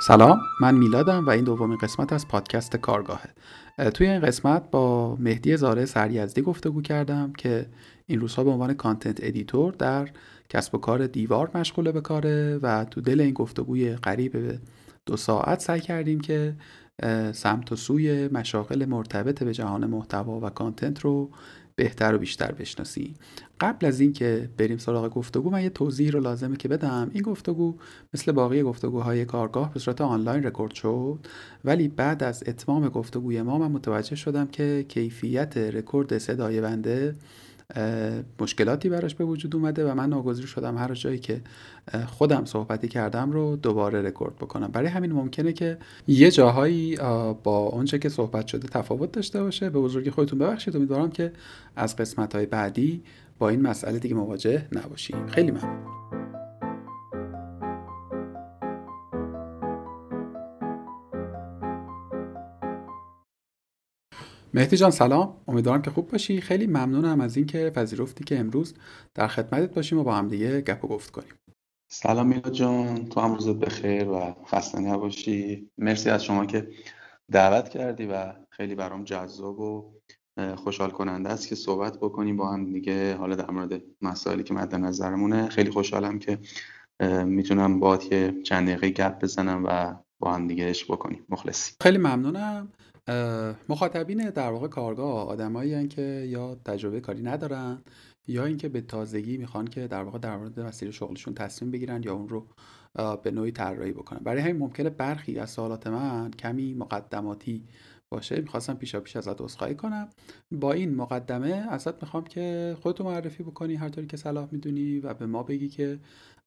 سلام. من میلادم و این دومین قسمت از پادکست کارگاهه. توی این قسمت با مهدی زاره سریزدی گفتگو کردم که این روزها به عنوان content editor در کسب و کار دیوار مشغوله به کاره و تو دل این گفتگوی قریب به دو ساعت سعی کردیم که سمت و سوی مشاغل مرتبط به جهان محتوا و content رو بهتر و بیشتر بشناسیم قبل از اینکه بریم سراغ گفتگو من یه توضیح رو لازمه که بدم. این گفتگو مثل باقی گفتگوهای کارگاه به صورت آنلاین رکورد شد ولی بعد از اتمام گفتگوی ما من متوجه شدم که کیفیت رکورد صدای بنده مشکلاتی براش به وجود اومده و من ناگزیر شدم هر جایی که خودم صحبتی کردم رو دوباره رکورد بکنم. برای همین ممکنه که یه جاهایی با اونچه که صحبت شده تفاوت داشته باشه. به بزرگی خودتون ببخشید. امیدوارم که از قسمت های بعدی با این مسئله دیگه مواجه نباشیم. خیلی ممنون. مهدی جان سلام. امیدوارم که خوب باشی. خیلی ممنونم از اینکه پذیرفتی که امروز در خدمتت باشیم و با هم دیگه گپ و گفت کنیم. سلام میلا جان. تو هم روزت بخیر و خسته نباشی. مرسی از شما که دعوت کردی و خیلی برام جذاب و خوشحال کننده است که صحبت بکنیم با هم دیگه. حالا در مورد مسائلی که مد نظرمونه. خیلی خوشحالم که می‌تونم با یه چند دقیقه گپ بزنم و با هم دیگه اش بکنیم. مخلصی خیلی ممنونم. مخاطبین در واقع کارگاه آدمایی که یا تجربه کاری ندارن یا اینکه به تازگی می‌خوان که در واقع در مورد مسیر شغلشون تصمیم بگیرن یا اون رو به نوعی طراحی بکنن. برای همین ممکنه برخی از سوالات من کمی مقدماتی باشه. می‌خواستم پیشا پیش ازت عذرخواهی کنم. با این مقدمه ازت می‌خوام که خودتو معرفی بکنی هر طوری که صلاح می‌دونی و به ما بگی که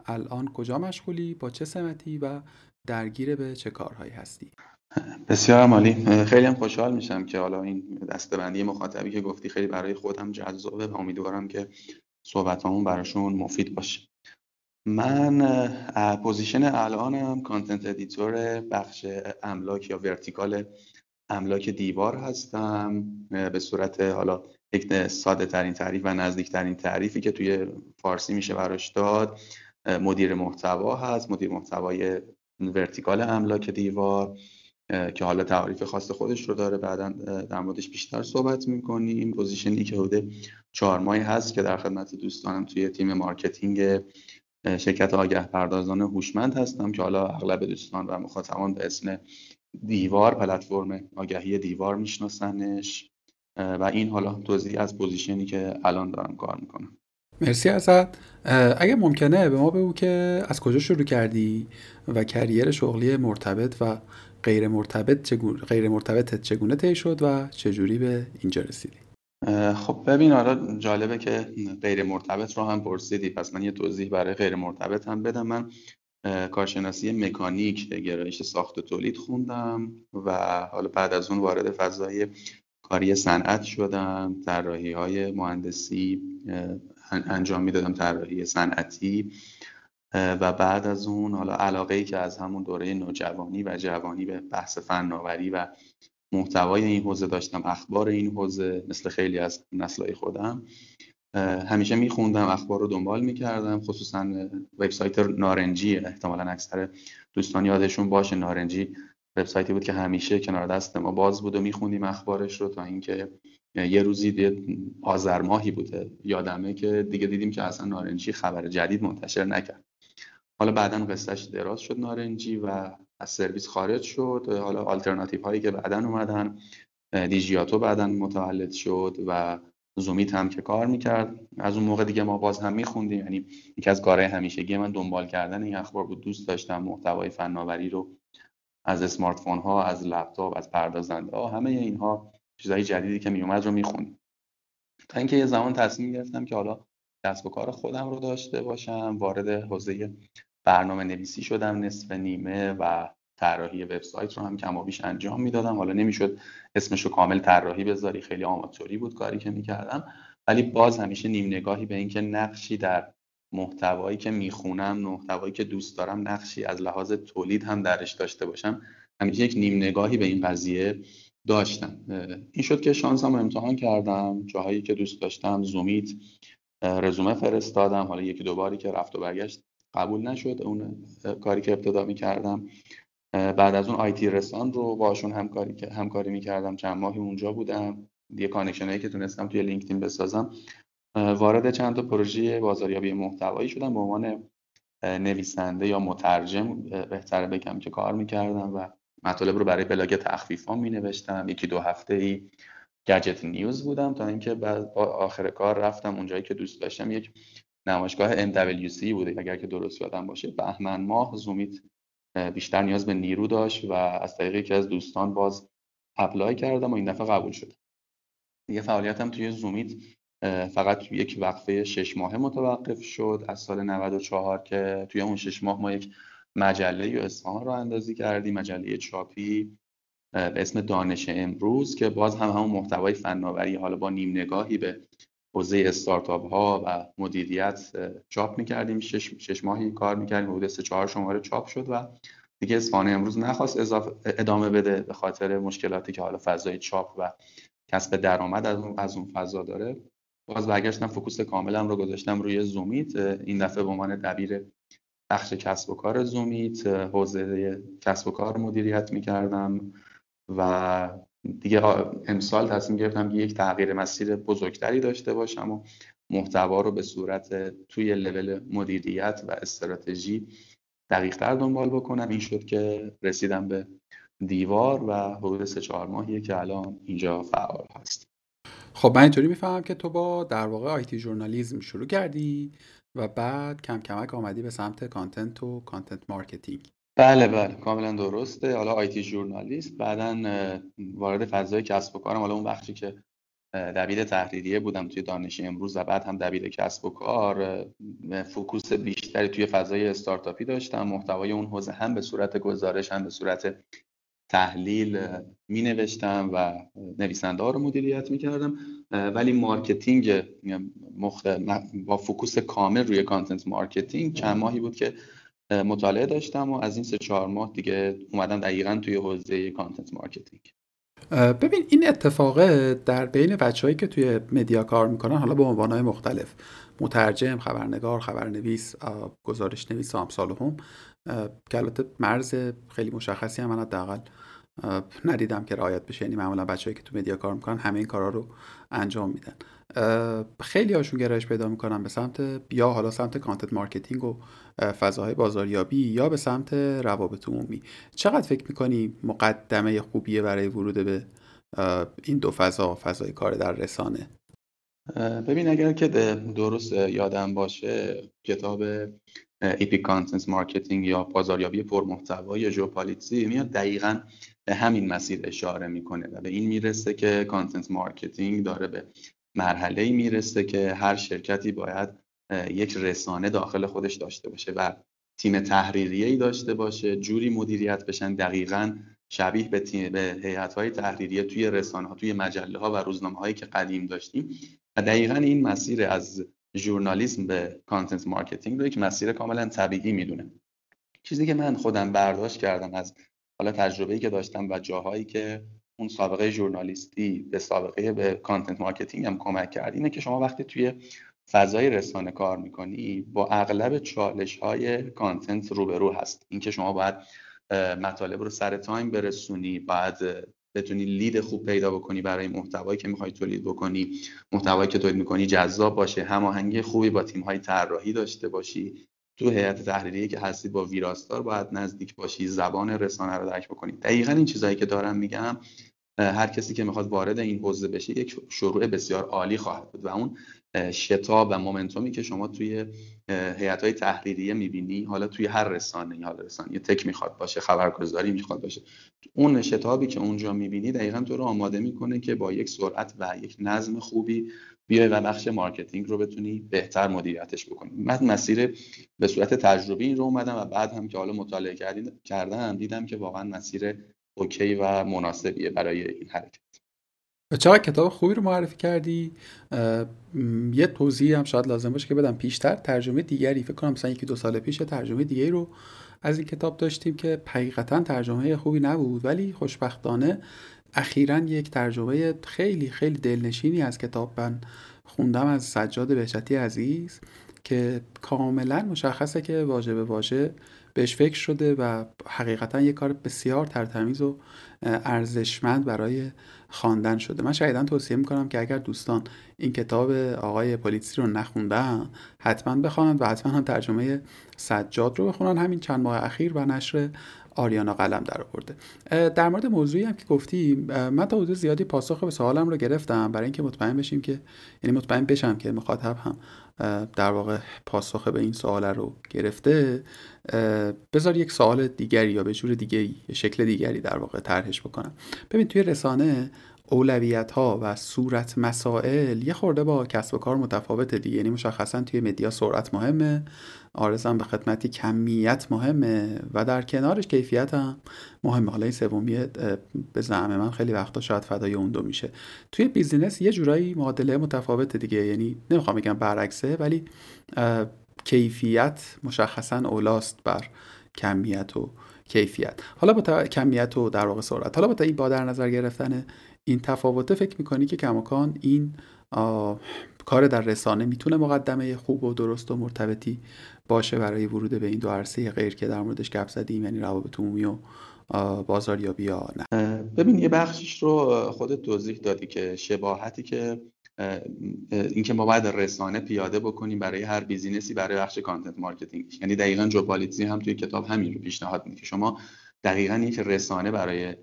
الان کجا مشغولی با چه سمتی و درگیر به چه کارهایی هستی. بسیار عالی. خیلی هم خوشحال میشم که حالا این دسته‌بندی مخاطبی که گفتی خیلی برای خودم جذابه و امیدوارم که صحبتامون براشون مفید باشه. من position الانم content editor بخش املاک یا vertical املاک دیوار هستم. به صورت حالا یک ساده ترین تعریف و نزدیک ترین تعریفی که توی فارسی میشه براش داد مدیر محتوا هست. مدیر محتوای vertical املاک دیوار. که حالا تعریف خاص خودش رو داره. بعدا در موردش بیشتر صحبت می‌کنیم. position ی که حدود چهار ماهی هست که در خدمت دوستانم توی تیم marketing شرکت آگه پردازان هوشمند هستم که حالا اغلب دوستان و مخاطبان به اسم دیوار پلتفرم آگهی دیوار میشناسنش. و این حالا توضیح از پوزیشنی که الان دارم کار می‌کنم. مرسی ازت اگه ممکنه به ما بگو که از کجا شروع کردی و کریر شغلی مرتبط و غیر مرتبط چگونه غیر مرتبط چگونه طی شد و چجوری به اینجا رسیدی؟ خب ببین حالا جالبه که غیر مرتبط رو هم پرسیدی. پس من یه توضیح برای غیر مرتبط هم بدم. من کارشناسی مکانیک گرایش ساخت و تولید خوندم و حالا بعد از اون وارد فضای کاری صنعت شدم. طراحی های مهندسی انجام می‌دادم طراحی صنعتی. و بعد از اون حالا علاقه ای که از همون دوره نوجوانی و جوانی به بحث فناوری و محتوای این حوزه داشتم اخبار این حوزه مثل خیلی از نسلای خودم همیشه میخوندم اخبار رو دنبال می‌کردم خصوصا وبسایت نارنجی احتمالا اکثر دوستان یادشون باشه نارنجی وبسایتی بود که همیشه کنار دست ما باز بود و میخوندیم اخبارش رو تا اینکه یه روزی آذر ماهی بوده. یادمه که دیگه دیدیم که اصلا نارنجی خبر جدید منتشر نکرد. حالا بعدا قصهش دراز شد نارنجی و از سرویس خارج شد. حالا آلترناتیو هایی که بعدا اومدن دیجیاتو بعدا متولد شد و زومیت هم که کار می‌کرد. از اون موقع دیگه ما باز هم میخوندیم. یعنی یکی از کارهای همیشگی من دنبال کردن این اخبار بود. دوست داشتم محتوای فناوری رو از اسمارت فون ها از لپتاپ از پردازنده ها همه اینها چیزهای جدیدی که میومد رو میخوندیم. تا اینکه یه زمان تصمیم گرفتم که حالا دست و کار خودم رو داشته باشم وارد حوزه برنامه نویسی شدم نصف نیمه و طراحی وبسایت رو هم کم و بیش انجام می‌دادم. حالا نمی‌شد اسمش رو کامل طراحی بذاری خیلی آماتوری بود کاری که می‌کردم. ولی باز همیشه نیم نگاهی به اینکه نقشی در محتوایی که می‌خونم محتوایی که دوست دارم نقشی از لحاظ تولید هم درش داشته باشم همیشه یک نیم نگاهی به این قضیه داشتم. این شد که شانسم رو امتحان کردم جاهایی که دوست داشتم زومیت رزومه فرستادم. حالا یکی دو باری که رفت و برگشت قبول نشد. اون کاری که ابتدا می کردم بعد از اون آیتی رسان رو باشون همکاری همکاری می‌کردم. چند ماهی اونجا بودم. یه connection ایی که تونستم توی لینکدین بسازم. وارد چند تا پروژه بازاریابی محتوایی شدم به عنوان نویسنده یا مترجم. بهتره بگم که کار می‌کردم و مطالب رو برای بلاگ تخفیف ها می نوشتم یکی دو هفته ای گجت نیوز بودم تا اینکه بعد آخر کار رفتم اونجایی که دوست داشتم. یک نمایشگاه MWC بوده. اگر که درست یادم باشه بهمن ماه زومیت بیشتر نیاز به نیرو داشت و از طریق یکی از دوستان باز اپلای کردم و این دفعه قبول شد. دیگه فعالیتم توی زومیت فقط یک وقفه شش ماهه متوقف شد. از سال 94 که توی اون شش ماه ما یک مجله یا اصفهان رو اندازی کردیم مجله چاپی به اسم دانش امروز که باز هم همون محتوای فناوری حالا با نیم نگاهی به حوزه استارتاپ ها و مدیریت چاپ می‌کردیم. شش, شش ماهی کار می‌کردیم حدود سه چهار شماره چاپ شد و دیگه اصفهان امروز نخواست اضافه ادامه بده به خاطر مشکلاتی که حالا فضای چاپ و کسب درآمد از اون از اون فضا داره. باز برگشتم focus کاملم رو گذاشتم روی زومیت. این دفعه به عنوان دبیر بخش کسب و کار زومیت حوزه کسب و کار مدیریت می‌کردم و دیگه امسال تصمیم گرفتم که یک تغییر مسیر بزرگتری داشته باشم و محتوا رو به صورت توی لول مدیریت و استراتژی دقیقتر دنبال بکنم. این شد که رسیدم به دیوار و حدود سه چهار ماهیه که الان اینجا فعال هستم خب من اینطوری می‌فهمم که تو با در واقع IT journalism شروع کردی و بعد کم کمک آمدی به سمت content و content marketing. بله بله. کاملا درسته. حالا IT journalist بعدا وارد فضای کسب و کارم. حالا اون بخشی که دبیر تحریریه بودم توی دانش امروز و بعد هم دبیر کسب و کار focus بیشتری توی فضای استارتاپی داشتم. محتوای اون حوزه هم به صورت گزارش هم به صورت تحلیل می نوشتم و نویسنده ها رو مدیریت می کردم ولی marketing مخ... با focus کامل روی content marketing چند ماهی بود که مطالعه داشتم و از این سه چهار ماه دیگه اومدم دقیقا توی حوزه کانتنت مارکتینگ ببین این اتفاقه در بین بچههایی که توی media کار می‌کنن حالا به عنوانهای مختلف. مترجم خبرنگار خبرنویس گزارش نویس و امثالهم که مرز خیلی مشخصی هم من حداقل ندیدم که رعایت بشه. یعنی معمولا بچه‌ای که تو media کار می‌کنن همه این کارا رو انجام میدن. خیلی هاشون گرایش پیدا می‌کنن به سمت یا حالا سمت content marketing و فضاهای بازاریابی یا به سمت روابط عمومی. چقدر فکر می‌کنی مقدمه خوبیه برای ورود به این دو فضا فضای کار در رسانه؟ ببین اگر که درست یادم باشه کتاب Epic Content Marketing یا بازاریابی پرمحتوا یا جو پولیتزی میاد دقیقا به همین مسیر اشاره می‌کنه و به این می‌رسه که content marketing داره به مرحله می‌رسه که هر شرکتی باید یک رسانه داخل خودش داشته باشه و تیم تحریریه ای داشته باشه جوری مدیریت بشن دقیقا شبیه به تیم به هیئت های تحریریه توی رسانه ها توی مجله ها و روزنامه هایی که قدیم داشتیم. و دقیقا این مسیر از ژورنالیسم به content marketing رو یک مسیر کاملا طبیعی می‌دونه. چیزی که من خودم برداشت کردم از حالا تجربه‌ای که داشتم و جاهایی که اون سابقه ژورنالیستی به سابقه به content marketing هم کمک کرد. اینه که شما وقتی توی فضای رسانه کار می‌کنی با اغلب چالش های content روبرو هست. اینکه شما باید مطالب رو سر time برسونی بعد بتونی lead خوب پیدا بکنی برای محتوایی که می‌خوای تولید بکنی محتوایی که تولید می‌کنی جذاب باشه هماهنگی خوبی با تیم های طراحی داشته باشی. تو هیئت تحریریه که هستی با ویراستار باید نزدیک باشی زبان رسانه رو درک بکنی. دقیقا این چیزهایی که دارم میگم هر کسی که می‌خواد وارد این حوزه بشه یک شروع بسیار عالی خواهد بود و اون شتاب و momentum ی که شما توی هیئت های تحریریه می‌بینی حالا توی هر رسانه حالا رسانه tech می‌خواد باشه خبرگزاری می‌خواد باشه اون شتابی که اونجا می‌بینی دقیقا تو رو آماده می‌کنه که با یک سرعت و یک نظم خوبی بیای و بخش marketing رو بتونی بهتر مدیریتش بکنی. من مسیر به صورت تجربی این رو اومدم و بعد هم که حالا مطالعه کردم دیدم که واقعا مسیر okay و مناسبیه برای این حرکت. چرا کتاب خوبی رو معرفی کردی؟ یه توضیح هم شاید لازم باشه که بدم پیشتر. ترجمه دیگری فکر کنم مثلا یکی دو سال پیش ترجمه دیگری رو از این کتاب داشتیم که حقیقتا ترجمه خوبی نبود ولی خوشبختانه اخیرا یک ترجمه خیلی خیلی دلنشینی از کتاب من خوندم از سجاد بهشتی عزیز که کاملا مشخصه که واژه به واژه بهش فکر شده و حقیقتا یه کار بسیار ترتمیز و ارزشمند برای خواندن شده. من شایدن توصیه می‌کنم که اگر دوستان این کتاب آقای پولیتسی رو نخوندن حتما بخوانند و حتما هم ترجمه سجاد رو بخونن. همین چند ماه اخیر و نشر آریانا قلم در آورده. در مورد موضوعی هم که گفتی من تا حدود زیادی پاسخ به سوالم رو گرفتم برای اینکه مطمئن بشیم که یعنی مطمئن بشم که مخاطب هم در واقع پاسخ به این سوال رو گرفته. بذار یک سوال دیگری یا به جور دیگری شکل دیگری در واقع طرحش بکنم. ببین توی رسانه اولویت ها و صورت مسائل یه خورده با کسب و کار متفاوته دیگه. یعنی مشخصا توی media سرعت مهمه عرضم به خدمتت کمیت مهمه و در کنارش کیفیت هم مهمه. حالا این سومی به زعم من خیلی وقتا شاید فدای اون دو میشه. توی business یه جورایی معادله متفاوته دیگه. یعنی نمی‌خوام بگم برعکسه ولی کیفیت مشخصا اولاست بر کمیت و کیفیت. حالا با کمیت و در واقع سرعت. حالا با این با در نظر گرفتن این تفاوته فکر می‌کنی که کماکان این کار در رسانه می‌تونه مقدمه خوب و درست و مرتبطی باشه برای ورود به این دو عرصه غیر که در موردش گپ زدیم یعنی روابط عمومی و بازاریابی یا نه؟ ببین یه بخشش رو خودت توضیح دادی که شباهتی که اینکه ما باید رسانه پیاده بکنیم برای هر business ی برای بخش content marketing. یعنی دقیقا جو پولیتزی هم توی کتاب همین رو پیشنهاد میده شما دقیقا یک رسانه برای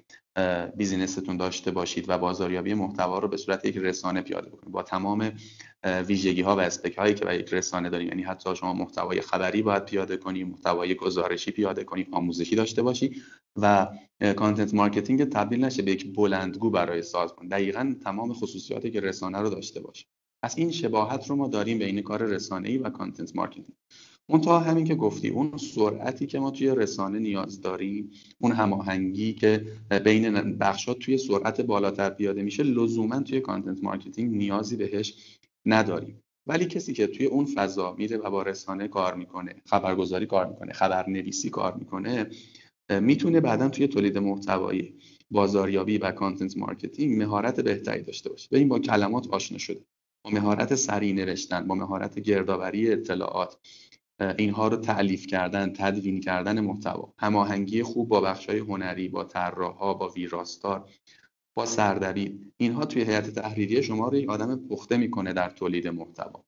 business تون داشته باشید و بازاریابی محتوا رو به صورت یک رسانه پیاده بکنید. با تمام ویژگی ها و spec هایی که برای یک رسانه داریم یعنی حتی شما محتوای خبری باید پیاده کنی محتوای گزارشی پیاده کنی آموزشی داشته باشی و content marketing تبدیل نشه به یک بلندگو برای سازمان دقیقا تمام خصوصیاتی که رسانه رو داشته باشه پس این شباهت رو ما داریم بین کار رسانه‌ای و content marketing منتها همین که گفتی اون سرعتی که ما توی رسانه نیاز داریم اون هماهنگی که بین بخشات توی سرعت بالاتر پیاده میشه لزوما توی content marketing نیازی بهش نداریم. ولی کسی که توی اون فضا میره و با رسانه کار می‌کنه خبرگزاری کار می‌کنه خبرنویسی کار می‌کنه می‌تونه بعدا توی تولید محتوایی بازاریابی و content marketing مهارت بهتری داشته باشه. به این با کلمات آشنا شده. با مهارت سریع نوشتن با مهارت گردآوری اطلاعات. اینها رو تألیف کردن تدوین کردن محتوا. هماهنگی خوب با بخشای هنری با طراحها با ویراستار با سردبیر اینها توی هیئت تحریریه شما رو یک آدم پخته می‌کنه در تولید محتوا.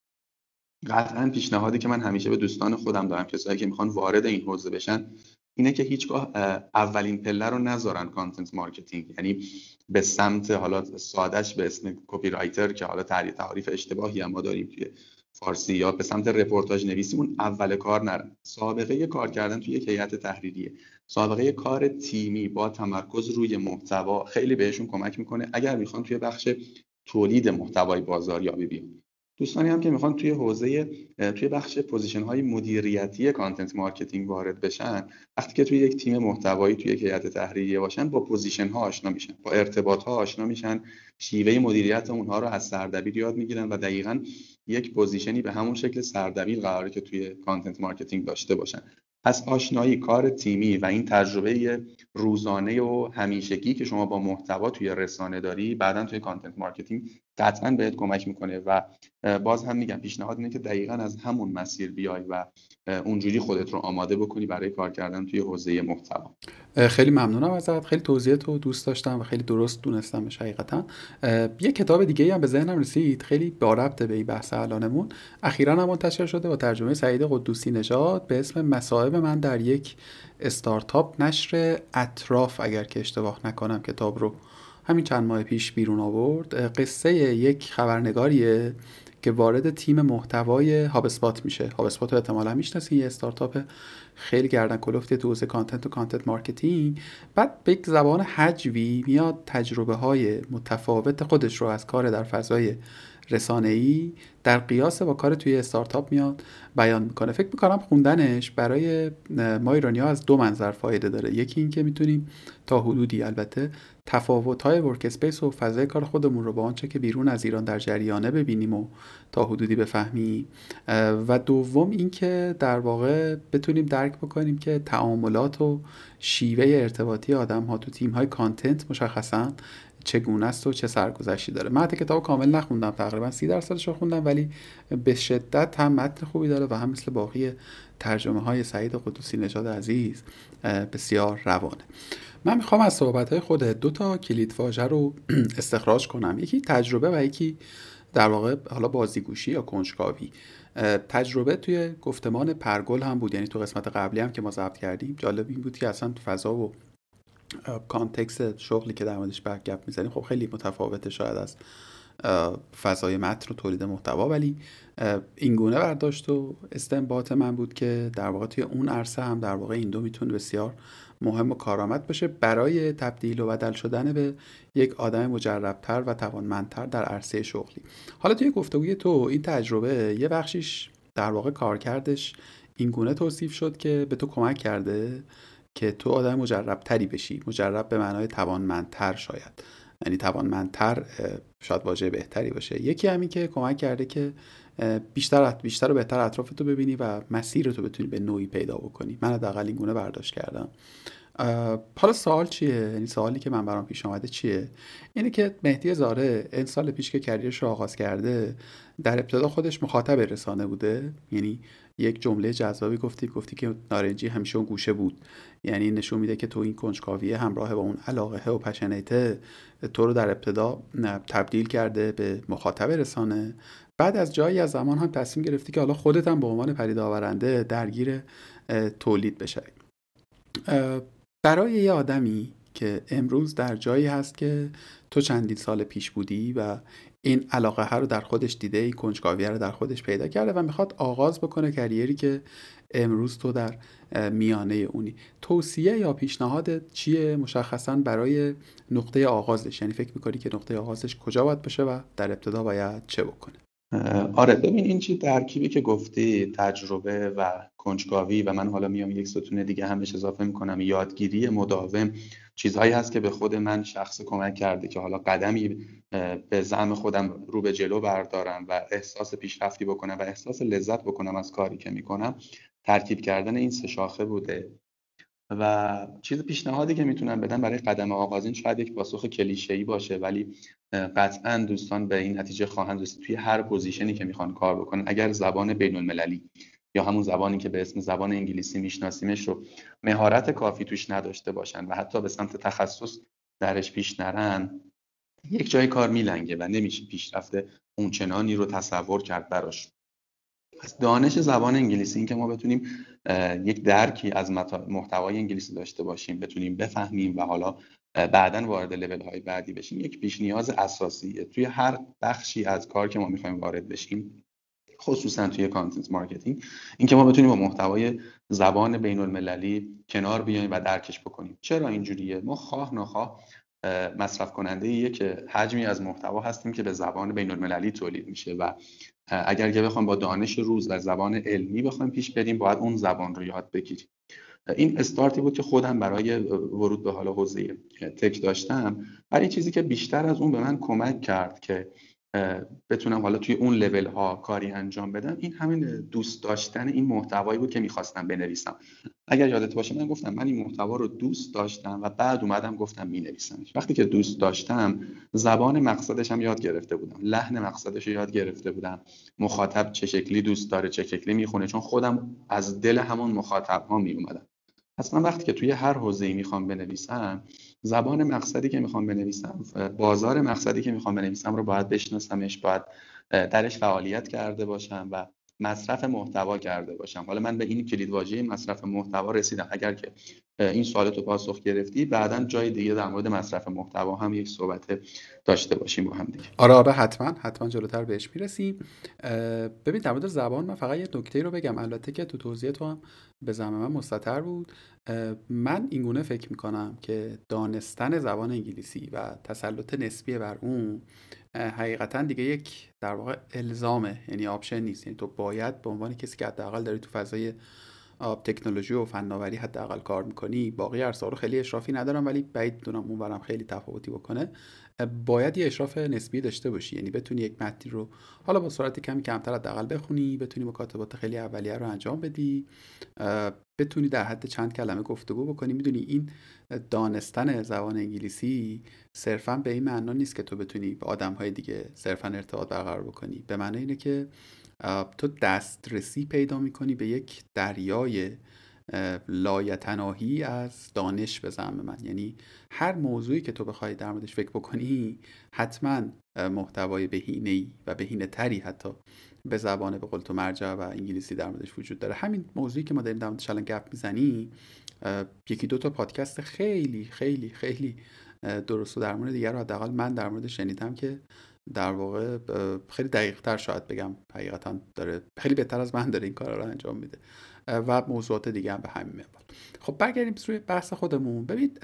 قطعا پیشنهادی که من همیشه به دوستان خودم دارم کسایی که می‌خوان وارد این حوزه بشن اینه که هیچگاه اولین پله رو نذارن content marketing یعنی به سمت حالا سادش به اسم copywriter که حالا تعریف اشتباهی هم ما داریم توی فارسی یا به سمت رپورتاج نویسی اون اول کار نرن سابقه کار کردن توی یک هیئت تحریریه. سابقه کار تیمی با تمرکز روی محتوا خیلی بهشون کمک می‌کنه اگر می‌خوان توی بخش تولید محتوای بازاریابی بیان. دوستانی هم که می‌خوان توی حوزه توی بخش position های مدیریتی content marketing وارد بشن وقتی که توی یک تیم محتوایی توی یک هیئت تحریریه باشن با position ها آشنا میشن با ارتباط ها آشنا میشن شیوه مدیریت اونها رو از سردبیر یاد می‌گیرن و دقیقا یک position ی به همون شکل سردبیر قراره که توی content marketing داشته باشن. پس آشنایی کار تیمی و این تجربه روزانه و همیشگی که شما با محتوا توی رسانه داری بعدا توی content marketing قطعا بهت کمک می‌کنه و باز هم میگم پیشنهاد اینه که دقیقا از همون مسیر بیای و اونجوری خودت رو آماده بکنی برای کار کردن توی حوزه محتوا. خیلی ممنونم ازت. خیلی توضیح تو دوست داشتم و خیلی درست دونستم حقیقتا. یه کتاب دیگه هم به ذهنم رسید. خیلی با ربط به این بحث الانمون. اخیرا هم منتشر شده با ترجمه سعید قدوسی نژاد به اسم مصائب من در یک استارتاپ نشر اطراف اگر که اشتباه نکنم کتاب رو همین چند ماه پیش بیرون آورد قصه یک خبرنگاریه که وارد تیم محتوای HubSpot میشه. HubSpot رو احتمالا می‌شناسی یه استارتاپ خیلی گردن کلفتی تو حوزه content و content marketing بعد به یک زبان هجوی میاد تجربه های متفاوت خودش رو از کار در فضای ای در قیاس با کار توی استارتاپ میاد بیان می‌کنه. فکر می‌کنم خوندنش برای ما ایرانی ها از دو منظر فایده داره. یکی اینکه می‌تونیم تا حدودی البته تفاوت های workspace و فضای کار خودمون رو با آنچه که بیرون از ایران در جریانه ببینیم و تا حدودی بفهمیم و دوم اینکه در واقع بتونیم درک بکنیم که تعاملات و شیوه ارتباطی آدم ها تو تیم های کانتنت مشخصا چگونه است و چه سرگذشتی داره. حتی کتاب کامل نخوندم تقریبا سی درصدش رو خوندم ولی به شدت هم متن خوبی داره و هم مثل باقی ترجمه های سعید قدوسی نژاد عزیز بسیار روانه. من می‌خوام از صحبت های خود دو تا کلید واژه رو استخراج کنم. یکی تجربه و یکی در واقع حالا بازیگوشی یا کنجکاوی. تجربه توی گفتمان پرگل هم بود یعنی تو قسمت قبلی هم که ما ضبط کردیم جالب این بود که اصلا فضا و کانتکست شغلی که در موردش گپ می‌زنیم خب خیلی متفاوته شاید از فضای متن و تولید محتوا. ولی این گونه برداشت و استنباط من بود که در واقع توی اون عرصه هم در واقع این دو می‌تونه بسیار مهم و کارآمد باشه. برای تبدیل و بدل شدن به یک آدم مجربتر و توانمندتر در عرصه شغلی. حالا توی گفتگوی تو این تجربه یه بخشیش در واقع کارکردش این گونه توصیف شد که به تو کمک کرده. که تو آدم مجربتری بشی. مجرب به معنای توانمندتر شاید. یعنی توانمندتر شاید واژه بهتری باشه. یکی همین که کمک کرده که بیشتر بیشتر و بهتر اطراف تو ببینی و مسیر تو بتونی به نوعی پیدا بکنی. من حداقل این گونه برداشت کردم. حالا سوال چیه؟ یعنی سوالی که من برام پیش آمده چیه؟ اینه که مهدی زاره این سال پیش که کریرش رو آغاز کرده در ابتدا خودش مخاطب رسانه بوده. یعنی یک جمله جذابی گفتی گفتی که نارنجی همیشه اون گوشه بود. یعنی نشون میده که تو این کنجکاویه همراه با اون علاقه و پشنیته تو رو در ابتدا تبدیل کرده به مخاطب رسانه. بعد از جایی از زمان هم تصمیم گرفتی که حالا خودت هم به عنوان پدیدآورنده درگیر تولید بشوی. برای یه آدمی که امروز در جایی هست که تو چندین سال پیش بودی و این علاقه ها رو در خودش دیده این کنجکاویه رو در خودش پیدا کرده و می‌خواد آغاز بکنه کریری که امروز تو در میانه اونی. توصیه یا پیشنهاد چیه؟ مشخصا برای نقطه آغازش. یعنی فکر می‌کنی که نقطه آغازش کجا باید باشه و در ابتدا باید چه بکنه؟ آره ببین این چی ترکیبی که گفتی تجربه و کنجکاوی و من حالا میام یک ستون دیگه همش اضافه می‌کنم یادگیری مداوم چیزهایی هست که به خود من شخص کمک کرده که حالا قدمی به زعم خودم رو به جلو بردارم و احساس پیشرفتی بکنم و احساس لذت بکنم از کاری که می‌کنم ترکیب کردن این سه شاخه بوده. و چیز پیشنهادی که می‌تونم بدم برای قدم آغازین شاید یک پاسخ کلیشه‌ای باشه ولی قطعا دوستان به این نتیجه خواهند رسید توی هر position ی که می‌خوان کار بکنن. اگر زبان بین المللی یا همون زبانی که به اسم زبان انگلیسی میشناسیمش رو مهارت کافی توش نداشته باشن و حتی به سمت تخصص درش پیش نرن یک جای کار میلنگه و نمیشه پیشرفت اونچنانی رو تصور کرد براش. پس دانش زبان انگلیسی این که ما بتونیم یک درکی از محتوای انگلیسی داشته باشیم بتونیم بفهمیم و حالا بعدا وارد لول های بعدی بشیم یک پیش نیاز اساسیه توی هر بخشی از کار که ما می‌خوایم وارد بشیم خصوصا توی content marketing اینکه ما بتونیم با محتوای زبان بین المللی کنار بیایم و درکش بکنیم. چرا اینجوریه؟ ما خواه نخواه مصرف کننده که حجمی از محتوا هستیم که به زبان بین المللی تولید میشه و اگر که بخوام با دانش روز و زبان علمی بخوایم پیش بریم باید اون زبان رو یاد بگیریم. این استارتی بود که خودم برای ورود به حالا حوزه تک داشتم ولی چیزی که بیشتر از اون به من کمک کرد که بتونم حالا توی اون لول ها کاری انجام بدم. این همین دوست داشتن این محتوایی بود که می‌خواستم بنویسم. اگر یادت باشه من گفتم من این محتوا رو دوست داشتم و بعد اومدم گفتم مینویسمش. وقتی که دوست داشتم زبان مقصدش هم یاد گرفته بودم. لحن مقصدش رو یاد گرفته بودم. مخاطب چه شکلی دوست داره چه شکلی می‌خونه. چون خودم از دل همون مخاطب ها می اومدم پس من وقتی که توی هر حوزه‌ای می‌خوام بنویسم زبان مقصدی که می‌خوام بنویسم بازار مقصدی که می‌خوام بنویسم رو باید بشناسمش باید درش فعالیت کرده باشم و مصرف محتوا کرده باشم. حالا من به این کلید واژه مصرف محتوا رسیدم. اگر که این سوالت رو پاسخ گرفتی بعدا جای دیگه در مورد مصرف محتوا هم یک صحبت داشته باشیم با هم دیگه. آره آره حتما حتما جلوتر بهش می‌رسیم. ببین در مورد زبان من فقط یه نکته رو بگم. البته که تو توضیح تو هم به زمان من مستطر بود. من اینگونه فکر می‌کنم که دانستن زبان انگلیسی و تسلط نسبی بر اون حقیقتا دیگه یک در واقع الزامه یعنی آپشن نیست. یعنی تو باید به عنوان کسی که حداقل داری تو فضای تکنولوژی و فناوری حداقل کار می‌کنی باقی عرصه رو خیلی اشرافی ندارم ولی بعید می‌دونم اونورم خیلی تفاوتی بکنه. باید یه اشراف نسبی داشته باشی. یعنی بتونی یک متنی رو حالا با سرعت کمی کمتر حداقل بخونی بتونی مکاتبات خیلی اولیه رو انجام بدی. بتونی در حد چند کلمه گفتگو بکنی. می‌دونی این دانستن زبان انگلیسی صرفا به این معنا نیست که تو بتونی به آدم های دیگه صرفا ارتباط برقرار بکنی. به معنی اینه که تو دسترسی پیدا می‌کنی به یک دریای لایتناهی از دانش به زعم من. یعنی هر موضوعی که تو بخوای در موردش فکر بکنی حتما محتوای بهینه و بهینه تری حتی به زبان به قول تو مرجع و انگلیسی در موردش وجود داره. همین موضوعی که ما داریم در موردش الان گپ می‌زنی یکی دو تا پادکست خیلی خیلی خیلی درست و در مورد دیگر رو حداقل من در مورد شنیدم که در واقع خیلی دقیق تر شاید بگم. حقیقتا داره خیلی بهتر از من داره این کار رو انجام میده. و موضوعات دیگه هم به همین منوال خب برگردیم روی بحث خودمون. ببینید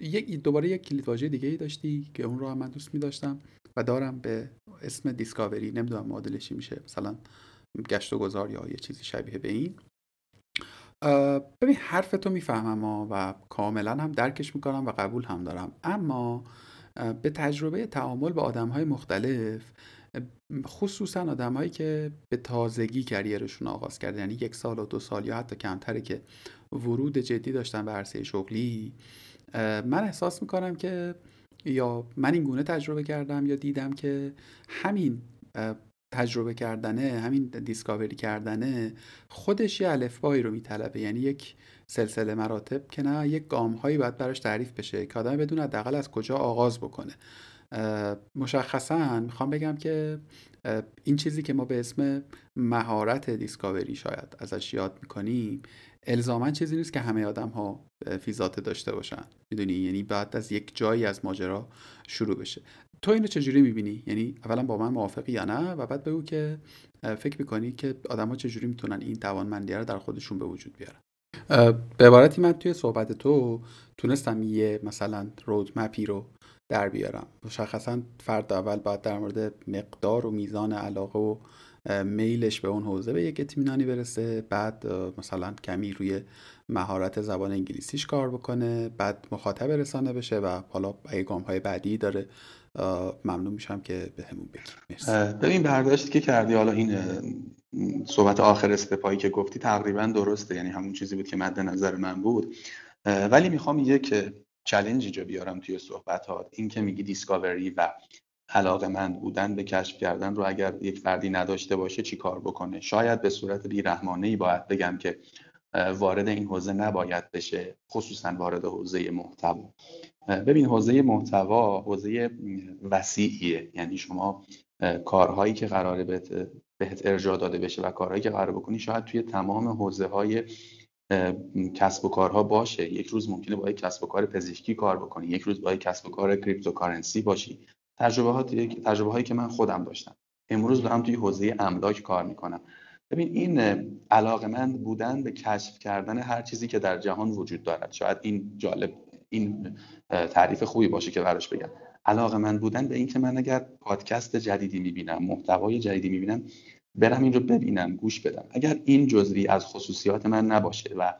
یک دوباره یک کلید واژه دیگه ای داشتی که اون رو هم من دوست می داشتم و دارم به اسم دیسکاوری نمی‌دونم معادلشی میشه. مثلا گشت و گذار یا یه چیزی شبیه به این. ببین حرف تو می‌فهمم و کاملا هم درکش می‌کنم و قبول هم دارم. اما به تجربه تعامل با آدم های مختلف خصوصا آدمایی که به تازگی کریرشون آغاز کرده یعنی یک سال و دو سال یا حتی کمتره که ورود جدی داشتن به عرصه شغلی من احساس می‌کنم که یا من این گونه تجربه کردم یا دیدم که همین تجربه کردنه همین دیسکاوری کردنه خودش یه الفبایی رو میطلبه. یعنی یک سلسله مراتب که نه یک گام هایی باید براش تعریف بشه که آدم بدون حداقل از کجا آغاز بکنه. مشخصا می‌خوام بگم که این چیزی که ما به اسم مهارت دیسکاوری شاید ازش یاد می‌کنیم الزاما چیزی نیست که همه آدم ها فیزات داشته باشن. می‌دونی؟ یعنی بعد از یک جایی از ماجرا شروع بشه. تو اینو چجوری می‌بینی؟ یعنی اولا با من موافقی یا نه؟ و بعد بگو که فکر می‌کنی که آدم ها چجوری می‌تونن این توانمندی رو در خودشون به وجود بیارن؟ به عبارتی من توی صحبت تو تونستم یه مثلا رودمپی رو در بیارم. مشخصا فرد اول باید در مورد مقدار و میزان علاقه و میلش به اون حوزه به یک اطمینانی برسه. بعد مثلا کمی روی مهارت زبان انگلیسیش کار بکنه. بعد مخاطب رسانه بشه و حالا اگه گام های بعدی داره. ممنون میشم که به همون بگیم ببین برداشتی که کردی. حالا این صحبت آخر استپایی که گفتی تقریبا درسته. یعنی همون چیزی بود که مد نظر من بود. ولی می‌خوام یک چلنج اینجا بیارم توی صحبتات این که میگی دیسکاوری و علاقه من بودن به کشف کردن رو اگر یک فردی نداشته باشه چی کار بکنه؟ شاید به صورت بیرحمانه ای باید بگم که وارد این حوزه نباید بشه خصوصا وارد حوزه محتوا. ببین حوزه محتوا حوزه وسیعیه. یعنی شما کارهایی که قراره بهت, بهت ارجاع داده بشه و کارهایی که قرار بکنی شاید توی تمام حوزه های کسب و کارها باشه. یک روز ممکنه با یک کسب و کار پزشکی کار بکنی یک روز با یک کسب و کار cryptocurrency باشی. تجربه, تجربه هایی که من خودم داشتم. امروز دارم توی حوزه املاک کار می‌کنم. ببین این علاقمند بودن به کشف کردن هر چیزی که در جهان وجود دارد. شاید این جالب این تعریف خوبی باشه که براش بگم. علاقه من بودن به اینکه من اگر پادکست جدیدی می‌بینم محتوای جدیدی می‌بینم برم این رو ببینم گوش بدم. اگر این جزوی از خصوصیات من نباشه و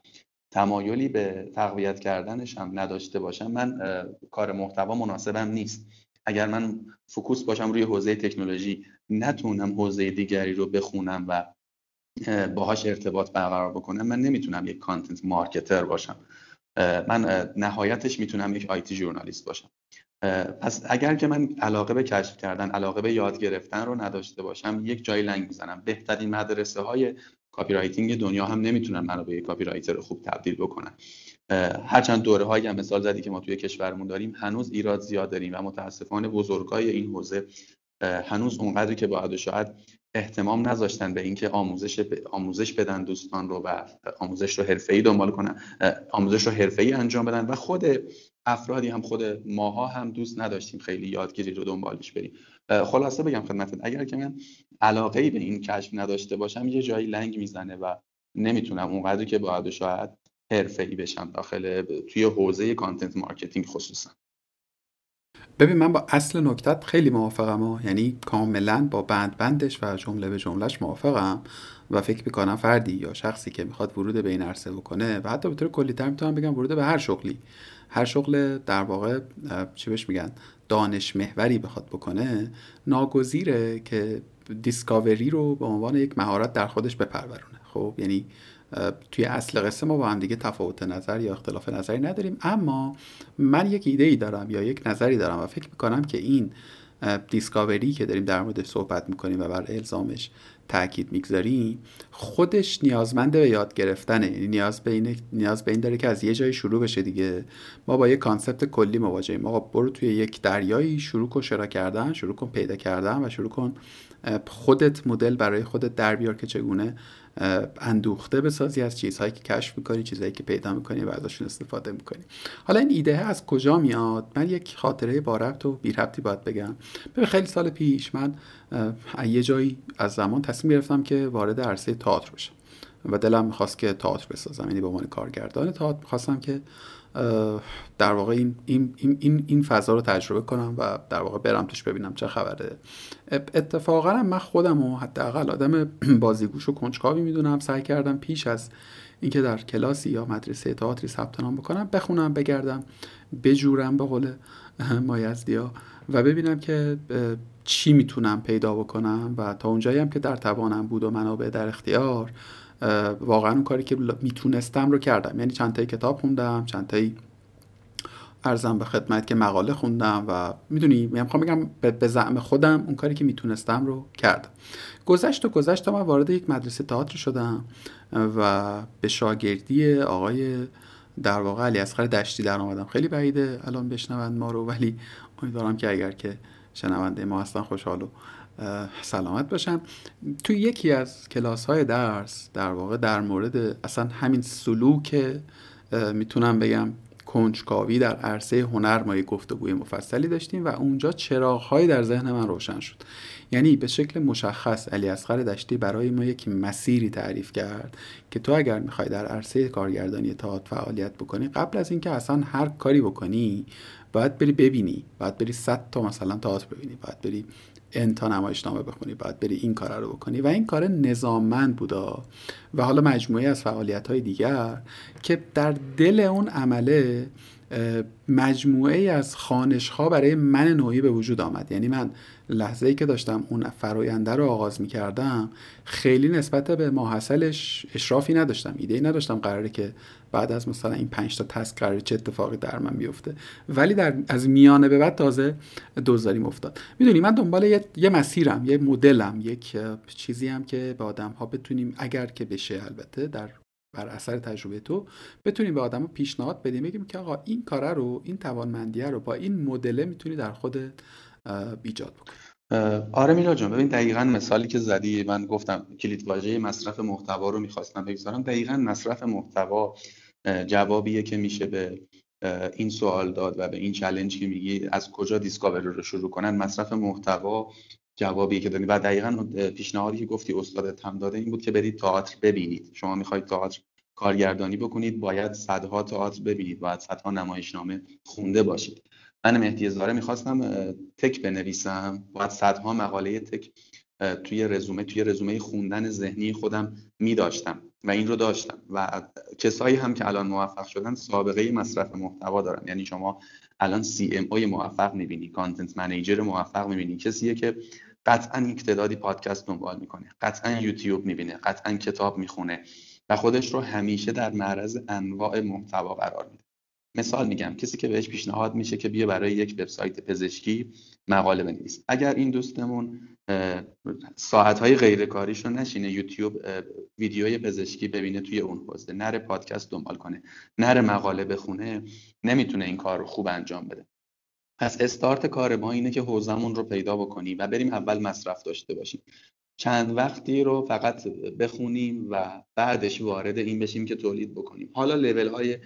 تمایلی به تقویت کردنش هم نداشته باشم من کار محتوا مناسبم نیست. اگر من focus باشم روی حوزه تکنولوژی نتونم حوزه دیگری رو بخونم و باهاش ارتباط برقرار بکنم من نمی‌تونم یک content marketer باشم. من نهایتش می‌تونم یک IT journalist باشم. پس اگر که من علاقه به کشف کردن علاقه به یاد گرفتن رو نداشته باشم یک جای لنگ می‌زنم. بهترین مدرسه های copywriting دنیا هم نمی‌تونن منو به یک copywriter خوب تبدیل بکنن. هرچند دوره هایی هم مثال زدی که ما توی کشورمون داریم هنوز ایراد زیاد داریم و متاسفانه بزرگای این حوزه هنوز اونقدری که باید شاید احتمام نذاشتن به اینکه آموزش آموزش بدن دوستان رو و آموزش رو حرفه‌ای دنبال کنن آموزش رو حرفه‌ای انجام بدن و خود افرادی هم خود ماها هم دوست نداشتیم خیلی یادگیری رو دنبالش بریم. خلاصه بگم خدمتت اگر که من علاقه ای به این کشف نداشته باشم یه جایی لنگ می‌زنه و نمی‌تونم اونقدری که باید شاید حرفه‌ای بشم داخل توی حوزه content marketing خصوصا. ببین من با اصل نکتت خیلی موافقم و یعنی کاملا با بند بندش و جمله به جملهش موافقم و فکر می‌کنم فردی یا شخصی که می‌خواد ورود به این عرصه بکنه و حتی به طور کلیتر می‌تونم بگم ورود به هر شغلی. هر شغل در واقع چی بهش میگن دانش محوری بخواد بکنه ناگزیره که discovery رو به عنوان یک مهارت در خودش بپرورونه. خب یعنی توی اصل قصه ما با هم دیگه تفاوت نظر یا اختلاف نظری نداریم. اما من یک ایده ای دارم یا یک نظری دارم و فکر می‌کنم که این discovery که داریم در موردش صحبت می‌کنیم و بر الزامش تاکید می‌گذاریم خودش نیازمند به یاد گرفتنه. یعنی نیاز به این نیاز به این داره که از یه جایی شروع بشه دیگه. ما با یه concept کلی مواجهیم. آقا برو توی یک دریایی شروع کن شنا کردن شروع کن پیدا کردن و شروع کن خودت مدل برای خودت در بیار که چگونه اندوخته بسازی از چیزهایی که کشف می‌کنی چیزهایی که پیدا می‌کنی و ازشون استفاده می‌کنی. حالا این ایده از کجا میاد؟ من یک خاطره با ربط و بی ربطی باید بگم. به خیلی سال پیش من یه جایی از زمان تصمیم گرفتم که وارد عرصه تئاتر بشم و دلم می‌خواست که تئاتر بسازم یعنی به عنوان کارگردان تئاتر می‌خواستم که در واقع این, این, این, این فضا رو تجربه کنم و در واقع برم توش ببینم چه خبره. اتفاقا من خودم و حداقل آدم بازیگوش و کنجکاوی می‌دونم سعی کردم پیش از اینکه در کلاسی یا مدرسه تئاتری ثبت نام بکنم بخونم بگردم بجورم به قول مایزدیا و ببینم که چی می‌تونم پیدا بکنم و تا اونجایی هم که در توانم بود و منابع در اختیار واقعا اون کاری که می‌تونستم رو کردم. یعنی چند تایی کتاب خوندم چند تایی ارزم به خدمت که مقاله خوندم و می‌دونی می‌خوام بگم به زعم خودم اون کاری که می‌تونستم رو کردم. گذشت و گذشت تا من وارد یک مدرسه تئاتر شدم و به شاگردی آقای در واقع علی اصغر دشتی در آمدم. خیلی بعیده الان بشنوند ما رو ولی امیدوارم که اگر که شنونده ما هستن خوشحال و سلامت باشن. توی یکی از کلاس های درس در واقع در مورد اصلا همین سلوک می‌تونم بگم کنجکاوی در عرصه هنر ما یک گفتگوی مفصلی داشتیم و اونجا چراغهایی در ذهن من روشن شد. یعنی به شکل مشخص علی اصغر دشتی برای ما یک مسیری تعریف کرد که تو اگر می‌خوای در عرصه کارگردانی تئاتر فعالیت بکنی قبل از اینکه اصلا هر کاری بکنی باید بری ببینی باید بری صد تا مثلا تئاتر ببینی باید بری انتا نمایشنامه بخونی باید بری این کار رو بکنی. و این کار نظاممند بودا. و حالا مجموعه از فعالیت های دیگر که در دل اون عمله مجموعه از خانش ها برای من نوعی به وجود آمد. یعنی من لحظه ای که داشتم اون فراینده رو آغاز می کردم خیلی نسبت به ماحصلش اشرافی نداشتم ایده ای نداشتم قراره که بعد از مثلا این پنج تا تسک قراره چه اتفاقی در من بیفته. ولی در از میانه به بعد تازه دوزاریم افتاد. می‌دونی من دنبال یه, یه مسیرم یه مدلم یک چیزی هم که به آدم ها بتونیم اگر که بشه البته در بر اثر تجربه تو بتونیم به آدم پیشنهاد بدیم بگیم که آقا این کاره رو این توانمندیه رو با این مدله می‌تونی در خود ایجاد بکنی. آره میلا جان ببین دقیقا مثالی که زدی من گفتم کلید واژه مصرف محتوا رو می‌خواستم بگذارم. دقیقا مصرف محتوا جوابیه که میشه به این سوال داد و به این چلنج که میگی از کجا دیسکاوری رو شروع کنن. مصرف محتوا جوابی که دادی. و دقیقا پیشنهادی که گفتی استادت هم داده این بود که برید تئاتر ببینید. شما می‌خواید تئاتر کارگردانی بکنید باید صدها تئاتر ببینید. باید صدها نمایشنامه خونده باشید. من مهدی زاره می‌خواستم تک بنویسم. باید صدها مقاله تک توی رزومه توی رزومه خوندن ذهنی خودم میداشتم. و این رو داشتم. و کسایی هم که الان موفق شدن سابقه مصرف محتوا دارن. یعنی شما الان سی ام اوی موفق می‌بینی کانتنت منیجر موفق می‌بینی. کسیه که قطعا یک تعدادی پادکست دنبال می‌کنه قطعا یوتیوب می‌بینه قطعا کتاب می‌خونه و خودش رو همیشه در معرض انواع محتوا قرار میده. مثال میگم کسی که بهش پیشنهاد میشه که بیا برای یک وبسایت پزشکی مقاله بنویس اگر این دوستمون ساعتهای غیر کاریش رو نشینه یوتیوب ویدیوی پزشکی ببینه توی اون حوزه نره پادکست دنبال کنه نره مقاله بخونه نمی‌تونه این کار رو خوب انجام بده. پس استارت کار ما اینه که حوزمون رو پیدا بکنیم و بریم اول مصرف داشته باشیم. چند وقتی رو فقط بخونیم و بعدش وارد این بشیم که تولید بکنیم. حالا لول های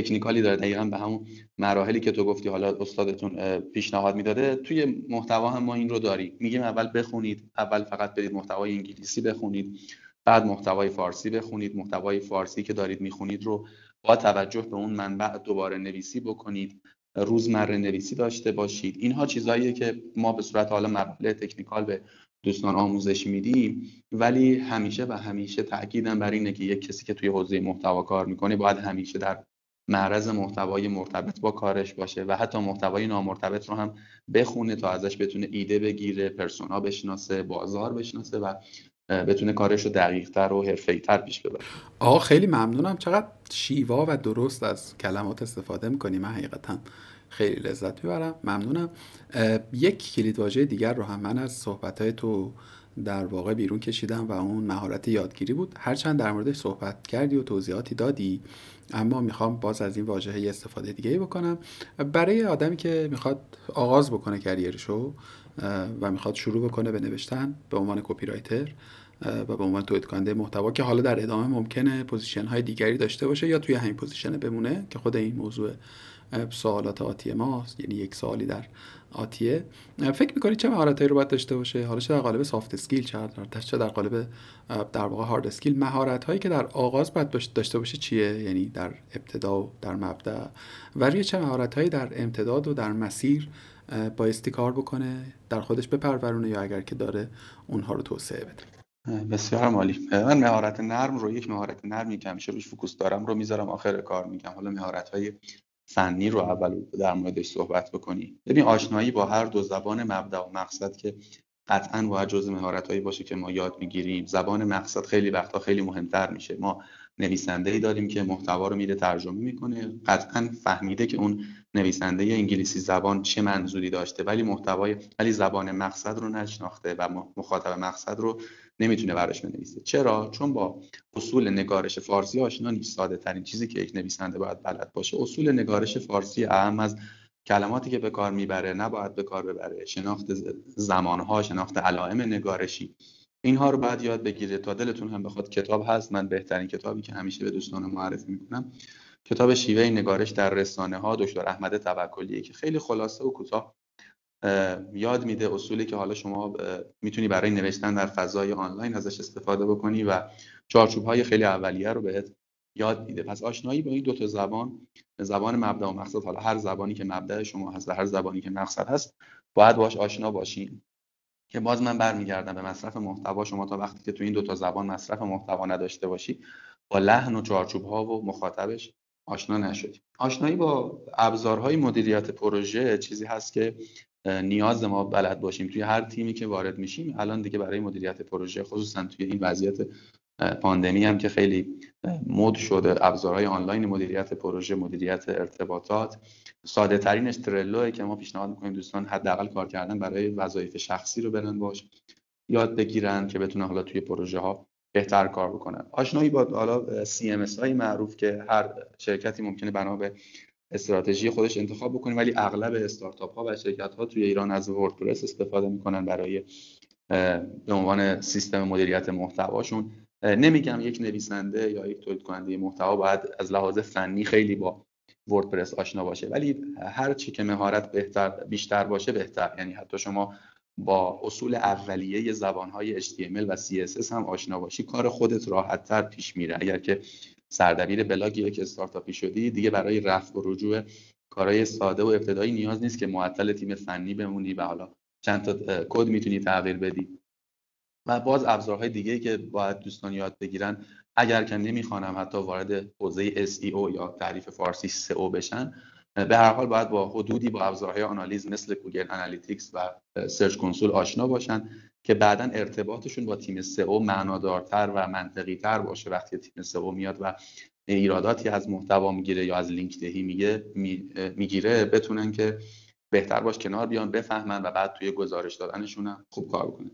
تکنیکالی داره دقیقا به همون مراحلی که تو گفتی حالا استادتون پیشنهاد می‌داده. توی محتوا هم ما این رو داریم. میگیم اول بخونید اول فقط برید محتوای انگلیسی بخونید بعد محتوای فارسی بخونید. محتوای فارسی که دارید می‌خونید رو با توجه به اون منبع دوباره نویسی بکنید. روزمره نویسی داشته باشید. اینها چیزهاییه که ما به صورت حالا مبالغ تکنیکال به دوستان آموزش میدیم. ولی همیشه و همیشه تاکیدم بر اینه که یک کسی که توی حوزه محتوا کار می‌کنه باید همیشه در معرض محتوای مرتبط با کارش باشه و حتی محتوای نامرتبط رو هم بخونه تا ازش بتونه ایده بگیره پرسونا بشناسه بازار بشناسه و بتونه کارش رو دقیقتر و تر پیش ببره. آقا خیلی ممنونم. چقدر شیوا و درست از کلمات استفاده می‌کنی. من حقیقتا خیلی لذت می‌برم. ممنونم. یک کلید واژه دیگر رو هم من از صحبت تو در واقع بیرون کشیدم و اون مهارت یادگیری بود. هرچند در موردش صحبت کردی و توضیحاتی دادی اما می‌خوام باز از این واژه استفاده دیگه بکنم. برای آدمی که می‌خواد آغاز بکنه کریرشو و می‌خواد شروع بکنه به نوشتن به عنوان copywriter و به عنوان تولید کننده محتوا که حالا در ادامه ممکنه position های دیگری داشته باشه یا توی همین position بمونه که خود این موضوع سوالات آتی ماست. یعنی یک سوالی در آتیه. فکر می‌کنی چه مهارتهایی رو باید داشته باشه؟ حالا چه در قالب soft skill چه در قالب در واقع hard skill مهارت هایی که در آغاز باید داشته باشه چیه؟ یعنی در ابتدا و در مبدا. و روی چه مهارت هایی در امتداد و در مسیر بایستی کار بکنه در خودش بپرورونه یا اگر که داره اونها رو توسعه بده؟ بسیار عالی. من مهارت نرم رو یک مهارت نرمی که همیشه روش فوکوس دارم رو می‌ذارم آخر کار میگم. حالا مهارت های فنی رو اول در موردش صحبت بکنی. ببین آشنایی با هر دو زبان مبدا و مقصد که قطعا باید جز مهارتهایی باشه که ما یاد می‌گیریم. زبان مقصد خیلی وقتا خیلی مهمتر میشه. ما نویسنده ای داریم که محتوا رو میره ترجمه می‌کنه. قطعا فهمیده که اون نویسنده انگلیسی زبان چه منظوری داشته ولی محتوای ولی زبان مقصد رو نشناخته و مخاطب مقصد رو نمی‌تونه براش بنویسه. چرا؟ چون با اصول نگارش فارسی آشنا نیست. ساده ترین چیزی که یک نویسنده باید بلد باشه اصول نگارش فارسی اهم از کلماتی که به کار می‌بره نباید به کار ببره. شناخت زمانها شناخت علائم نگارشی. اینها رو باید یاد بگیره تا دلتون هم بخواد کتاب هست من بهترین کتابی که همیشه به دوستان معرفی می‌کنم. کتاب شیوه نگارش در رسانه ها دکتر احمد توکلیه که خیلی خلاصه و کوتاه یاد میده اصولی که حالا شما می‌تونی برای نوشتن در فضای آنلاین ازش استفاده بکنی و چارچوب های خیلی اولیه رو بهت یاد میده. پس آشنایی با این دو تا زبان زبان مبدا و مقصد حالا هر زبانی که مبدا شما هست و هر زبانی که مقصد هست باید باش آشنا باشین که باز من برمیگردم به مصرف محتوا شما تا وقتی که تو این دو تا زبان مصرف محتوا نداشته باشی با لحن و چارچوب ها و مخاطبش آشنا نشدیم آشنایی با ابزارهای مدیریت پروژه چیزی هست که نیاز ما بلد باشیم توی هر تیمی که وارد میشیم. الان دیگه برای مدیریت پروژه خصوصا توی این وضعیت پاندمی هم که خیلی مد شده ابزارهای آنلاین مدیریت پروژه مدیریت ارتباطات. ساده ترینش ترلوه که ما پیشنهاد می‌کنیم دوستان حداقل کار کردن برای وظایف شخصی رو برن باش یاد بگیرن که بتونن حالا توی پروژه ها بهتر کار بکنن. آشنایی با حالا CMS های معروف که هر شرکتی ممکنه بنا به استراتژی خودش انتخاب بکنه ولی اغلب استارتاپ ها و شرکت ها توی ایران از وردپرس استفاده می‌کنن برای به عنوان سیستم مدیریت محتواشون. نمیگم یک نویسنده یا یک تولید کننده محتوا باید از لحاظ فنی خیلی با وردپرس آشنا باشه. ولی هر چی که مهارت بهتر بیشتر باشه بهتر. یعنی حتی شما با اصول اولیه زبانهای HTML و CSS هم آشنا باشی کار خودت راحتتر پیش میره. اگر که سردبیر بلاگ یک استارتاپی شدی دیگه برای رفع و رجوع کارهای ساده و ابتدایی نیاز نیست که معطل تیم فنی بمونی و حالا چند تا کد می‌تونی تغییر بدی. و باز ابزارهای دیگه که باید دوستان یاد بگیرن اگر که نمی‌خوانم حتی وارد حوزه SEO یا تعریف فارسی SEO بشن به هر حال باید تا حدودی با ابزارهای آنالیز مثل Google Analytics و Search Console آشنا باشن. که بعدا ارتباطشون با تیم SEO معنادارتر و منطقی تر باشه. وقتی تیم SEO میاد و ایراداتی از محتوا می‌گیره یا از لینک دهی میگه می‌گیره بتونن که بهتر باش کنار بیان بفهمن و بعد توی گزارش دادنشون هم خوب کار کنن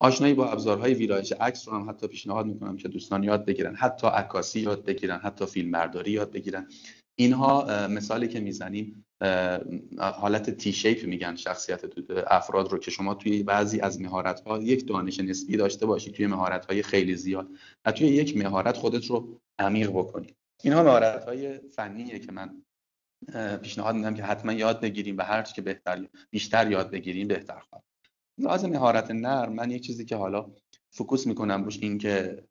آشنایی با ابزارهای ویرایش عکس رو هم حتی پیشنهاد می‌کنم که دوستان یاد بگیرن. حتی عکاسی یاد بگیرن حتی فیلمبرداری یاد بگیرن. اینها مثالی که می‌زنیم حالت تی شیپ میگن شخصیت افراد رو که شما توی بعضی از مهارت ها یک دانش نسبی داشته باشی توی مهارت های خیلی زیاد و توی یک مهارت خودت رو عمیق بکنی. اینها مهارت های فنیه که من پیشنهاد میدم که حتما یاد بگیریم و هر که بهتر بیشتر یاد بگیریم بهتر خواهد لازم مهارت نرم من یک چیزی که حالا فوکوس می‌کنم روش این که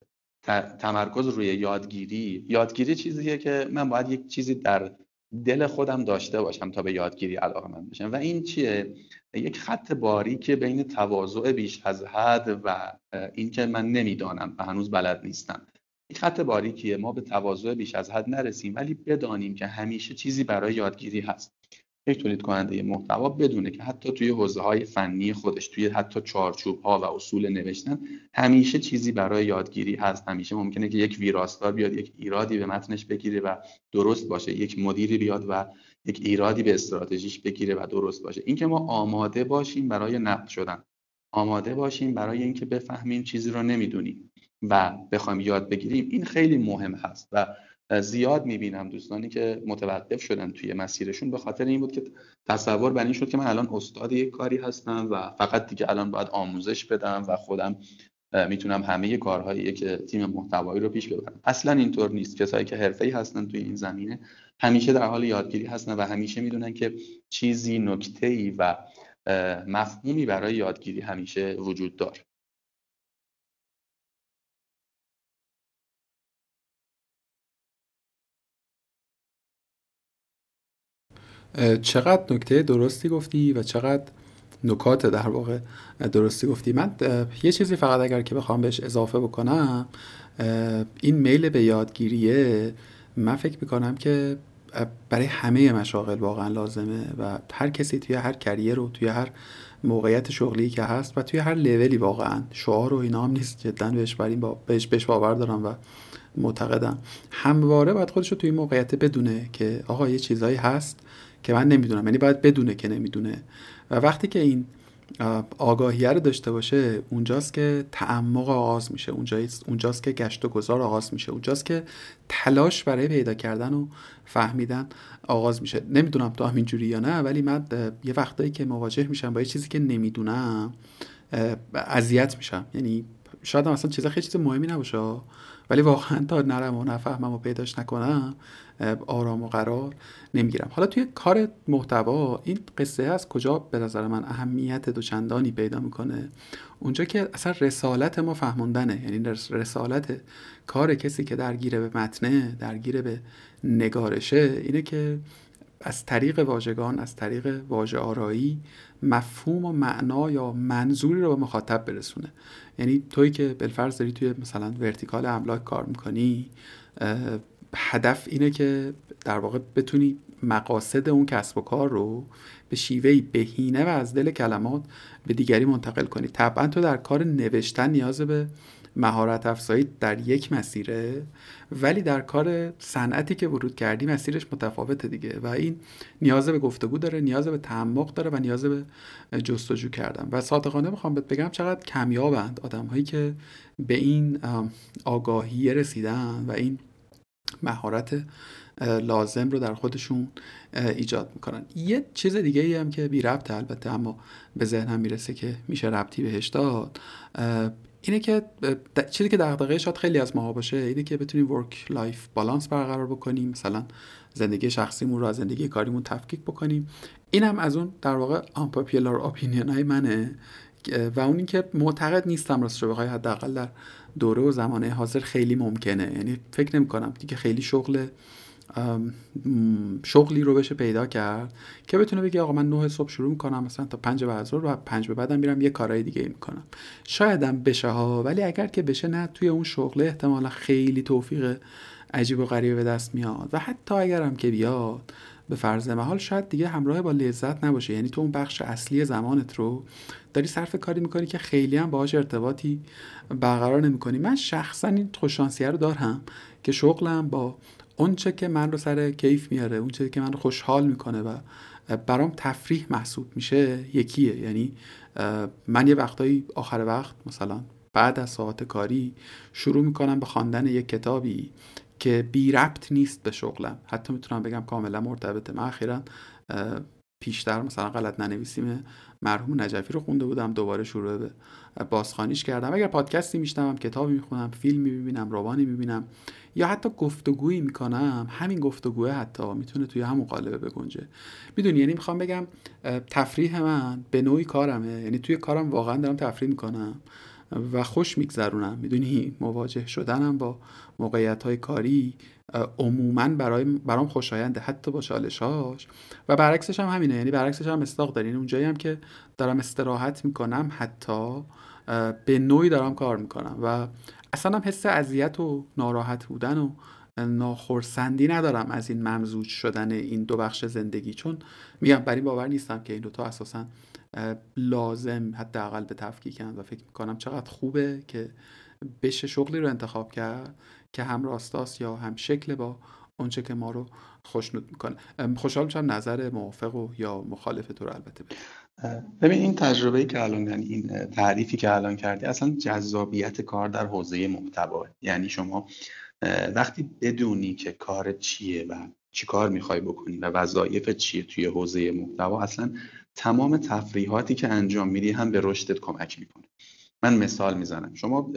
تمرکز روی یادگیری. یادگیری چیزیه که من باید یک چیزی در دل خودم داشته باشم تا به یادگیری علاقه من بشم. و این چیه؟ یک خط باریک بین تواضع بیش از حد و اینکه من نمی‌دانم و هنوز بلد نیستم. این خط باریکیه. ما به تواضع بیش از حد نرسیم ولی بدانیم که همیشه چیزی برای یادگیری هست. یک تولید کننده محتوا بدونه که حتی توی حوزه های فنی خودش توی حتی چارچوب ها و اصول نوشتن همیشه چیزی برای یادگیری هست. همیشه ممکنه که یک ویراستار بیاد یک ایرادی به متنش بگیره و درست باشه. یک مدیری بیاد و یک ایرادی به استراتژیش بگیره و درست باشه. اینکه ما آماده باشیم برای نقد شدن. آماده باشیم برای اینکه بفهمیم چیزی رو نمی‌دونیم و بخوایم یاد بگیریم این خیلی مهم هست و زیاد می‌بینم دوستانی که متوقف شدن توی مسیرشون به خاطر این بود که تصور بر این شد که من الان استاد یک کاری هستم و فقط دیگه الان باید آموزش بدم و خودم می‌تونم همه کارهایی که تیم محتوایی رو پیش ببرم. اصلا اینطور نیست. کسایی که حرفه‌ای هستن توی این زمینه همیشه در حال یادگیری هستن و همیشه می‌دونن که چیزی نکته‌ای و مفهومی برای یادگیری همیشه وجود داره چقدر نکته درستی گفتی و چقدر نکات در واقع درستی گفتی. من یه چیزی فقط اگر که بخوام بهش اضافه بکنم این میل به یادگیریه. من فکر می‌کنم که برای همه مشاغل واقعا لازمه و هر کسی توی هر کریر رو توی هر موقعیت شغلی که هست و توی هر لولی واقعا. شعار و اینا هم نیست. جدا بهش با بهش بهش باور دارم و معتقدم. همواره باید خودش رو توی موقعیت بدونه که آقا یه چیزایی هست. که من نمی‌دونم. یعنی باید بدونه که نمی‌دونه. و وقتی که این آگاهیه رو داشته باشه اونجاست که تعمق آغاز میشه. اونجاست, اونجاست که گشت و گذار آغاز میشه. اونجاست که تلاش برای پیدا کردن و فهمیدن آغاز میشه. نمی‌دونم تو همینجوری یا نه ولی من یه وقتایی که مواجه میشم با یه چیزی که نمی‌دونم اذیت میشم. یعنی شاید اصلا چیز خیلی چیز مهمی نباشه. ولی واقعا تا نرم و نفهمم و پیداش نکنم آرام و قرار نمی‌گیرم. حالا توی کار محتوا این قصه از کجا به نظر من اهمیت دوچندانی پیدا می‌کنه؟ اونجا که اصلا رسالت ما فهموندنه. یعنی رسالت کار کسی که درگیره به متنه درگیره به نگارشه اینه که از طریق واژگان از طریق واژه آرایی مفهوم و معنا یا منظوری رو به مخاطب برسونه. یعنی توی که بالفرض داری توی مثلا ورتیکال املاک کار می‌کنی هدف اینه که در واقع بتونی مقاصد اون کسب و کار رو به شیوهی بهینه و از دل کلمات به دیگری منتقل کنی. طبعا تو در کار نوشتن نیاز به مهارت افزایی در یک مسیره ولی در کار صنعتی که ورود کردی مسیرش متفاوته دیگه و این نیاز به گفتگو داره نیاز به تعمق داره و نیاز به جستجو کردن. و صادقانه می‌خوام بهت بگم چقدر کمیابند آدم هایی که به این آگاهی رسیدن و این مهارت لازم رو در خودشون ایجاد می‌کنن. یه چیز دیگه ای هم که بی ربط البته اما به ذهنم می‌رسه که میشه ربطی بهش داد اینه که چیزی که دغدغه شاید خیلی از ماها باشه اینه که بتونیم work life balance برقرار بکنیم مثلا زندگی شخصیمون رو از زندگی کاریمون تفکیک بکنیم. اینم از اون در واقع unpopular opinion های منه و اون اینکه معتقد نیستم راست رو بخوای حداقل در دوره و زمانه حاضر خیلی ممکنه. یعنی فکر نمی کنم دیگه خیلی شغل شغلی رو بشه پیدا کرد که بتونه بگه آقا من نه صبح شروع می‌کنم مثلا تا پنج بعد و پنج به بعدم میرم یه کارهای دیگه می‌کنم. شایدم بشه ها ولی اگر که بشه نه توی اون شغله احتمالا خیلی توفیق عجیب و غریبه به دست میاد. و حتی اگرم که بیاد به فرض محال شاید دیگه همراه با لذت نباشه. یعنی تو اون بخش اصلی زمانت رو داری صرف کاری می‌کنی که خیلی هم باهاش ارتباطی برقرار نمی‌کنی. من شخصا این خوششانسیه رو دارم که شغلم با اونچه که من رو سر کیف میاره اونچه که من رو خوشحال می‌کنه و برام تفریح محسوب میشه یکیه. یعنی من یه وقتایی آخر وقت مثلا بعد از ساعت کاری شروع می‌کنم به خواندن یک کتابی که بی ربط نیست به شغلم. حتی می‌تونم بگم کاملا مرتبطه. من اخیرا پیشتر مثلا غلط ننویسیم مرحوم نجفی رو خونده بودم دوباره شروع به بازخانیش کردم. اگر پادکستی میشنوم کتابی می‌خونم فیلمی می‌بینم روانی می‌بینم یا حتی گفتگویی می‌کنم. همین گفتگوه حتی می‌تونه توی همون قالبه بگنجه. می‌دونی یعنی می‌خوام بگم تفریح من به نوعی کارمه. یعنی توی کارم واقعا دارم تفریح می‌کنم و خوش میگذرونم. می‌دونی مواجه شدنم با موقعیت های کاری عموما برای برام خوشاینده حتی با چالشاش و برعکسش هم همینه. یعنی برعکسش هم استاق دارین اونجایی هم که دارم استراحت می‌کنم حتی به نوعی دارم کار می‌کنم. و اصلا هم حس اذیت و ناراحت بودن و ناخرسندی ندارم از این ممزوج شدن این دو بخش زندگی. چون میگم بر این باور نیستم که این دوتا اساسا لازم حداقل به تفکیکن و فکر می‌کنم چقدر خوبه که بشه شغلی رو انتخاب کرد که هم راستاست یا هم شکل با اونچه که ما رو خوشنود می‌کنه. خوشحال میشم نظر موافق و یا مخالف تو رو البته ببین این تجربه که الان یعنی این تعریفی که الان کردی اصلا جذابیت کار در حوزه محتوا. یعنی شما وقتی بدونی که کار چیه و چی کار می‌خوای بکنی و وظایف چیه توی حوزه محتوا اصلا تمام تفریحاتی که انجام میدی هم به رشدت کمک می‌کنه. من مثال می‌زنم. شما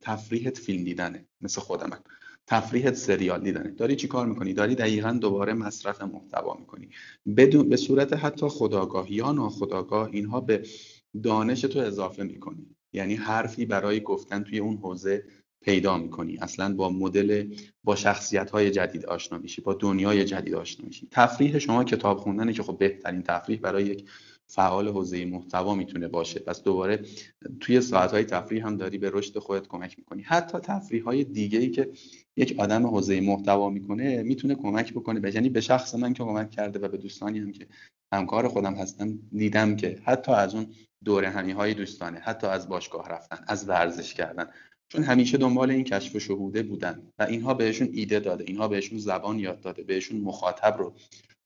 تفریحت فیلم دیدنه مثل خود من تفریحت سریال دیدنه. داری چی کار می‌کنی؟ داری دقیقا دوباره مصرف محتوا می‌کنی. بدون به صورت حتی خداگاه یا ناخداگاه اینها به دانش تو اضافه می‌کنی. یعنی حرفی برای گفتن توی اون حوزه پیدا می‌کنی. اصلا با مدل با شخصیت های جدید آشنا میشی با دنیای جدید آشنا میشی. تفریح شما کتاب خوندنه که خب بهترین تفریح برای یک فعال حوزه محتوا می‌تونه باشه. پس دوباره توی ساعت های تفریح هم داری به رشد خودت کمک می‌کنی. حتی تفریح های دیگه ای که یک آدم حوزه محتوا می‌کنه می‌تونه کمک بکنه. به یعنی به شخص من که کمک کرده و به دوستانی هم که همکار خودم هستم دیدم که حتی از اون دوره همی های دوستانه حتی از باشگاه رفتن از ورزش کردن چون همیشه دنبال این کشف و شهوده بودن و اینها بهشون ایده داده اینها بهشون زبان یاد داده بهشون مخاطب رو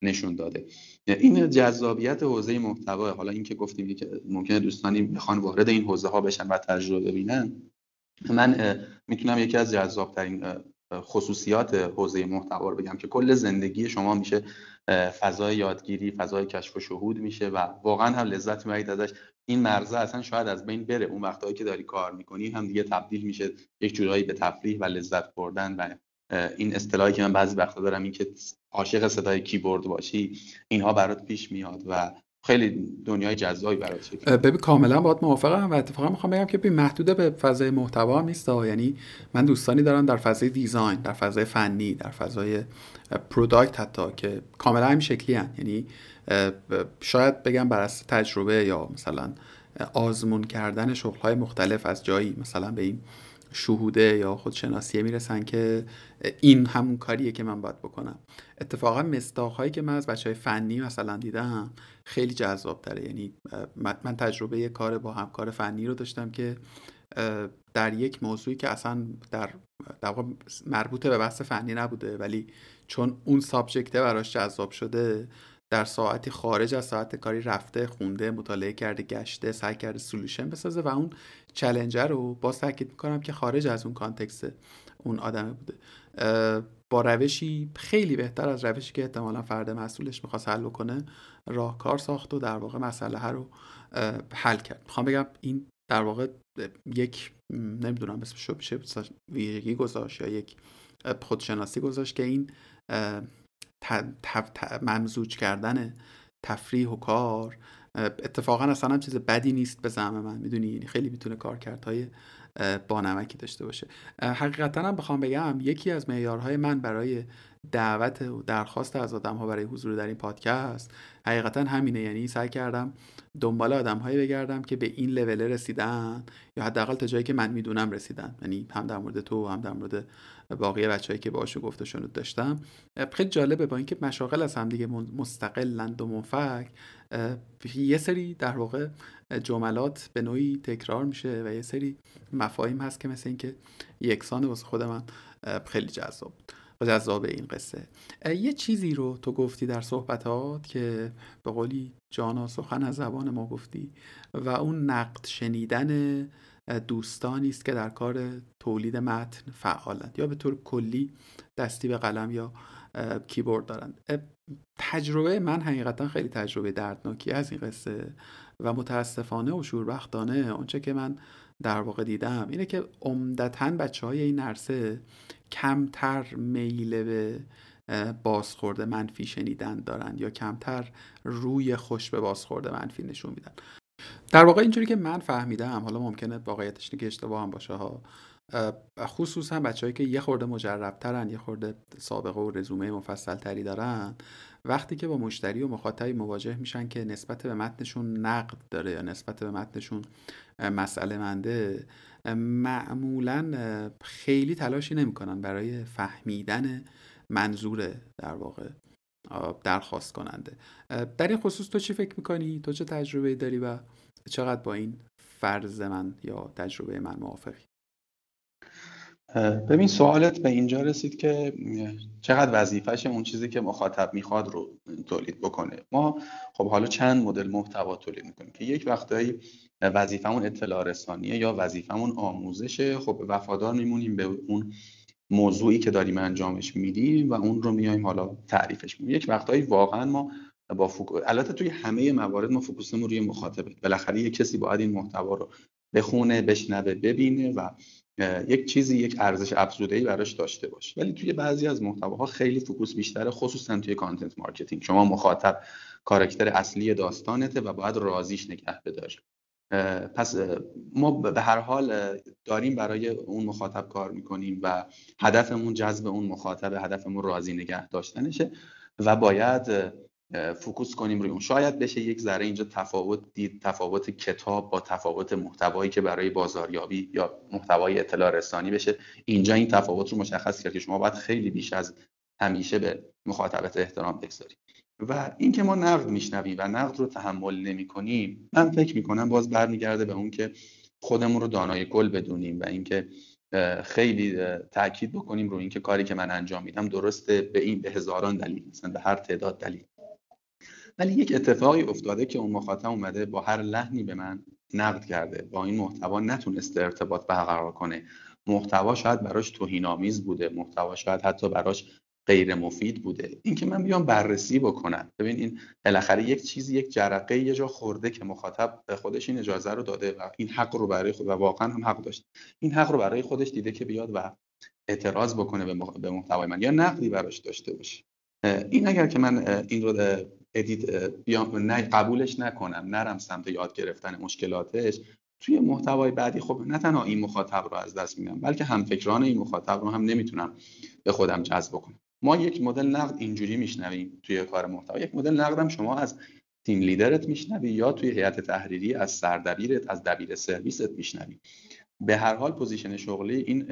نشون داده. این جذابیت حوزه محتوا حالا اینکه گفتیم که ممکنه دوستانی بخوان وارد این حوزه ها بشن و تجربه ببینن من می‌تونم یکی از جذابترین خصوصیات حوزه محتوا رو بگم که کل زندگی شما میشه فضای یادگیری فضای کشف و شهود میشه و واقعا هم لذت می‌برید ازش. این مرزه اصلا شاید از بین بره. اون وقتهایی که داری کار می‌کنی هم دیگه تبدیل میشه یک جورایی به تفریح و لذت بردن و این اصطلاحی که من بعضی وقتا دارم این که عاشق صدای کیبورد باشی اینها برات پیش میاد و خیلی دنیای جذابی برات شکل ببین کاملا باهات موافقم و اتفاقا می‌خوام بگم که ببین محدوده به فضای محتوا هم نیست یعنی من دوستانی دارم در فضای design در فضای فنی در فضای product حتی که کاملا همین شکلی هن. یعنی شاید بگم بر اساس تجربه یا مثلا آزمون کردن شغل های مختلف از جایی مثلا به این شهوده یا خودشناسیه می‌رسن که این همون کاریه که من باید بکنم. اتفاقا مستاق که من از بچه های فنی مثلا دیدم خیلی جذاب تره یعنی من تجربه کار با همکار فنی رو داشتم که در یک موضوعی که اصلا در, در مربوط به بحث فنی نبوده ولی چون اون سابجکته براش جذاب شده در ساعتی خارج از ساعت کاری رفته خونده مطالعه کرده گشته سعی کرده سلوشن بسازه و اون چلنجر رو باز تاکید می‌کنم که خارج از اون کانتکست اون آدمه بوده. با روشی خیلی بهتر از روشی که احتمالا فرد مسئولش می‌خواست حل بکنه راهکار ساخت و در واقع مسئله رو حل کرد. می‌خوام بگم این در واقع یک نمی‌دونم اسمش بشه ویژگی گذاشت یا یک خودشناسی گذاشت که این ممزوج کردن تفریح و کار اتفاقا اصلا هم چیز بدی نیست به زعم من. می‌دونی؟ یعنی خیلی می‌تونه کارکردهای بانمکی داشته باشه. حقیقتا هم بخوام بگم یکی از معیارهای من برای دعوت و درخواست از آدم ها برای حضور در این پادکست حقیقتا همینه. یعنی سعی کردم دنبال آدم هایی بگردم که به این لول رسیدن یا حداقل تا جایی که من می‌دونم رسیدن. یعنی هم در مورد تو هم در مورد باقی بچههایی که باشو گفته شنود داشتم. خیلی جالبه با اینکه مشاغل از هم دیگه مستقلند و منفک یه سری در واقع جملات به نوعی تکرار میشه و یه سری مفاهیم هست که مثل اینکه یکسان واسه خود من خیلی جذاب و جذاب این قصه. یه چیزی رو تو گفتی در صحبتات که به قولی جانا سخن از زبان ما گفتی و اون نقد شنیدن دوستانی است که در کار تولید متن فعالند یا به طور کلی دستی به قلم یا کیبورد دارند. تجربه من حقیقتا خیلی تجربه دردناکی از این قصه و متاسفانه و شوربختانه آنچه که من در واقع دیدم اینه که عمدتا بچه های این نرسه کمتر میل به بازخورده منفی شنیدن دارن یا کمتر روی خوش به بازخورده منفی نشون میدن. در واقع اینجوری که من فهمیدم حالا ممکنه واقعیتش که اشتباه هم باشه ها. خصوصا بچههایی که یه خورده مجربترن یه خورده سابقه و رزومه مفصل تری دارن وقتی که با مشتری و مخاطبی مواجه میشن که نسبت به متنشون نقد داره یا نسبت به متنشون مسئله منده معمولا خیلی تلاشی نمی‌کنن برای فهمیدن منظور در واقع درخواست کننده در این خصوص تو چی فکر می‌کنی؟ تو چه تجربه داری و چقدر با این فرض من یا تجربه من موافقی؟ ببین سوالت به اینجا رسید که چقدر وظیفش اون چیزی که مخاطب می‌خواد رو تولید بکنه. ما خب حالا چند مدل محتوا تولید می‌کنیم که یک وقتایی وظیفمون اطلاع رسانیه یا وظیفمون آموزشه. خب وفادار میمونیم به اون موضوعی که داریم انجامش میدیم و اون رو میایم حالا تعریفش میدیم یک وقتایی واقعا ما با فوق... البته توی همه موارد ما focus مون روی مخاطبه. بالاخره یک کسی باید این محتوا رو بخونه بشنوه ببینه و یک چیزی یک ارزش افزوده ای براش داشته باشه ولی توی بعضی از محتواها خیلی focus بیشتره خصوصا توی content marketing شما مخاطب کاراکتر اصلی داستانته و باید راضیش نگه بداری پس ما به هر حال داریم برای اون مخاطب کار می‌کنیم و هدفمون جذب اون مخاطب هدفمون راضی نگه داشتنشه و باید فوکوس کنیم روی اون. شاید بشه یک ذره اینجا تفاوت دید تفاوت کتاب با تفاوت محتوایی که برای بازاریابی یا محتوای اطلاع رسانی بشه. اینجا این تفاوت رو مشخص کرد که شما باید خیلی بیش از همیشه به مخاطبت احترام بگذارید و اینکه ما نقد میشنویم و نقد رو تحمل نمی کنیم من فکر می‌کنم باز برمیگرده به اون که خودمون رو دانای گل بدونیم و اینکه خیلی تاکید بکنیم رو اینکه کاری که من انجام میدم درسته به این به هزاران دلیل مثلا به هر تعداد دلیل. ولی یک اتفاقی افتاده که اون مخاطب اومده با هر لحنی به من نقد کرده با این محتوا نتونسته ارتباط برقرار کنه. محتوا شاید براش توهینآمیز بوده محتوا شاید حتی براش غیر مفید بوده. اینکه من بیام بررسی بکنم. ببین این بالاخره یک چیزی یک جرقه یه جا خورده که مخاطب به خودش این اجازه رو داده و این حق رو برای خود و واقعا هم حق داشت. این حق رو برای خودش دیده که بیاد و اعتراض بکنه به محتوای من یا نقدی براش داشته باشه. این اگر که من این رو edit بیام نه قبولش نکنم نرم سمت یاد گرفتن مشکلاتش. توی محتوای بعدی خب نه تنها این مخاطب رو از دست میدم بلکه همفکران این مخاطب رو هم نمی‌تونم به خودم جذب کنم ما یک مدل نقد اینجوری میشنویم توی کار محتوا. یک مدل نقدم شما از team leader ت میشنوی یا توی هیئت تحریریه از سردبیرت از دبیر سرویست میشنوی. به هر حال position شغلی این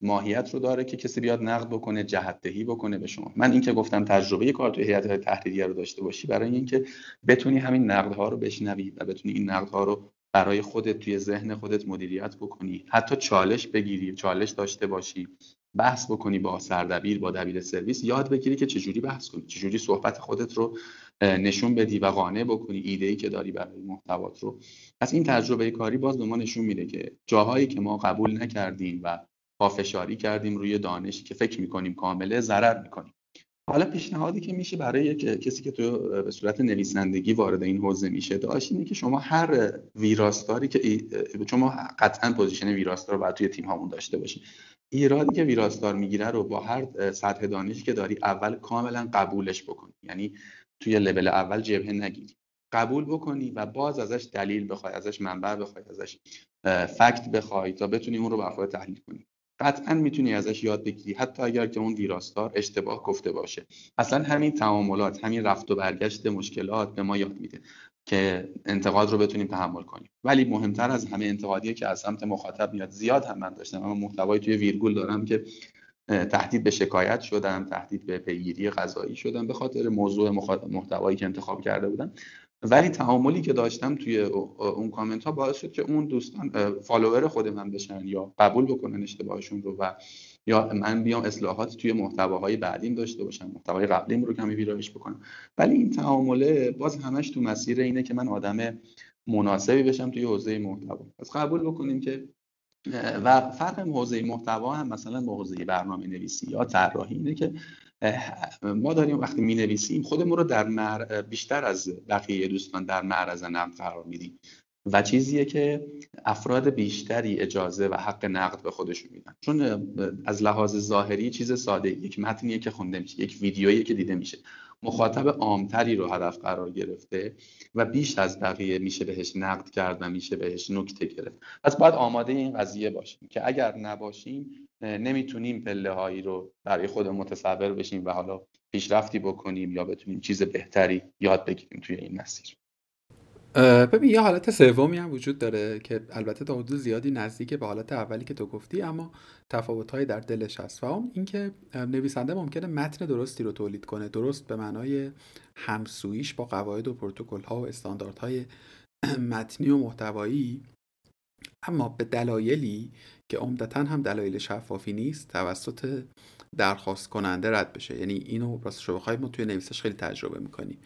ماهیت رو داره که کسی بیاد نقد بکنه جهت دهی بکنه به شما. من اینکه گفتم تجربه کار توی هیئت تحریریه رو داشته باشی برای اینکه بتونی همین نقدها رو بشنوی و بتونی این نقدها رو برای خودت توی ذهن خودت مدیریت بکنی. حتی چالش بگیری چالش داشته باشی بحث بکنی با سردبیر با دبیر سرویس یاد بگیری که چجوری بحث کنی چجوری صحبت خودت رو نشون بدی و قانع بکنی ایده ای که داری برای محتوات رو. پس این تجربه کاری باز به ما نشون میده که جاهایی که ما قبول نکردیم و پافشاری کردیم روی دانشی که فکر می‌کنیم کامله ضرر می‌کنیم. حالا پیشنهادی که میشه برای کسی که تو به صورت نویسندگی وارد این حوزه میشه داشت اینه که شما هر ویراستاری که شما قطعا position ویراستار رو باید توی تیم هامون داشته باشید ایرادی که ویراستار می‌گیره رو با هر سطح دانشی که داری اول کاملا قبولش بکنی. یعنی توی لول اول جبهه نگیری. قبول بکنی و باز ازش دلیل بخوای ازش منبع بخوای ازش فکت بخوای تا بتونی اون رو به تحلیل کنی. قطعا می‌تونی ازش یاد بگیری. حتی اگر که اون ویراستار اشتباه گفته باشه. اصلا همین تعاملات همین رفت و برگشت مشکلات به ما یاد میده که انتقاد رو بتونیم تحمل کنیم. ولی مهمتر از همه انتقادیه که از سمت مخاطب میاد. زیاد هم من داشتم. اما محتوای توی ویرگول دارم که تهدید به شکایت شدم تهدید به پیگیری قضایی شدم. به خاطر موضوع محتوایی که انتخاب کرده بودم. ولی تعاملی که داشتم توی اون کامنت ها باعث شد که اون دوستان فالوور خود من بشن یا قبول بکنن اشتباهشون رو و یا من بیام اصلاحات توی محتواهای بعدیم داشته باشم محتوای قبلیم رو کمی ویرایش بکنم. ولی این تعامله باز همش تو مسیر اینه که من آدم مناسبی بشم توی حوزه محتوا. پس قبول بکنیم که و فرق حوزه محتوا هم مثلا با حوزه برنامه نویسی یا طراحی اینه که ما داریم وقتی می نویسیم خودمون رو در بیشتر از بقیه دوستان در معرض نقد قرار میدیم. و چیزیه که افراد بیشتری اجازه و حق نقد به خودشون میدن. چون از لحاظ ظاهری چیز ساده یک متنیه که خونده میشه یک ویدیویی که دیده میشه. مخاطب عامتری رو هدف قرار گرفته و بیش از بقیه میشه بهش نقد کرد و میشه بهش نکته گرفت. پس باید آماده این قضیه باشیم که اگر نباشیم نمی‌تونیم پله هایی رو برای خود متصور بشیم و حالا پیشرفتی بکنیم یا بتونیم چیز بهتری یاد بگیریم توی این مسیر. ببین یه حالت سومی هم وجود داره که البته تا حدود زیادی نزدیک به حالت اولی که تو گفتی اما تفاوتهایی در دلش هست. و اون اینکه نویسنده ممکنه متن درستی رو تولید کنه درست به معنای همسویش با قواعد و پروتکل ها و استانداردهای متنی و محتوایی اما به دلایلی که عمدتا هم دلایل شفافی نیست توسط درخواست کننده رد بشه. یعنی اینو راستش رو بخوایم ما توی نویسش خیلی تجربه می‌کنیم.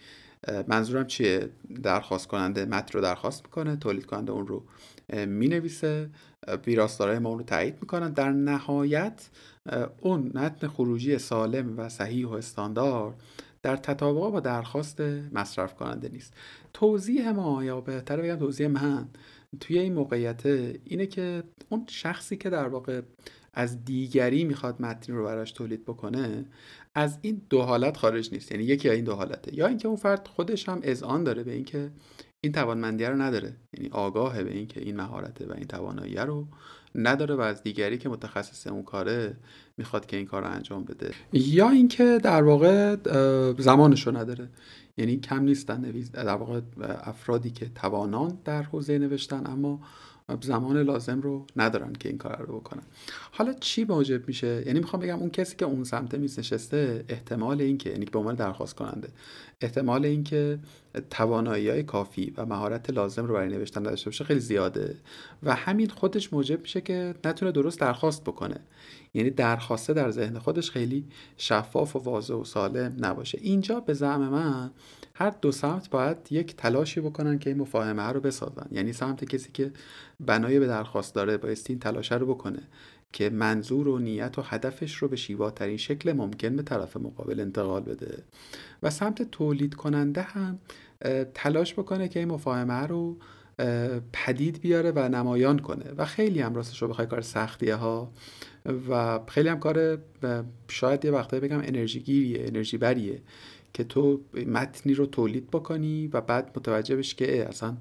منظورم چیه؟ درخواست کننده متن رو درخواست می‌کنه تولید کننده اون رو می‌نویسه ویراستارای ما اون رو تایید می‌کنن. در نهایت اون متن خروجی سالم و صحیح و استاندارد در تطابق با درخواست مصرف کننده نیست. توضیح ما یا بهتر بگم توضیح من. توی این موقعیت اینه که اون شخصی که در واقع از دیگری می‌خواد متنی رو براش تولید بکنه از این دو حالت خارج نیست. یعنی یکی از این دو حالته. یا اینکه اون فرد خودش هم اذعان داره به اینکه این توانمندی رو نداره. یعنی آگاهه به اینکه این مهارته و این توانایی رو نداره و از دیگری که متخصص اون کاره می‌خواد که این کار رو انجام بده. یا اینکه در واقع زمانش رو نداره. یعنی کم نیستن نویز در واقع افرادی که توانان در حوزه نوشتن اما زمان لازم رو ندارن که این کار رو بکنن. حالا چی موجب میشه؟ یعنی می‌خوام بگم اون کسی که اون سمت میز نشسته احتمال اینکه یعنی به عنوان درخواست کننده احتمال اینکه توانایی های کافی و مهارت لازم رو برای نوشتن داشته باشه خیلی زیاده. و همین خودش موجب میشه که نتونه درست درخواست بکنه. یعنی درخواسته در ذهن خودش خیلی شفاف و واضح و سالم نباشه. اینجا به زعم من هر دو سمت باید یک تلاشی بکنن که این مفاهمه رو بسازن. یعنی سمت کسی که بنای به درخواست داره بایستی این تلاشه رو بکنه که منظور و نیت و هدفش رو به شیواترین شکل ممکن به طرف مقابل انتقال بده. و سمت تولید کننده هم تلاش بکنه که این مفاهمه رو پدید بیاره و نمایان کنه. و خیلی هم راستش رو بخوای کار سختیه ها. و خیلی هم کار شاید یه وقتایی بگم انرژی گیریه انرژی بریه که تو متنی رو تولید بکنی و بعد متوجه بشی که اصلا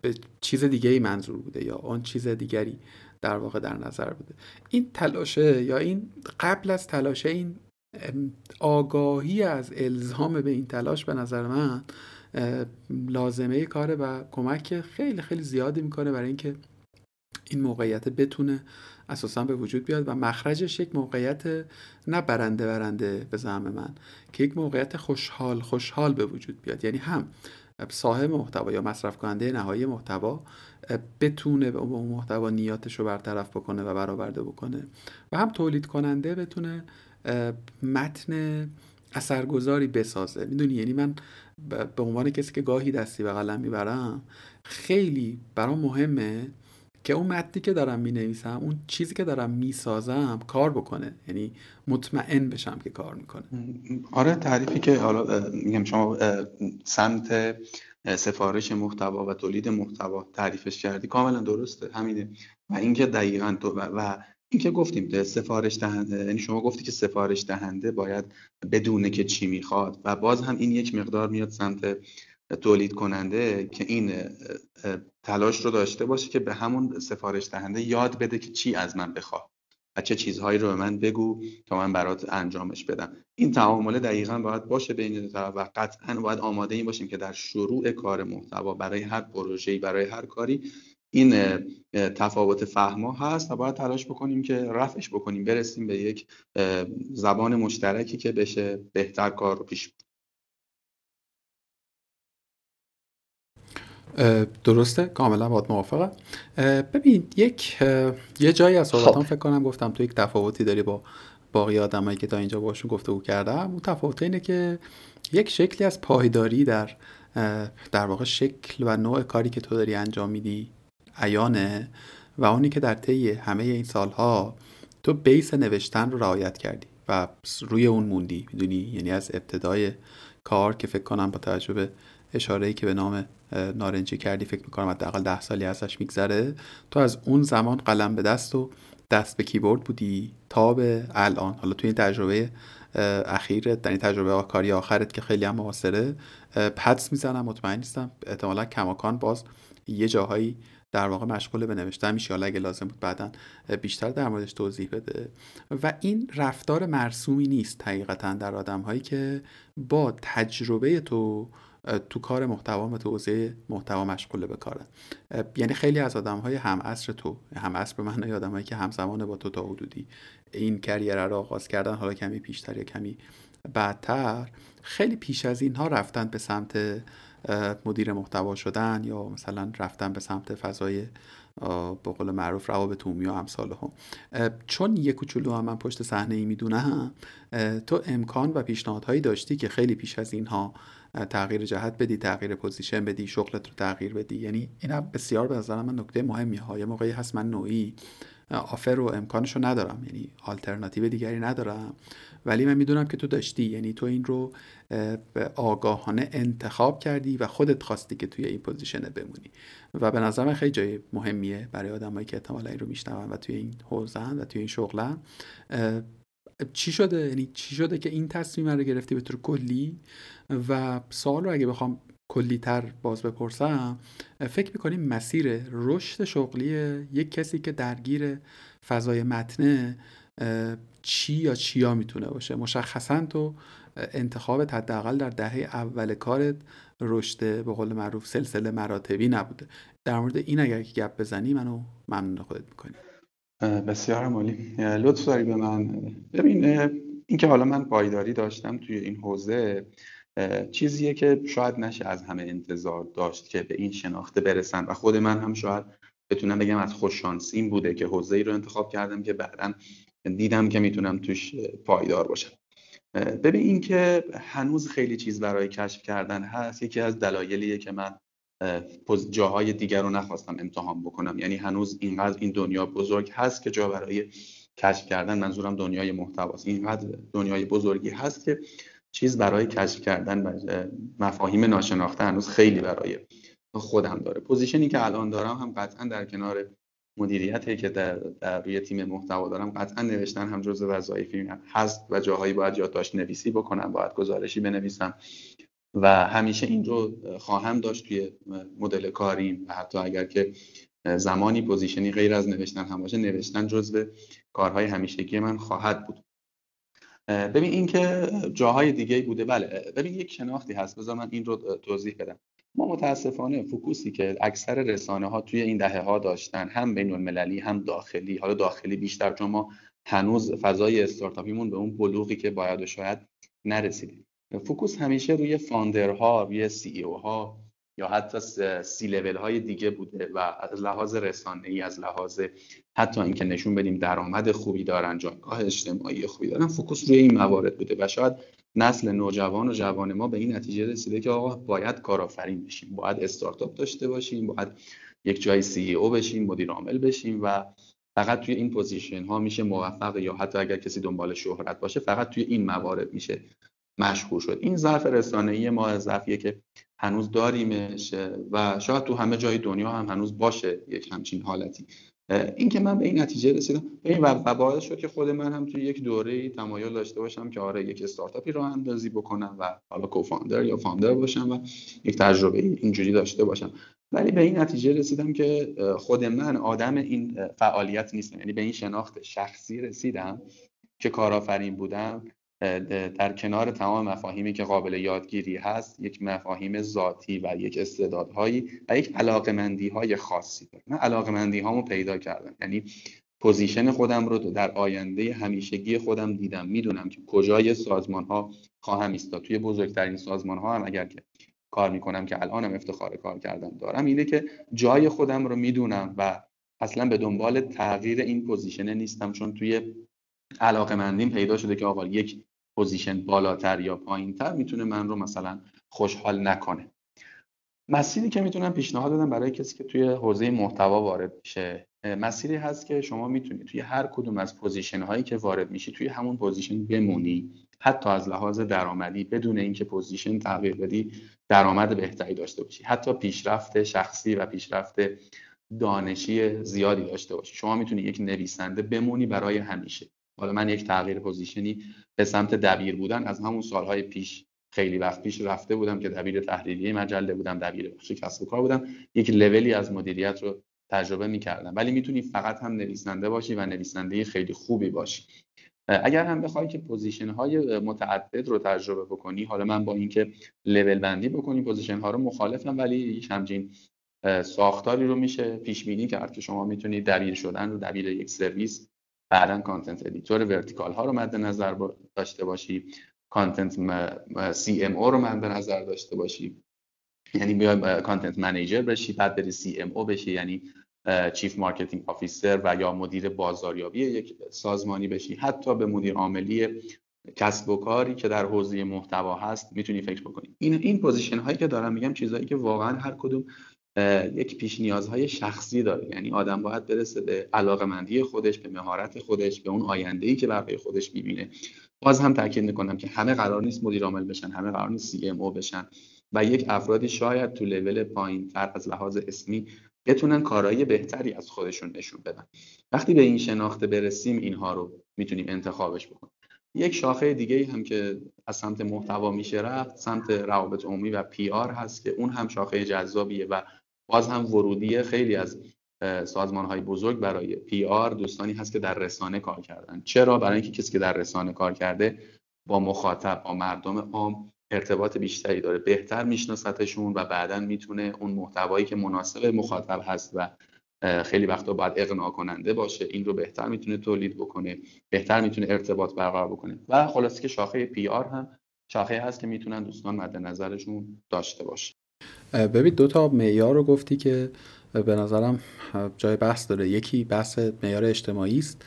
به چیز دیگه ای منظور بوده یا آن چیز دیگری در واقع در نظر بوده. این تلاشه یا این قبل از تلاشه این آگاهی از الزام به این تلاش به نظر من لازمه کاره و کمک خیلی خیلی زیادی می‌کنه برای اینکه این موقعیت بتونه اساسا به وجود بیاد و مخرجش یک موقعیت نه برنده برنده به زعم من که یک موقعیت خوشحال خوشحال به وجود بیاد. یعنی هم صاحب محتوا یا مصرف کننده نهایی محتوا بتونه به اون محتوا نیاتش رو برطرف بکنه و برآورده بکنه و هم تولید کننده بتونه متن اثرگذاری بسازه. می‌دونی؟ یعنی من به عنوان کسی که گاهی دستی به قلم می‌برم خیلی برام مهمه که اون متنی که دارم می نویسم اون چیزی که دارم می سازم کار بکنه. یعنی مطمئن بشم که کار می‌کنه. آره تعریفی که حالا میگم شما سمت سفارش محتوا و تولید محتوا تعریفش کردی کاملا درسته. همینه. و اینکه دقیقا تو و اینکه گفتیم سفارش دهنده یعنی شما گفتی که سفارش دهنده باید بدونه که چی می‌خواد و باز هم این یک مقدار میاد سمت تولید کننده که این تلاش رو داشته باشه که به همون سفارش دهنده یاد بده که چی از من بخواد و چه چیزهایی رو به من بگو تا من برات انجامش بدم. این تعامله دقیقا باید باشه بین طرف و قطعا باید آماده این باشیم که در شروع کار محتوا برای هر پروژه‌ای برای هر کاری این تفاوت فهما هست و باید تلاش بکنیم که رفعش بکنیم برسیم به یک زبان مشترکی که بشه بهتر کار رو پیش درسته؟ کاملا باید موافقم. ببین یک یه جایی از صحبتام خب. فکر کنم گفتم تو یک تفاوتی داری با باقی آدمایی که تا اینجا باشون گفتگو کردم. اون تفاوت اینه که یک شکلی از پایداری در در واقع شکل و نوع کاری که تو داری انجام میدی عیانه و اونی که در طی همه این سالها تو بیس نوشتن رو رعایت کردی و روی اون موندی می‌دونی؟ یعنی از ابتدای کار که فکر کنم با توجه به اشاره که به نام نارنجی کردی فکر می‌کنم حداقل ده سالی ازش میگذره تو از اون زمان قلم به دست و دست به کیبورد بودی تا به الان. حالا توی این تجربه اخیر در این تجربه کاری آخرت که خیلی هم معاصره پدس می‌زنم مطمئن نیستم احتمالا کماکان باز یه جاهایی در واقع مشغول به نوشتن میشه. حالا اگه لازم بود بعدا بیشتر در موردش توضیح بده. و این رفتار مرسومی نیست حقیقتا در آدم هایی که با تجربه تو تو کار محتوا و تو حوزه محتوا مشغول به کارن. یعنی خیلی از آدم های هم عصر تو هم عصر به معنای آدم هایی که همزمان با تو تا حدودی این career رو آغاز کردن حالا کمی پیشتر یا کمی بعدتر خیلی پیش از اینها رفتن به سمت مدیر محتوا شدن یا مثلا رفتن به سمت فضای به قول معروف روابط عمومی و امثالهم. چون یک کوچولو هم من پشت صحنه ای می‌دونم تو امکان و پیشنهادهایی داشتی که خیلی پیش از اینها تغییر جهت بدی تغییر position بدی شغلت رو تغییر بدی. یعنی این بسیار به نظر من نکته مهمی ها. یه موقعی هست من نوعی offer و امکانش رو ندارم. یعنی آلترناتیو دیگری ندارم. ولی من می‌دونم که تو داشتی. یعنی تو این رو آگاهانه انتخاب کردی و خودت خواستی که توی این position بمونی. و به نظر من خیلی جای مهمیه برای آدمایی که احتمالا این رو میشنون و توی این حوزن و توی این شغلن. چی شده؟ یعنی چی شده که این تصمیم رو گرفتی به طور کلی؟ و سوال رو اگه بخوام کلی تر باز بپرسم فکر می‌کنیم مسیر رشد شغلی یک کسی که درگیر فضای متنه چی یا چیا می‌تونه باشه؟ مشخصا تو انتخابت حداقل در دهه اول کارت رشد به قول معروف سلسله مراتبی نبوده. در مورد این اگر که گپ بزنی منو ممنون خودت می‌کنی. بسیار مالی لطف داری به من. ببین اینکه حالا من پایداری داشتم توی این حوزه چیزیه که شاید نشه از همه انتظار داشت که به این شناخته برسن و خود من هم شاید بتونم بگم از خوششانسیم بوده که حوزه ای رو انتخاب کردم که بعدا دیدم که می‌تونم توش پایدار باشم. ببین این که هنوز خیلی چیز برای کشف کردن هست یکی از دلایلیه که من جاهای دیگر رو نخواستم امتحان بکنم. یعنی هنوز اینقدر این دنیا بزرگ هست که جا برای کشف کردن منظورم دنیای محتواست. اینقدر دنیای بزرگی هست که چیز برای کشف کردن و مفاهیم ناشناخته هنوز خیلی برای خودم داره. position ی که الان دارم هم قطعا در کنار مدیریتی که در, در روی تیم محتوا دارم قطعا نوشتن هم جزء وظایفی هست و جاهایی باید یادداشت نویسی بکنم باید گزارشی بنویسم و همیشه این رو خواهم داشت توی مدل کاریم و حتی اگر که زمانی position ی غیر از نوشتن هم باشه نوشتن جزء کارهای همیشگی من خواهد بود. ببین اینکه جاهای دیگه بوده بله. ببین یک شناختی هست بذار من این رو توضیح بدم. ما متاسفانه focus ی که اکثر رسانه ها توی این دهه ها داشتن هم بین المللی هم داخلی حالا داخلی بیشتر چون ما هنوز فضای استارتاپیمون به اون بلوغی که باید و شاید نرسیدیم. focus همیشه روی founder ها روی CEO ها یا حتی سی لول های دیگه بوده و از لحاظ رسانه ای از لحاظ حتی اینکه نشون بدیم درآمد خوبی دارن جایگاه اجتماعی خوبی دارن focus روی این موارد بوده و شاید نسل نوجوان و جوان ما به این نتیجه رسیده که آقا باید کارآفرین بشیم باید استارتاپ داشته باشیم باید یک جای CEO بشیم مدیر عامل بشیم و فقط توی این position ها میشه موفق یا حتی اگر کسی دنبال شهرت باشه فقط توی این موارد میشه مشهور شد. این ظرف رسانه‌ای ما ظرفیه که هنوز داریمش و شاید تو همه جای دنیا هم هنوز باشه یک همچین حالتی. این که من به این نتیجه رسیدم. این و باعث شد که خود من هم توی یک دوره تمایل داشته باشم که آره یک استارتاپی راه اندازی بکنم و حالا کوفاندر یا فاندر باشم و یک تجربه اینجوری داشته باشم. ولی به این نتیجه رسیدم که خود من آدم این فعالیت نیستم. یعنی به این شناخت شخصی رسیدم که کارآفرین بودم. در کنار تمام مفاهیمی که قابل یادگیری هست یک مفاهیم ذاتی و یک استعدادهایی و یک علاقمندی های خاصی داره. من علاقمندی هامو پیدا کردم. یعنی position خودم رو در آینده همیشگی خودم دیدم. می‌دونم که کجای سازمان ها خواهم ایستاد. توی بزرگترین سازمان ها هم اگر که کار می‌کنم که الانم افتخار کار کردم دارم اینه که جای خودم رو می‌دونم و اصلا به دنبال تغییر این position نیستم. چون توی علاقه مندیم پیدا شده که آقا یک position بالاتر یا پایینتر می‌تونه من رو مثلا خوشحال نکنه. مسیری که می‌تونم پیشنهاد بدم برای کسی که توی حوزه محتوا وارد میشه مسیری هست که شما می‌تونید توی هر کدوم از position هایی که وارد میشی توی همون position بمونی حتی از لحاظ درآمدی بدون اینکه position تغییر بدی درآمد بهتری داشته باشی. حتی پیشرفت شخصی و پیشرفت دانشی زیادی داشته باشی. شما می‌تونی یک نویسنده بمونی برای همیشه. حالا من یک تغییر position ی به سمت دبیر بودن از همون سالهای پیش خیلی وقت پیش رفته بودم که دبیر تحریریه مجله بودم دبیر بخش کسب کار بودم یک لولی از مدیریت رو تجربه می‌کردم. ولی می‌تونی فقط هم نویسنده باشی و نویسنده خیلی خوبی باشی. اگر هم بخوای که position های متعدد رو تجربه بکنی حالا من با اینکه لول بندی بکنی position ها رو مخالفم ولی یک همچین ساختاری رو میشه پیش بینی کرد که شما می‌تونید دبیر شدن رو دبیر یک سرویس بعدا content editor vertical ها رو مد نظر داشته باشی. content CMO رو مد نظر داشته باشی. یعنی بیای content manager بشی بعد بری CMO بشی یعنی chief marketing officer و یا مدیر بازاریابی یک سازمانی بشی. حتی به مدیر عاملی کسب و کاری که در حوزه محتوا هست می‌تونی فکر بکنی. این این position هایی که دارم میگم چیزهایی که واقعا هر کدوم یک پیش نیازهای شخصی داره. یعنی آدم باید برسه به علاقمندی خودش به مهارت خودش به اون آینده ای که برای خودش می‌بینه. باز هم تاکید می‌کنم که همه قرار نیست مدیر عامل بشن همه قرار نیست CMO بشن و یک افرادی شاید تو لول پایین تر از لحاظ اسمی بتونن کارایی بهتری از خودشون نشون بدن. وقتی به این شناخته برسیم اینها رو می‌تونیم انتخابش بکنیم. یک شاخه دیگه هم که از سمت محتوا میشه رفت سمت روابط عمومی و پی آر هست که اون هم شاخه جذابیه و باز هم ورودی خیلی از سازمان های بزرگ برای پی آر دوستانی هست که در رسانه کار کردن. چرا؟ برای اینکه کسی که در رسانه کار کرده با مخاطب با مردم عام ارتباط بیشتری داره. بهتر میشناستشون و بعدا می‌تونه اون محتوایی که مناسب مخاطب هست و خیلی وقتا باید اقناع کننده باشه این رو بهتر می‌تونه تولید بکنه بهتر می‌تونه ارتباط برقرار بکنه. و خلاصه که شاخه پی آر هم شاخه هست که می‌تونن دوستان مد نظرشون داشته باشه ببین دو تا معیار رو گفتی که به نظرم جای بحث داره. یکی بحث معیار اجتماعی است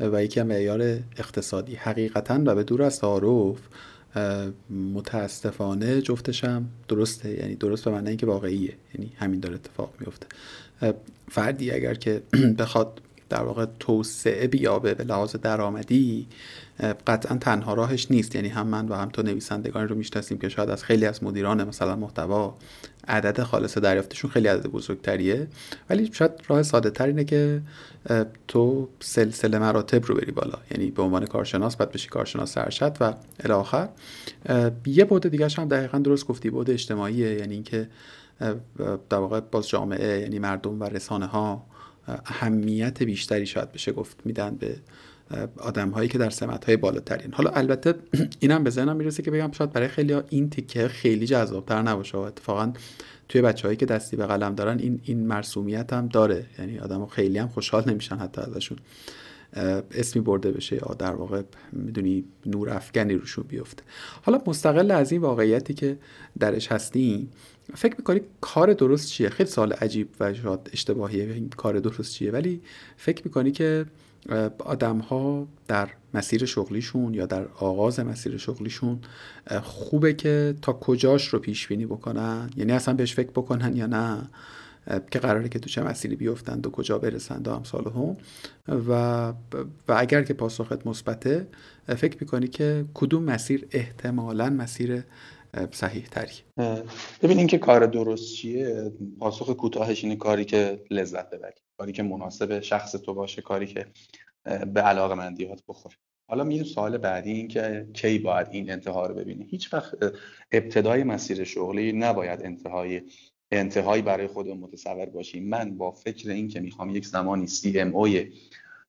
و یکی هم معیار اقتصادی. حقیقتا و به دور از تعارف متاسفانه جفتشم درسته. یعنی درست به معنی اینکه واقعیه. یعنی همین داره اتفاق میفته. فردی اگر که بخواد در واقع توسعه بیابه به لحاظ درآمدی قطعا تنها راهش نیست. یعنی هم من و هم تو نویسندگانی رو می‌شناسیم که شاید از خیلی از مدیران مثلا محتوا عدد خالص دریافتشون خیلی عدد بزرگتریه. ولی شاید راه ساده تر اینه که تو سلسله مراتب رو بری بالا. یعنی به عنوان کارشناس باید بشی کارشناس ارشد و الاخر یه بود دیگه هم دقیقا درست گفتی بود اجتماعیه. یعنی اینکه در واقع باز جامعه یعنی مردم و رسانه ها اهمیت بیشتری شاید بشه گفت میدن به آدم هایی که در سمت های بالاترین. حالا البته اینم به ذهنم می‌رسه که بگم شاید برای خیلی این تیکه خیلی جذابتر نباشه و اتفاقا توی هایی که دستی به قلم دارن این این مرسومیت هم داره. یعنی آدم خیلی هم خوشحال نمیشن حتی ازشون اسمی برده بشه یا در واقع می‌دونی نور افغانی روشون بیفته. حالا مستقل از این واقعیتی که درش هستیم فکر می‌کنی کار درست چیه؟ خیلی سال عجیب و شاید اشتباهیه کار درست چیه ولی فکر می‌کنی که آدم ها در مسیر شغلیشون یا در آغاز مسیر شغلیشون خوبه که تا کجاش رو پیش بینی بکنن؟ یعنی اصلا بهش فکر بکنن یا نه؟ که قراره که تو چه مسیری بیفتند و کجا برسند و امثال هم. و, و اگر که پاسخت مثبته فکر می‌کنی که کدوم مسیر احتمالا مسیر صحیح تری ببین اینکه کار درست چیه پاسخ کوتاهش اینه کاری که لذت ببری کاری که مناسب شخص تو باشه کاری که به علاقه مندیات بخوره. حالا میریم سوال بعدی این که کی باید این انتها رو ببینی هیچ وقت ابتدای مسیر شغلی نباید انتهای انتهایی برای خود متصور باشیم من با فکر این که می‌خوام یک زمانی سی ام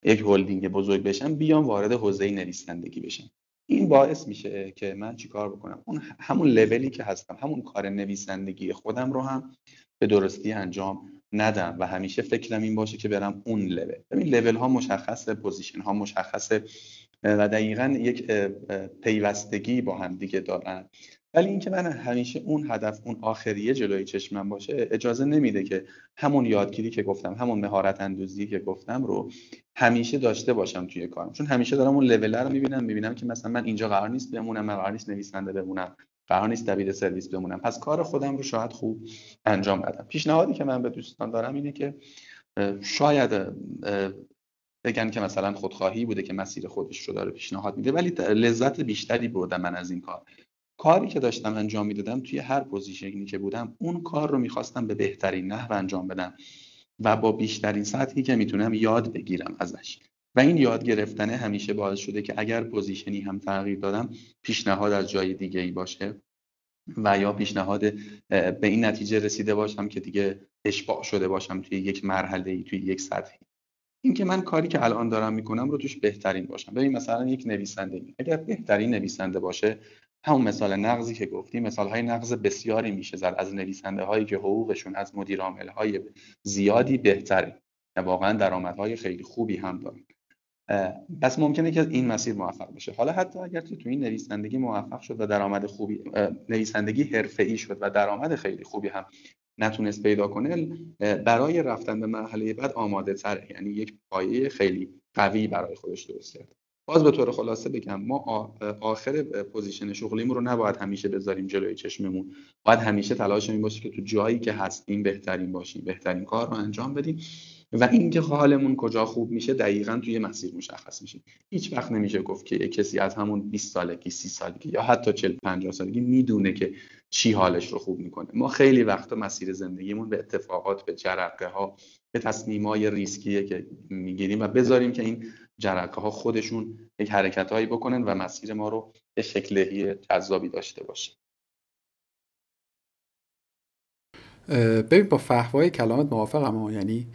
یک هلدینگ بزرگ بشم بیام وارد حوزه نویسندگی بشم. این باعث میشه که من چیکار بکنم؟ اون همون لولی که هستم همون کار نویسندگی خودم رو هم به درستی انجام ندم و همیشه فکرم این باشه که برم اون لول. ببین لول ها مشخصه position ها مشخصه و دقیقا یک پیوستگی با هم دیگه دارن. ولی اینکه من همیشه اون هدف اون آخریه جلوی چشمم باشه اجازه نمیده که همون یادگیری که گفتم همون مهارت اندوزی که گفتم رو همیشه داشته باشم توی کارم. چون همیشه دارم اون لول رو می‌بینم می‌بینم که مثلا من اینجا قرار نیست بمونم من قرار نیست نویسنده بمونم قرار نیست دبیر سرویس بمونم. پس کار خودم رو شاید خوب انجام بدم. پیشنهادی که من به دوستان دارم اینه که شاید بگن که مثلا خودخواهی بوده که مسیر خودش رو داره پیشنهاد میده ولی لذت بیشتری بردم من از این کار. کاری که داشتم انجام می‌دادم توی هر position ی که بودم اون کار رو می‌خواستم به بهترین نحو انجام بدم و با بیشترین سطحی که می‌تونم یاد بگیرم ازش. و این یاد گرفتن همیشه باعث شده که اگر پوزیشنی هم تغییر دادم پیشنهاد از جای دیگه ای باشه و یا پیشنهاد به این نتیجه رسیده باشم که دیگه اشباع شده باشم توی یک مرحله ای توی یک سطحی. این که من کاری که الان دارم می‌کنم رو توش بهترین باشم. ببین مثلا یک نویسنده اگر بهترین نویسنده باشه همون مثال نقضی که گفتی مثال های نقض بسیاری میشه زد. از نویسنده هایی که حقوقشون از مدیر های زیادی بهتره. و واقعا درآمدهای خیلی خوبی هم دارن. پس ممکنه که این مسیر موفق بشه حالا حتی اگر تو این نویسندگی موفق شد و درآمد خوبی نویسندگی حرفه‌ای شد و درآمد خیلی خوبی هم نتونست پیدا کنه برای رفتن به مرحله بعد آماده تره. یعنی یک پایه خیلی قوی برای خودش درست کرد. باز به طور خلاصه بگم ما آخر position شغلیمون رو نباید همیشه بذاریم جلوی چشممون. باید همیشه تلاش این باشه که تو جایی که هستیم بهترین باشیم بهترین کار رو انجام بدیم و اینکه حالمون کجا خوب میشه دقیقا توی مسیر مشخص میشه. هیچ وقت نمیشه گفت که کسی از همون 20 سالگی 30 سالگی یا حتی 40 50 سالگی می‌دونه که چی حالش رو خوب می‌کنه. ما خیلی وقتا مسیر زندگیمون به اتفاقات به جرقه ها به تصمیمای ریسکیه که می‌گیریم و بذاریم که این جرقه ها خودشون یک حرکت هایی بکنن و مسیر ما رو به شکلهی جذابی داشته باشه. ببین با فهوای کلامت موافقم یعنی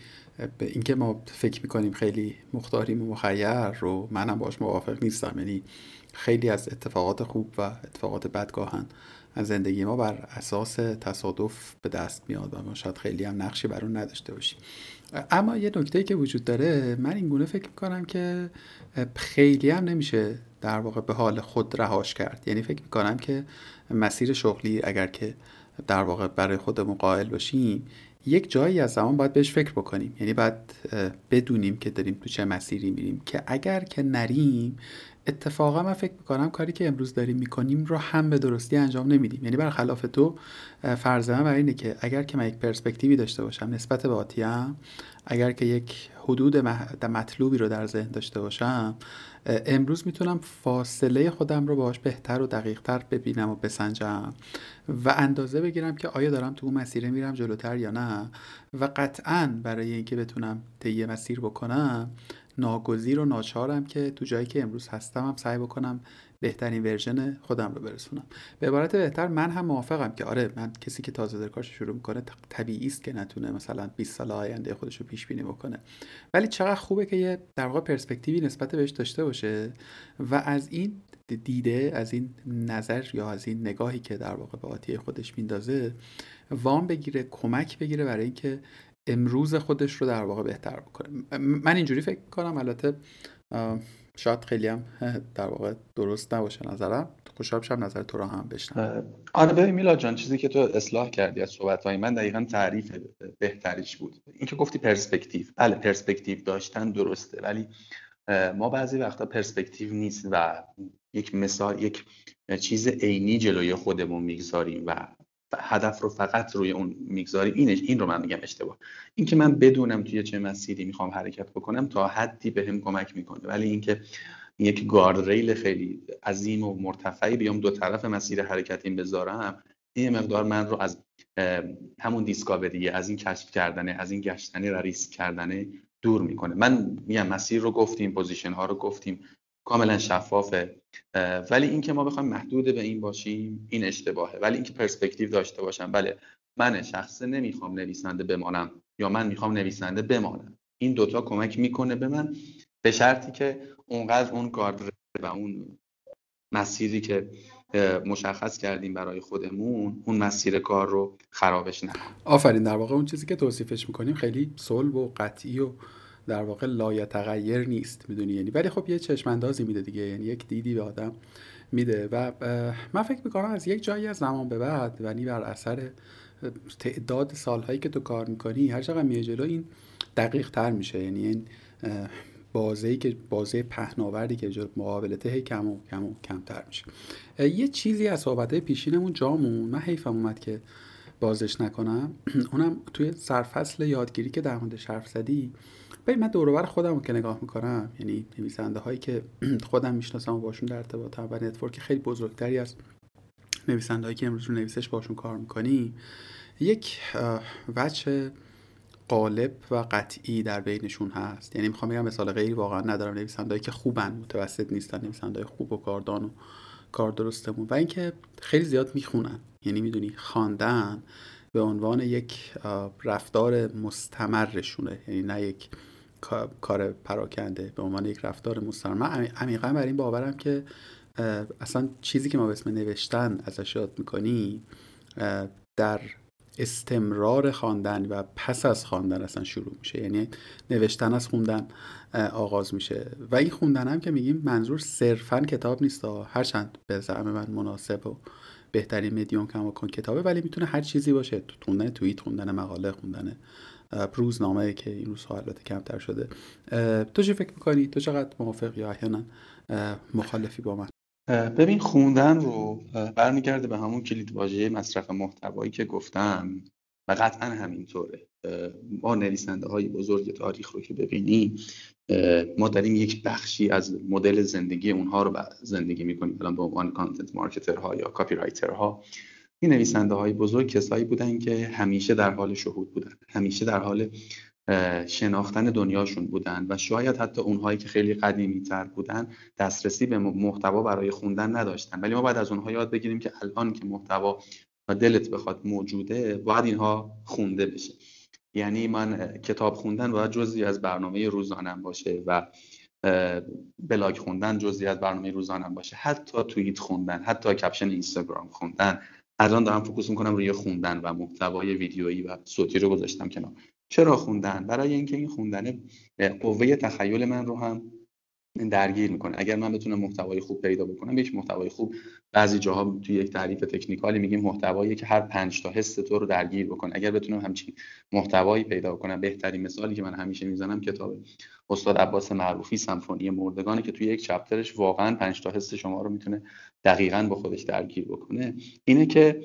به اینکه ما فکر می‌کنیم خیلی مختاریم و مخیر رو منم باش موافق نیستم. یعنی خیلی از اتفاقات خوب و اتفاقات بدگاهن از زندگی ما بر اساس تصادف به دست میاد و ما شاید خیلی هم نقشی بر اون نداشته باشیم. اما یه نکته که وجود داره من این گونه فکر می‌کنم که خیلی هم نمیشه در واقع به حال خود رهاش کرد. یعنی فکر می‌کنم که مسیر شغلی اگر که در واقع برای خودمون قائل باشیم یک جایی از زمان باید بهش فکر بکنیم. یعنی باید بدونیم که داریم تو چه مسیری میریم. که اگر که نریم اتفاقا من فکر می‌کنم کاری که امروز داریم می‌کنیم رو هم به درستی انجام نمیدیم. یعنی برخلاف تو فرض من برای اینه که اگر که من یک پرسپکتیوی داشته باشم نسبت به آتیم اگر که یک حدود مطلوبی رو در ذهن داشته باشم امروز می‌تونم فاصله خودم رو باش بهتر و دقیقتر ببینم و بسنجم و اندازه بگیرم که آیا دارم تو اون مسیره میرم جلوتر یا نه. و قطعا برای اینکه بتونم طی مسیر بکنم ناگزیر و ناچارم که تو جایی که امروز هستم هم سعی بکنم بهترین ورژن خودم رو برسونم. به عبارت بهتر من هم موافقم که آره من کسی که تازه در کارش شروع می‌کنه طبیعی است که نتونه مثلا 20 سال آینده خودش رو پیش بینی بکنه. ولی چقدر خوبه که یه در واقع پرسپکتیوی نسبت بهش داشته باشه و از این دیده از این نظر یا از این نگاهی که در واقع به آتی خودش میندازه وام بگیره کمک بگیره برای اینکه امروز خودش رو در واقع بهتر بکنه. من اینجوری فکر کنم البته شاید خیلی هم در واقع درست نباشه نظرم. خوشحال بشم نظر تو رو هم بشنم آره ببین میلاد جان چیزی که تو اصلاح کردی از صحبت های من دقیقا تعریف بهتریش بود. اینکه گفتی پرسپکتیو. بله پرسپکتیو داشتن درسته ولی ما بعضی وقتا پرسپکتیو نیست و یک مثال یک چیز عینی جلوی خودمون می‌گذاریم و هدف رو فقط روی اون می‌گذاریم اینش این رو من میگم اشتباه. اینکه من بدونم توی چه مسیری می‌خوام حرکت بکنم تا حدی هم کمک می‌کنه. ولی اینکه یک گارد ریل خیلی عظیم و مرتفعی بیام دو طرف مسیر حرکتیم بذارم این مقدار من رو از همون discovery از این کشف کردنه از این گشتنه و ریسک کردنه دور می‌کنه. من میگم مسیر رو گفتیم position ها رو گفتیم. کاملا شفافه. ولی اینکه ما بخوایم محدود به این باشیم این اشتباهه. ولی اینکه پرسپکتیو داشته باشم بله من مشخصه نمی‌خوام نویسنده بمانم یا من می‌خوام نویسنده بمانم. این دوتا کمک می‌کنه به من به شرطی که اونقدر اون کار و اون مسیری که مشخص کردیم برای خودمون اون مسیر کار رو خرابش نکنیم آفرین. در واقع اون چیزی که توصیفش می‌کنیم خیلی صلب و قطعی و در واقع لایتغیر نیست می‌دونی؟ یعنی ولی خب یه چشماندازی میده دیگه یعنی یک دیدی به آدم میده و من فکر می‌کنم از یک جایی از زمان به بعد یعنی بر اثر تعداد سالهایی که تو کار می‌کنی هر چقدر میه جلو این دقیق تر میشه. یعنی این بازه که بازه پهناوردی که مقابلته هی کم و کم و کمتر میشه. یه چیزی از صحبت پیشینمون جامون من حیفم اومد که بازش نکنم. اونم توی سرفصل یادگیری که در موردش حرف زدی ببین من دور خودم که نگاه می‌کنم یعنی نویسنده هایی که خودم می‌شناسم و باشون در ارتباطم و نتورک خیلی بزرگتری از نویسنده هایی که امروز رو نویسش باشون کار می‌کنی یک وجه قالب و قطعی در بینشون هست. یعنی می‌خوام بگم مثال غیری واقعا ندارم. نویسندهایی که خوبن متوسط نیستن نویسندهای خوب و کاردان و کار درستمون. و اینکه خیلی زیاد می‌خونن. یعنی می‌دونی خواندن به عنوان یک رفتار مستمرشونه. یعنی نه یک کار پراکنده به عنوان یک رفتار مستمر من عمیقا بر این باورم که اصلا چیزی که ما به اسم نوشتن ازش یاد می‌کنی در استمرار خواندن و پس از خواندن اصلا شروع میشه. یعنی نوشتن از خوندن آغاز میشه. و این خوندن هم که میگیم منظور صرفا کتاب نیست هرچند به زعم من مناسب و بهترین مدیوم کن کتابه ولی می‌تونه هر چیزی باشه. خوندن توییت خوندن مقاله خوندن روزنامه که این روزها البته کمتر شده. تو چه فکر می‌کنی؟ تو چقدر موافق یا احیانا مخالفی با من. ببین خوندن رو برمیگرده به همون کلید واژه مصرف محتوایی که گفتم و قطعا همینطوره. ما نویسنده های بزرگ تاریخ رو که ببینی ما داریم یک بخشی از مدل زندگی اونها رو زندگی می‌کنیم. الان به عنوان content marketer ها یا copywriter ها این نویسنده های بزرگ کسایی بودن که همیشه در حال شهود بودن همیشه در حال شناختن دنیاشون بودن و شاید حتی اونهایی که خیلی قدیمی تر بودن دسترسی به محتوا برای خوندن نداشتن. ولی ما باید از اونها یاد بگیریم که الان که محتوا تا دلت بخواد موجوده باید اینها خونده بشه. یعنی من کتاب خوندن باید جزی از برنامه روزانم باشه و بلاگ خوندن جزی از برنامه روزانم باشه. حتی توییت خوندن حتی caption اینستاگرام خوندن. الان دارم focus می‌کنم روی خوندن و محتوای ویدیویی و صوتی رو گذاشتم کنار. چرا خوندن؟ برای اینکه این خوندن قوه تخیل من رو هم درگیر می‌کنه. اگر من بتونم محتوای خوب پیدا بکنم یک محتوای خوب بعضی جاها توی یک تعریف تکنیکالی میگیم محتوایی که هر پنج تا حس تو رو درگیر بکنه. اگر بتونم همچین محتوایی پیدا کنم بهترین مثالی که من همیشه می‌زنم کتاب استاد عباس معروفی سمفونی مردگانه که توی یک چپترش واقعا پنج تا حس شما رو می‌تونه دقیقا با خودش درگیر بکنه. اینه که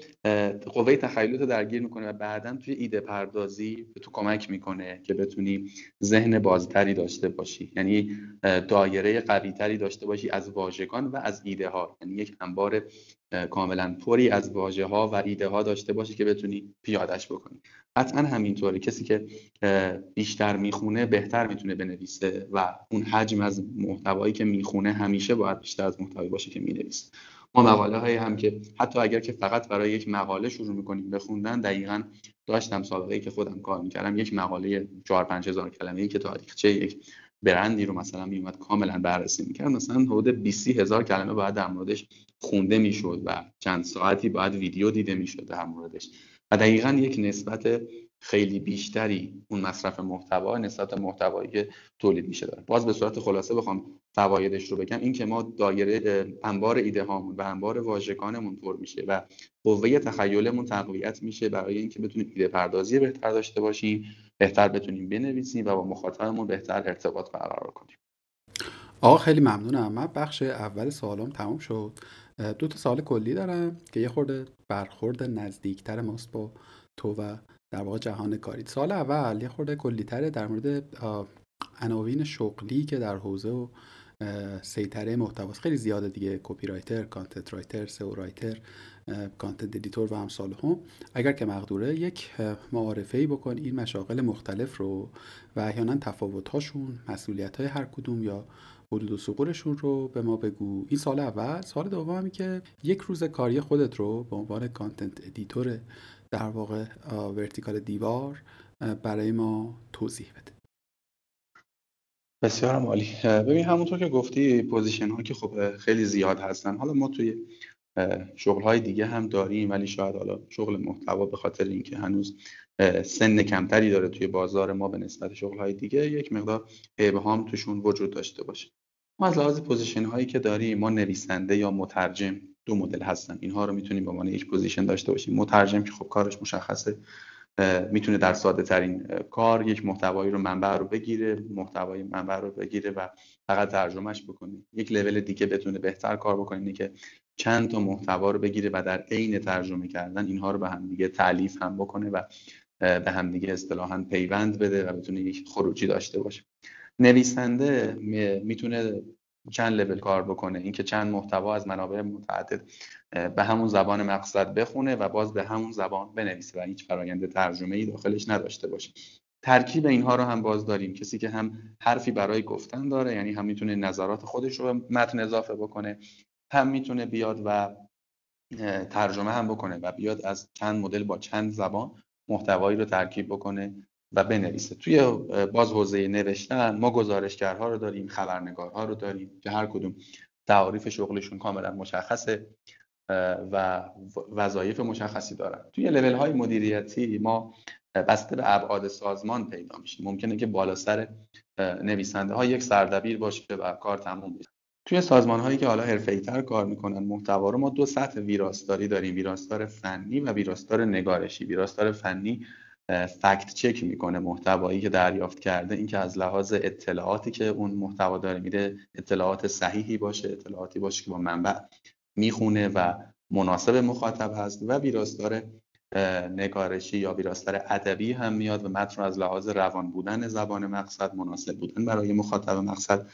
قوه تخیلت درگیر می‌کنه و بعدا توی ایده پردازی به تو کمک می‌کنه که بتونی ذهن بازتری داشته باشی. یعنی دایره قویتری داشته باشی از واژگان و از ایده ها یعنی یک انبار کاملا پری از واژه ها و ایده ها داشته باشی که بتونی پیادش بکنی. قطعا همینطوره. کسی که بیشتر می‌خونه بهتر می‌تونه بنویسه و اون حجم از محتوایی که می‌خونه همیشه باید بیشتر از محتوایی باشه که می‌نویسه. ما مقاله های هم که حتی اگر که فقط برای یک مقاله شروع می‌کنیم بخوندن دقیقا داشتم سابقه که خودم کار می‌کردم. یک مقاله 4 5 هزار کلمه ای که تاریخچه یک برندی رو مثلا میومد کاملا بررسی می‌کرد. مثلا حدود 20 هزار کلمه باید در موردش خونده می‌شد و چند ساعتی باید ویدیو دیده می‌شد در موردش. و دقیقا یک نسبت خیلی بیشتری اون مصرف محتوا نسبت محتوایی تولید میشه داره. باز به صورت خلاصه بخوام فوایدش رو بگم. این که ما دایره انبار ایده هامون و انبار واژگانمون پر میشه و قوه تخیلمون تقویت میشه برای اینکه بتونیم ایده پردازی بهتر داشته باشیم بهتر بتونیم بنویسیم و با مخاطبمون بهتر ارتباط برقرار کنیم. آقا خیلی ممنونم. من بخش اول سوالم تموم شد. دو تا سوال کلی دارم که یه خورده برخورد نزدیکتر ماست با تو و در واقع جهان کاری. سوال اول یه خورده کلیتره در مورد عناوین شغلی که در حوزه و سیطره محتواست. خیلی زیاده دیگه copywriter content writer SEO writer content editor و امثالهم. اگر که مقدوره یک معارفه ای بکن این مشاغل مختلف رو و احیانا تفاوت هاشون مسئولیت های هر کدوم یا حدود و ثغورشون رو به ما بگو. این سوال اول. سوال دوم که یک روز کاری خودت رو به عنوان content editor در واقع vertical دیوار برای ما توضیح بده. بسیار عالی. ببین همونطور که گفتی position ها که خب خیلی زیاد هستن. حالا ما توی شغل های دیگه هم داریم ولی شاید حالا شغل محتوا به خاطر اینکه هنوز سن کمتری داره توی بازار ما به نسبت شغل های دیگه یک مقدار ابهام توشون وجود داشته باشه. ما از لحاظ position هایی که داریم ما نویسنده یا مترجم دو مدل هستن. اینها رو می‌تونیم به عنوان یک position داشته باشیم. مترجم که خب کارش مشخصه می‌تونه در ساده ترین کار یک محتوایی رو منبع رو بگیره محتوای منبع رو بگیره و فقط ترجمهش بکنه. یک لول دیگه بتونه بهتر کار بکنه اینه که چند تا محتوا رو بگیره و در عین ترجمه کردن اینها رو به هم دیگه تعلیف هم بکنه و به هم دیگه اصطلاحا پیوند بده و بتونه یک خروجی داشته باشه. نویسنده می‌تونه چند لول کار بکنه. اینکه چند محتوا از منابع متعدد به همون زبان مقصد بخونه و باز به همون زبان بنویسه و هیچ فرایند ترجمه ای داخلش نداشته باشه. ترکیب اینها رو هم باز داریم. کسی که هم حرفی برای گفتن داره یعنی هم می‌تونه نظرات خودش رو متن اضافه بکنه هم می‌تونه بیاد و ترجمه هم بکنه و بیاد از چند مدل با چند زبان محتوایی رو ترکیب بکنه. و بنویسه. توی باز حوزه نوشتن ما گزارشگرها رو داریم خبرنگارها رو داریم که هر کدوم تعاریف شغلشون کاملا مشخصه و وظایف مشخصی دارن. توی لول های مدیریتی ما بسته به ابعاد سازمان پیدا میشه. ممکنه که بالا سر نویسنده ها یک سردبیر باشه و کار تموم بشه. توی سازمان هایی که حالا حرفه‌ای تر کار می‌کنن محتوا رو ما دو سطح ویراستاری داریم. ویراستار فنی و ویراستار نگارشی. ویراستار فنی فکت چک می‌کنه محتوایی که دریافت کرده اینکه از لحاظ اطلاعاتی که اون محتوا داره میده اطلاعات صحیحی باشه اطلاعاتی باشه که با منبع می‌خونه و مناسب مخاطب هست و ویراستار نگارشی یا ویراستار ادبی هم میاد و متن رو از لحاظ روان بودن زبان مقصد مناسب بودن برای مخاطب مقصد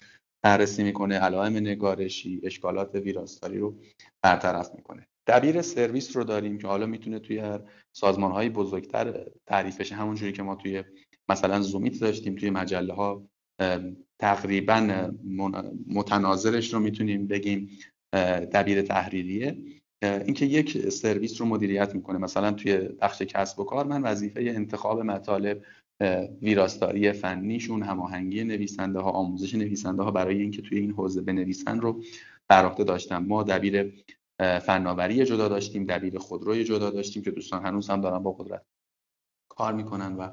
بررسی می‌کنه علائم نگارشی اشکالات ویراستاری رو برطرف می‌کنه. دبیر سرویس رو داریم که حالا می‌تونه توی هر سازمان های بزرگتر تعریف بشه. همونجوری که ما توی مثلا زومیت داشتیم توی مجله ها تقریبا متناظرش رو می‌تونیم بگیم دبیر تحریریه. اینکه یک سرویس رو مدیریت می‌کنه. مثلا توی بخش کسب و کار من وظیفه انتخاب مطالب ویراستاری فنیشون هماهنگی نویسنده ها آموزش نویسنده ها برای اینکه توی این حوزه بنویسن رو بر داشتم. ما دبیر فناوری جدا داشتیم دبیر خودروی جدا داشتیم که دوستان هنوز هم دارن با قدرت کار می‌کنن و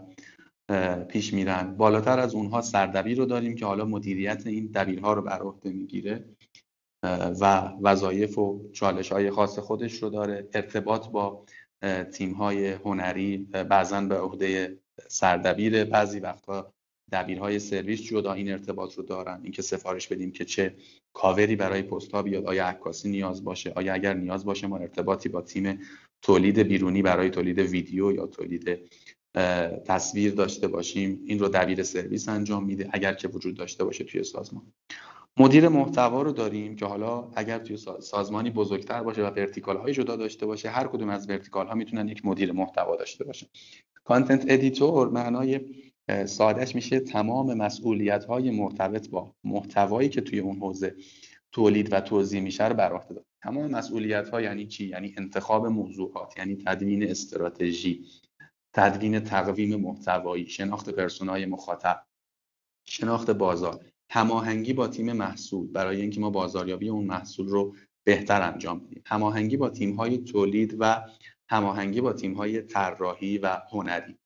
پیش میرن. بالاتر از اونها سردبیر رو داریم که حالا مدیریت این دبیرها رو بر عهده می‌گیره و وظایف و چالش های خاص خودش رو داره. ارتباط با تیم های هنری بعضا به عهده سردبیر بعضی وقتا دبیرهای سرویس جدا این ارتباط رو دارن. اینکه سفارش بدیم که چه کاوری برای پست ها بیاد آیا عکاسی نیاز باشه آیا اگر نیاز باشه ما ارتباطی با تیم تولید بیرونی برای تولید ویدیو یا تولید تصویر داشته باشیم. این رو دبیر سرویس انجام میده اگر که وجود داشته باشه توی سازمان. مدیر محتوا رو داریم که حالا اگر توی سازمانی بزرگتر باشه و vertical های جدا داشته باشه هر کدوم از vertical ها می‌تونن یک مدیر محتوا داشته باشه content editor معنای سادش میشه تمام مسئولیت های مرتبط با محتوایی که توی اون حوزه تولید و توزیع میشه رو بر عهده داره. تمام مسئولیت ها یعنی چی؟ یعنی انتخاب موضوعات یعنی تدوین استراتژی تدوین تقویم محتوایی شناخت persona ی مخاطب شناخت بازار. هماهنگی با تیم محصول برای اینکه ما بازاریابی اون محصول رو بهتر انجام بدیم. هماهنگی با تیم های تولید و هماهنگی با تیم های طراحی و هنری.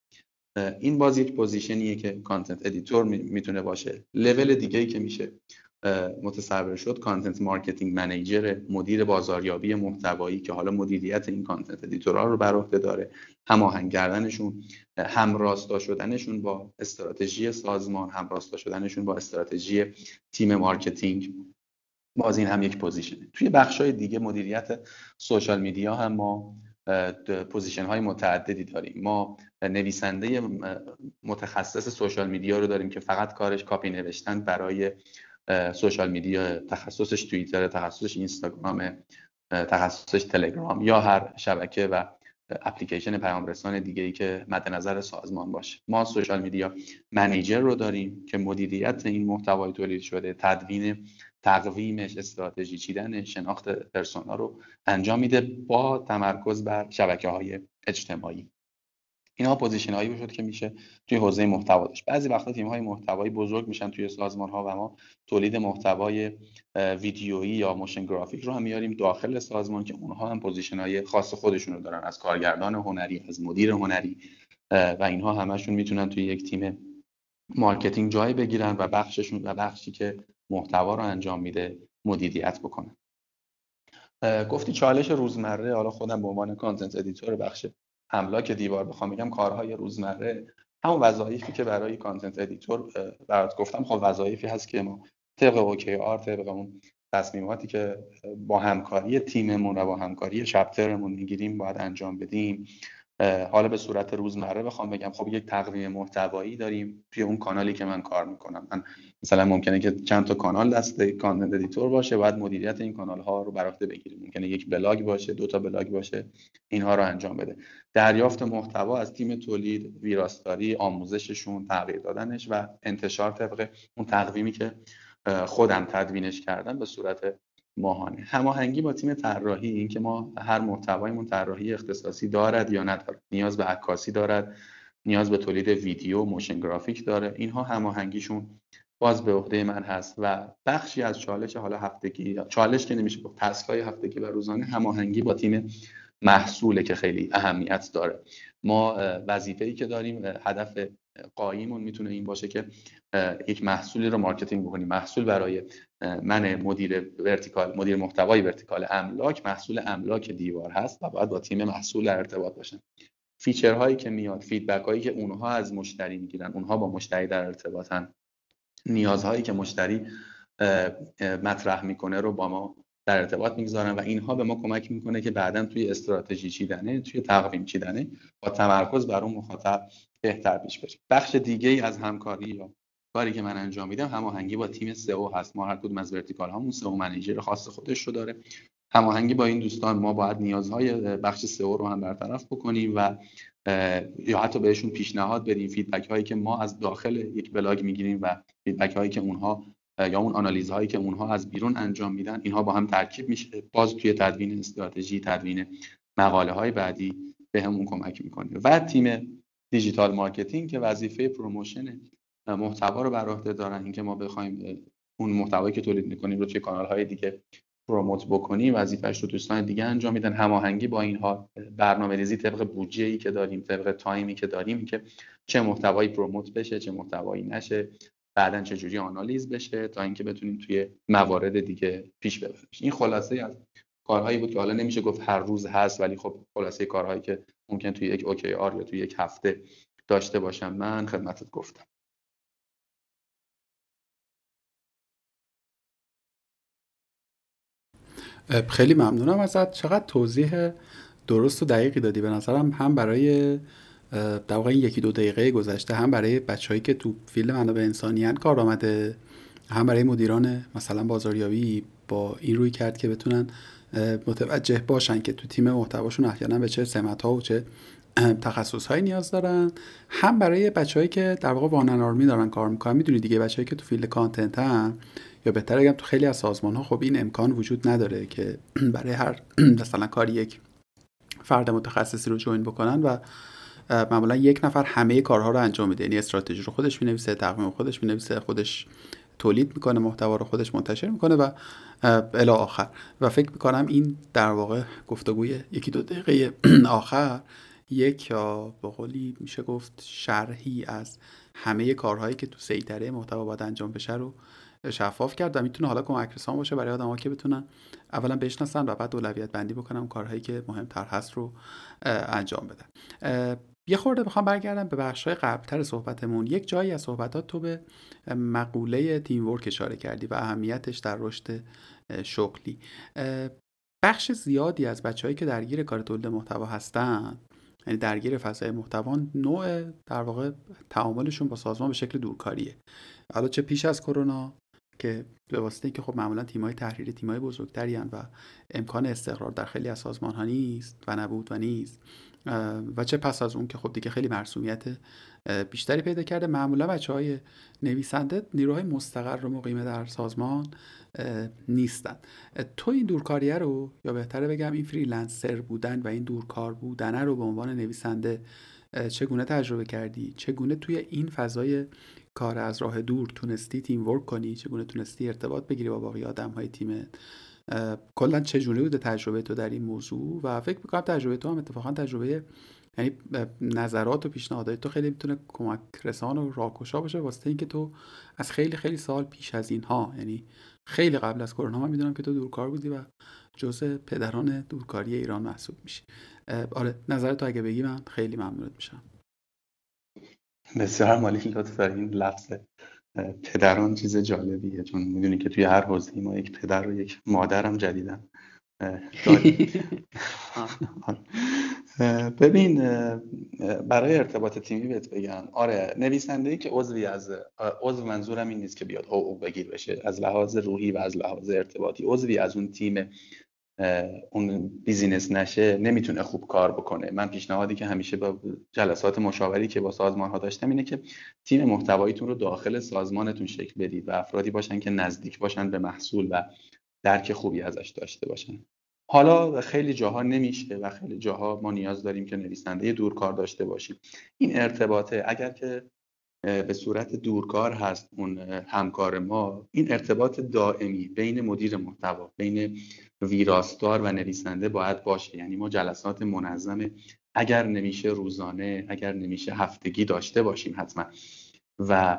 این باز یک position یه که content editor می‌تونه باشه. لول دیگه ای که میشه متصور شد content marketing manager مدیر بازاریابی محتوایی که حالا مدیریت این content editor ها رو بر عهده داره هماهنگ کردنشون همراستا شدنشون با استراتژی سازمان همراستا شدنشون با استراتژی تیم marketing. باز این هم یک position ه. توی بخش های دیگه مدیریت social media هم ما position های متعددی داریم. ما نویسنده متخصص social media رو داریم که فقط کارش کاپی نوشتن برای social media تخصصش توییتر تخصصش اینستاگرام تخصصش تلگرام یا هر شبکه و اپلیکیشن پیام رسان دیگه ای که مد نظر سازمان باشه. ما social media manager رو داریم که مدیریت این محتوای تولید شده تدوین تقویمش استراتژی چیدن شناخت persona رو انجام میده با تمرکز بر شبکه های اجتماعی. اینها position هایی شد که میشه توی حوزه محتوا داشت بعضی وقتا تیم های محتوایی بزرگ میشن توی سازمان ها و ما تولید محتوای ویدیویی یا motion graphic رو هم میاریم داخل سازمان که اونها هم position های خاص خودشون رو دارن از کارگردان هنری از مدیر هنری و اینها همشون می‌تونن توی یک تیم marketing جای بگیرن و بخششون و بخشی که محتوا رو انجام میده مدیریت بکنن گفتی چالش روزمره حالا خودم به عنوان content editor بخش املاک دیوار بخوام بگم کارهای روزمره همون وظایفی که برای content editor برات گفتم خب وظایفی هست که ما طبق OKR طبق اون تصمیماتی که با همکاری تیممون و با همکاری chapter مون می‌گیریم باید انجام بدیم. حالا به صورت روزمره بخوام بگم خب یک تقویم محتوایی داریم توی اون کانالی که من کار می‌کنم. من مثلا ممکنه که چند تا کانال دست content editor باشه باید مدیریت این کانال ها رو بر عهده بگیریم. ممکنه یک بلاگ باشه دو تا بلاگ باشه اینها رو انجام بده. دریافت محتوا از تیم تولید ویراستاری آموزششون تغییر دادنش و انتشار طبق اون تقویمی که خودم تدوینش کردم به صورت ماهانه. هماهنگی با تیم طراحی اینکه ما هر محتوایمون طراحی اختصاصی دارد یا ندارد نیاز به عکاسی دارد نیاز به تولید ویدیو موشن گرافیک داره. اینها هماهنگیشون باز به عهده من هست و بخشی از چالش حالا هفتگی چالش که نمیشه گفت تسکای هفتگی و روزانه هماهنگی با تیم محصوله که خیلی اهمیت داره. ما وظیفه‌ای که داریم هدف غاییمون می‌تونه این باشه که یک محصولی رو marketing بکنیم. محصول برای من مدیر vertical مدیر محتوای vertical املاک محصول املاک دیوار هست و باید با تیم محصول در ارتباط باشن feature هایی که میاد feedback هایی که اونها از مشتری می‌گیرن اونها با مشتری در ارتباطن. نیازهایی که مشتری مطرح می‌کنه رو با ما در ارتباط می‌گذارن و اینها به ما کمک می‌کنه که بعدا توی استراتژی چیدنه توی تقویم چیدنه با تمرکز بر اون مخاطب بهتر پیش بریم بخش دیگه ای از همکاری یا کاری که من انجام میدم هماهنگی با تیم SEO هست. ما هر کدوم از vertical هامون SEO manager خاص خودش رو داره. هماهنگی با این دوستان ما باید نیازهای بخش SEO رو هم برطرف بکنیم و یا حتی بهشون پیشنهاد بدیم feedback هایی که ما از داخل یک بلاگ می‌گیریم و feedback هایی که اونها یا اون آنالیز هایی که اونها از بیرون انجام میدن اینها با هم ترکیب میشه. باز توی تدوین استراتژی تدوین مقاله های بعدی بهمون کمک می‌کنه. و تیم digital marketing که وظیفه promotion محتوا رو بر عهده دارن اینکه ما بخوایم اون محتوایی که تولید می‌کنیم رو توی کانال های دیگه promote بکنیم وظیفهش رو دوستان دیگه انجام میدن. هماهنگی با اینها برنامه ریزی طبق بودجه ای که داریم طبق time ی که داریم که چه محتوایی پروموت بشه چه محتوایی نشه. بعدا چه جوری آنالیز بشه تا اینکه بتونیم توی موارد دیگه پیش ببریم این خلاصه از کارهایی بود که حالا نمیشه گفت هر روز هست ولی خب خلاصه کارهایی که ممکن توی یک اوکی آر یا توی یک هفته داشته باشم. من خدمتت گفتم. خیلی ممنونم ازت. چقدر توضیح درست و دقیقی دادی. به نظرم هم برای در واقع این یکی دو دقیقه گذشته هم برای بچههایی که تو field منابع انسانیان کارآمده هم برای مدیران مثلا بازاریابی با این رویکرد که بتونن متوجه باشن که تو تیم محتواشون احیانا به چه سمت ها و چه تخصص های نیاز دارن. هم برای بچههایی که در واقع one man army دارن کار می‌کنن. می‌دونی دیگه بچههایی که تو field content هم یا بهتر بگم تو خیلی از سازمان ها خب این امکان وجود نداره که برای هر مثلا کاری یک فرد متخصصی رو جوین بکنن و معمولا یک نفر همه کارها رو انجام میده. یعنی استراتژی رو خودش می‌نویسه تقویم خودش می‌نویسه خودش تولید می‌کنه محتوا رو خودش منتشر می‌کنه و الی آخر. و فکر می‌کنم این در واقع گفتگوی یکی دو دقیقه آخر یک یا به قولی میشه گفت شرحی از همه کارهایی که تو سیطره محتوا باید انجام بشه رو شفاف کرد و می‌تونه حالا کمک رسان باشه برای آدم‌ها که بتونن اولا بشناسن و بعد اولویت بندی بکنن کارهایی که مهمتر هست رو انجام بدن. یه خورده می‌خوام برگردم به بخشای قبلتر صحبتمون. یک جایی از صحبتات تو به مقوله تیم ورک اشاره کردی و اهمیتش در رشد شغلی. بخش زیادی از بچههایی که درگیر کار تولید محتوا هستن یعنی درگیر فضای محتوا نوع در واقع تعاملشون با سازمان به شکل دورکاریه. حالا چه پیش از کرونا که به واسطه اینکه خب معمولا تیمای تحریری تیمای بزرگتری و امکان استقرار در خیلی از سازمان ها نیست و نبود و نیست و چه پس از اون که خب دیگه خیلی مرسومیت بیشتری پیدا کرده. معمولا بچه های نویسنده نیروهای مستقر رو مقیمه در سازمان نیستن. تو این دورکاریه رو یا بهتره بگم این فریلنسر بودن و این دورکار بودن رو به عنوان نویسنده چگونه تجربه کردی؟ چگونه توی این فضای کار از راه دور تونستی تیم ورک کنی چگونه تونستی ارتباط بگیری با باقی آدم های تیمت کلا چجوری بوده تجربه تو در این موضوع؟ و فکر می‌کنم تجربه تو هم اتفاقا تجربه یعنی نظرات و پیشنهادات تو خیلی می‌تونه کمک رسان و راهگشا باشه. واسه اینکه تو از خیلی خیلی سال پیش از اینها یعنی خیلی قبل از کرونا من می‌دونم که تو دورکار بودی و جزء پدران دورکاری ایران محسوب میشی. آره نظرت تو اگه بگی من خیلی ممنونت میشم. بسیار مالی لطف این لفظ پدران چیز جالبیه چون می‌دونی که توی هر حوزه ما یک پدر و یک مادرم جدیدن. ببین برای ارتباط تیمی بهت بگم. آره نویسنده ای که عضوی از عضو منظورم این نیست که بیاد حقوق بگیر بشه. از لحاظ روحی و از لحاظ ارتباطی عضوی از اون تیم اون بیزینس نشه نمی‌تونه خوب کار بکنه. من پیشنهادی که همیشه با جلسات مشاوری که با سازمان ها داشتم اینه که تیم محتواییتون رو داخل سازمانتون شکل بدید و افرادی باشن که نزدیک باشن به محصول و درک خوبی ازش داشته باشن. حالا خیلی جاها نمیشه و خیلی جاها ما نیاز داریم که نویسنده دورکار داشته باشیم. این ارتباطه. اگر که به صورت دورکار هست اون همکار ما این ارتباط دائمی بین مدیر محتوا بین ویراستار و نویسنده باید باشه. یعنی ما جلسات منظم اگر نمیشه روزانه اگر نمیشه هفتگی داشته باشیم حتما. و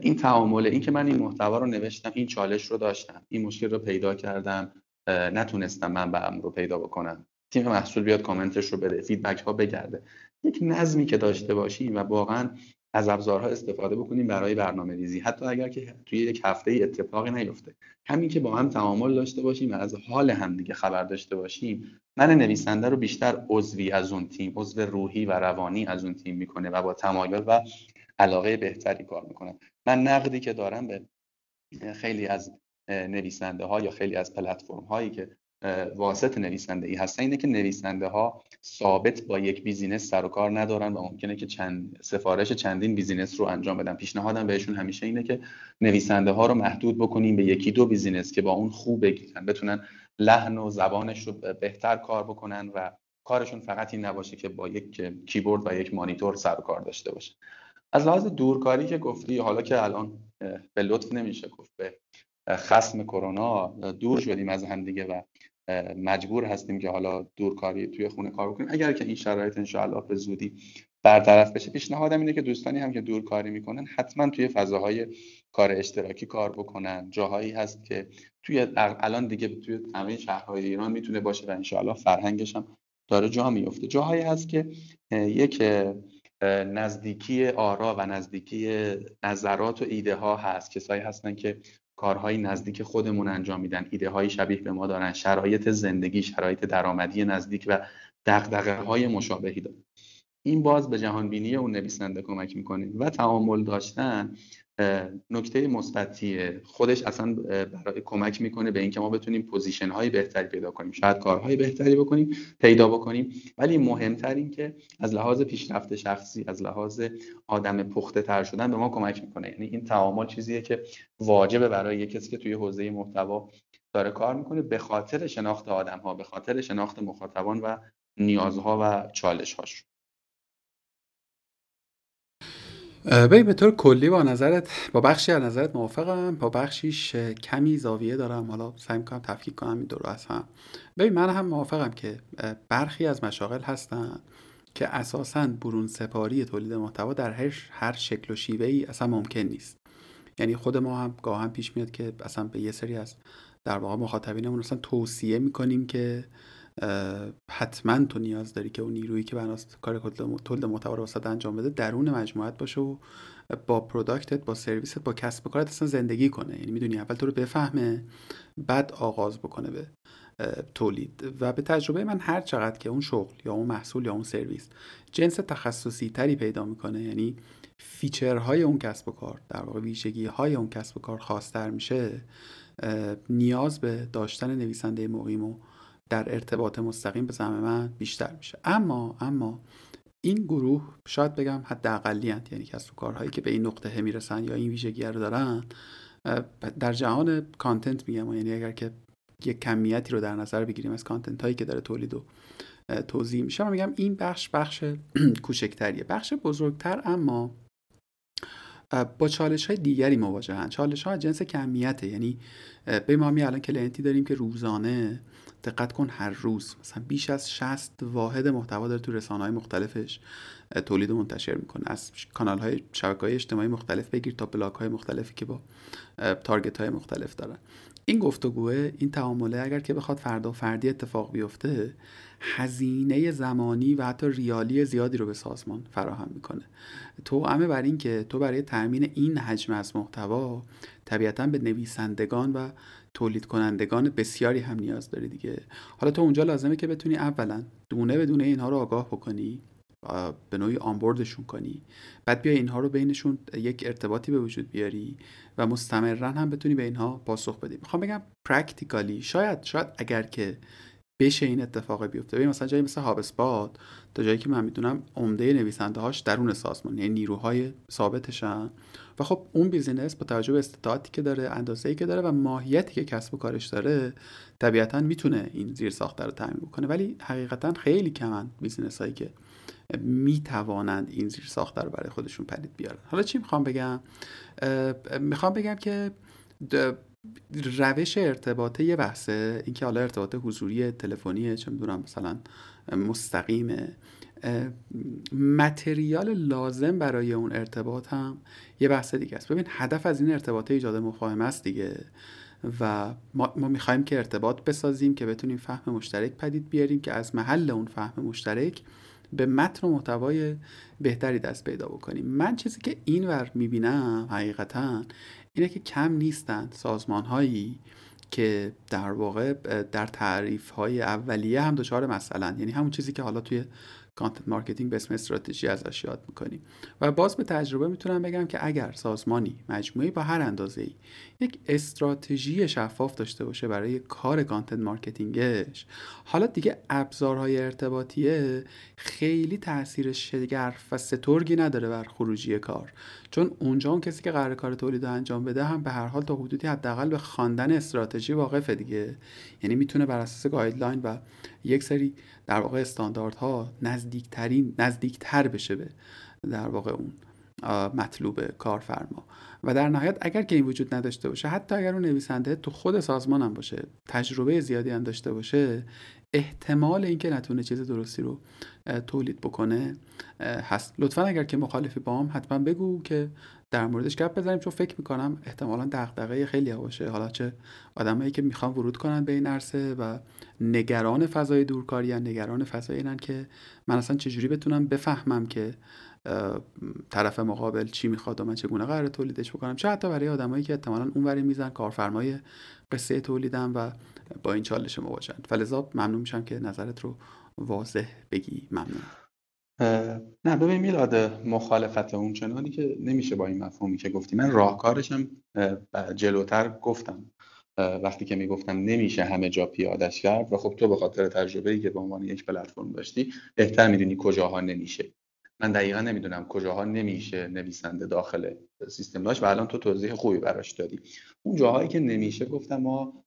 این تعامل این که من این محتوا رو نوشتم این چالش رو داشتم این مشکل رو پیدا کردم نتونستم من به رو پیدا بکنم. تیم محصول بیاد کامنتش رو بده فیدبک ها بگرده. یک نظمی که داشته باشیم و واقعا از ابزارها استفاده بکنیم برای برنامه ریزی حتی اگر که توی یک هفته ای اتفاقی نیفته. همین که با هم تعامل داشته باشیم و از حال همدیگه خبر داشته باشیم من نویسنده رو بیشتر عضوی از اون تیم عضو روحی و روانی از اون تیم می‌کنه و با تمایل و علاقه بهتری کار می‌کنه من نقدی که دارم به خیلی از نویسنده ها یا خیلی از پلتفرم هایی که واسط نویسنده ای هستن. اینه که نویسنده ها ثابت با یک business سر و کار ندارن و ممکنه که چند سفارش چندین business رو انجام بدن. پیشنهادم بهشون همیشه اینه که نویسنده ها رو محدود بکنیم به یکی دو business که با اون خو بگیرن. بتونن لحن و زبانش رو بهتر کار بکنن و کارشون فقط این نباشه که با یک کیبورد و یک مانیتور سر و کار داشته باشه. از لحاظ دورکاری که گفتی حالا که الان به لطف نمیشه گفت به خسم کرونا دور شدیم از هم دیگه و مجبور هستیم که حالا دورکاری توی خونه کار بکنیم. اگر که این شرایط انشاءالله به زودی برطرف بشه. پیشنهادم اینه که دوستانی هم که دورکاری می‌کنن حتما توی فضاهای کار اشتراکی کار بکنن. جاهایی هست که توی الان دیگه توی همه شهرهای ایران می‌تونه باشه و انشاءالله فرهنگش هم داره جا میفته جاهایی هست که یک نزدیکی آرا و نزدیکی نظرات و ایده ها هست. کسایی هستن که کارهای نزدیک خودمون انجام میدن. ایده های شبیه به ما دارن. شرایط زندگی شرایط درآمدی نزدیک و دغدغه های مشابهی دارن. این باز به جهان بینی اون نویسنده کمک می‌کنه. و تعامل داشتن نکته مثبتیه. خودش اصلا برای کمک می‌کنه به اینکه ما بتونیم پوزیشن های بهتری پیدا کنیم. شاید کارهای بهتری بکنیم پیدا بکنیم. ولی مهمتر این که از لحاظ پیشرفت شخصی از لحاظ آدم پخته تر شدن به ما کمک می‌کنه. یعنی این تعامل چیزیه که واجبه برای کسی که توی حوزه محتوا داره کار می‌کنه به خاطر شناخت آدم ها به خاطر شناخت مخاطبان و نیازها و چالش هاش ببین به طور کلی با نظرت با بخشی از نظرت موافقم با بخشیش کمی زاویه دارم. حالا سعی می‌کنم تفکیک کنم این دو از هم. ببین من هم موافقم که برخی از مشاغل هستن که اساسا برون سپاری تولید محتوا در هر, هر شکل و شیوه ای اصلا ممکن نیست. یعنی خود ما هم گاهن پیش میاد که اصلا به یه سری از در واقع مخاطبینمون اصلا توصیه می‌کنیم که حتما تو نیاز داری که اون نیرویی که بناست کار تولد محتوا رو واسه انجام بده درون مجموعت باشه و با پروداکتت با سرویست با کسب و کارت اصلا زندگی کنه. یعنی می‌دونی اول تو رو بفهمه بعد آغاز بکنه به تولید. و به تجربه من هر چقدر که اون شغل یا اون محصول یا اون سرویس جنس تخصصی تری پیدا می‌کنه یعنی feature های اون کسب و کار در واقع ویژگی های اون کسب و کار خاصتر میشه نیاز به داشتن نویسنده مقیم و در ارتباط مستقیم به زعم من بیشتر میشه. اما اما این گروه شاید بگم حداقلی یعنی کسب و کارهایی که به این نقطه می‌رسن یا این ویژگی رو دارن در جهان content میگم. یعنی اگر که یک کمیتی رو در نظر بگیریم از content هایی که داره تولید و توضیح میشه من میگم این بخش بخش کوچکتریه. بخش بزرگتر اما با چالش های دیگری مواجهن. چالش ها جنس کمیته. یعنی به ما می الان کلینتی داریم که روزانه دقت کن هر روز. مثلا بیش از 60 واحد محتوا داره تو رسانه های مختلفش تولید و منتشر می‌کنه. از کانال های شبکه های اجتماعی مختلف بگیر تا بلاک های مختلفی که با تارگت های مختلف دارن این گفتگوه این تعامله اگر که بخواد فردا فردی اتفاق بیفته هزینه زمانی و حتی ریالی زیادی رو به سازمان فراهم می‌کنه. تو همه بر این که تو برای تأمین این حجم از محتوا طبیعتا به نویسندگان و تولید کنندگان بسیاری هم نیاز داری دیگه. حالا تو اونجا لازمه که بتونی اولا دونه به دونه اینها رو آگاه بکنی به نوعی آنبوردشون کنی. بعد بیا اینها رو بینشون یک ارتباطی به وجود بیاری و مستمرا هم بتونی به اینها پاسخ بدی. می‌خوام بگم پرکتیکالی شاید شاید اگر که بشه این اتفاق بیفته. ببین مثلا جایی مثل هاب تا جایی که من می‌دونم عمده نویسنده هاش درون سازمان یعنی نیروهای ثابتشن. و خب اون business با توجه به استطاعتی که داره اندازه‌ای که داره و ماهیتی که کسب و کارش داره طبیعتا می‌تونه این زیر ساخته رو تامین بکنه. ولی حقیقتا خیلی کمن business هایی که می‌توانند این زیر ساخته رو برای خودشون پدید بیارن. حالا چی می‌خوام بگم؟ می‌خوام بگم که روش ارتباطه یه بحثه. اینکه حالا ارتباط حضوری تلفنی چه می‌دونم مثلا مستقیمه متریال لازم برای اون ارتباط هم یه بحث دیگه است. ببین هدف از این ارتباط ایجاد مفاهمه است دیگه. و ما, ما می‌خوایم که ارتباط بسازیم که بتونیم فهم مشترک پدید بیاریم که از محل اون فهم مشترک به متن و محتوای بهتری دست پیدا بکنیم. من چیزی که اینور می‌بینم حقیقتا اینه که کم نیستند سازمان هایی که در واقع در تعریف های اولیه هم دچار مثلا یعنی همون چیزی که حالا توی content marketing به اسم استراتژی ازش یاد می‌کنیم. و باز به تجربه می‌تونم بگم که اگر سازمانی مجموعی با هر اندازه ای یک استراتژی شفاف داشته باشه برای کار content marketing ش حالا دیگه ابزارهای ارتباطیه خیلی تاثیر شگرف و سترگی نداره بر خروجی کار. چون اونجا اون کسی که قرار کار تولید انجام بده هم به هر حال تا حدودی حداقل به خواندن استراتژی واقفه دیگه. یعنی می‌تونه بر اساس گایدلاین و یک سری در واقع استانداردها نزدیکترین نزدیکتر بشه به در واقع اون مطلوب کارفرما. و در نهایت اگر که این وجود نداشته باشه حتی اگر اون نویسنده تو خود سازمان هم باشه تجربه زیادی هم داشته باشه احتمال اینکه نتونه چیز درستی رو تولید بکنه هست. لطفا اگر که مخالفی با هم حتما بگو که در موردش گپ بزنیم چون فکر می‌کنم احتمالا دغدغه خیلی باشه. حالا چه آدمایی که می‌خوان ورود کنن به این عرصه و نگران فضای دورکاری نگران فضای اینن که من اصلا چجوری بتونم بفهمم که طرف مقابل چی می‌خواد و من چگونه قرار تولیدش بکنم. چه حتی برای آدمایی که احتمالا اونوری میزن کارفرمای قصه تولیدم و با این چالش مواجهن فلذا ممنون میشم که نظرت رو واضح بگی. ممنون. نه ببین میلاد مخالفت اون چنانی که نمیشه با این مفهومی که گفتی. من راهکارشم جلوتر گفتم. وقتی که می‌گفتم نمیشه همه جا پیادش کرد و خب تو به خاطر تجربه ای که به عنوان یک پلتفرم داشتی بهتر می‌دونی کجاها نمیشه. من دقیقا نمی‌دونم کجاها نمیشه نویسنده داخل سیستم داشت و الان تو توضیح خوبی براش دادی. اون جاهایی که نمیشه گفتم ما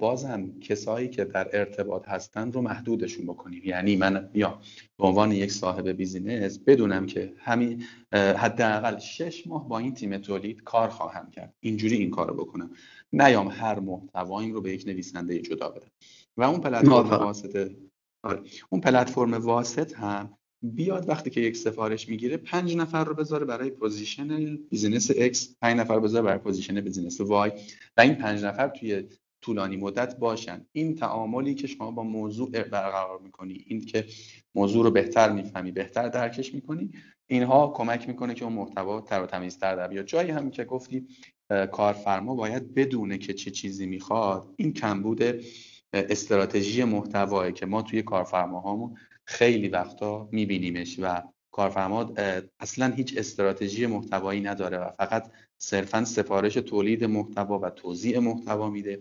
بازم کسایی که در ارتباط هستن رو محدودشون بکنیم. یعنی من یا به عنوان یک صاحب business بدونم که همین حداقل شش ماه با این تیم تولید کار خواهم کرد. اینجوری این کارو بکنم. نیام هر محتوایی رو به یک نویسنده جدا بدم. و اون پلتفرم واسطه آره. اون پلتفرم واسط هم بیاد وقتی که یک سفارش می‌گیره پنج نفر رو بذاره برای position business X پنج نفر بذاره برای position business Y و این پنج نفر توی طولانی مدت باشن. این تعاملی که شما با موضوع برقرار می‌کنی این که موضوع رو بهتر می‌فهمی بهتر درکش می‌کنی اینها کمک می‌کنه که اون محتوا تر و تمیزتر در بیاد. جایی هم که گفتی کارفرما باید بدونه که چه چیزی می‌خواد. این کمبود استراتژی محتوایی که ما توی کارفرماهامون خیلی وقتا میبینیمش و کارفرما اصلا هیچ استراتژی محتوایی نداره و فقط صرفا سفارش تولید محتوا و توزیع محتوا میده.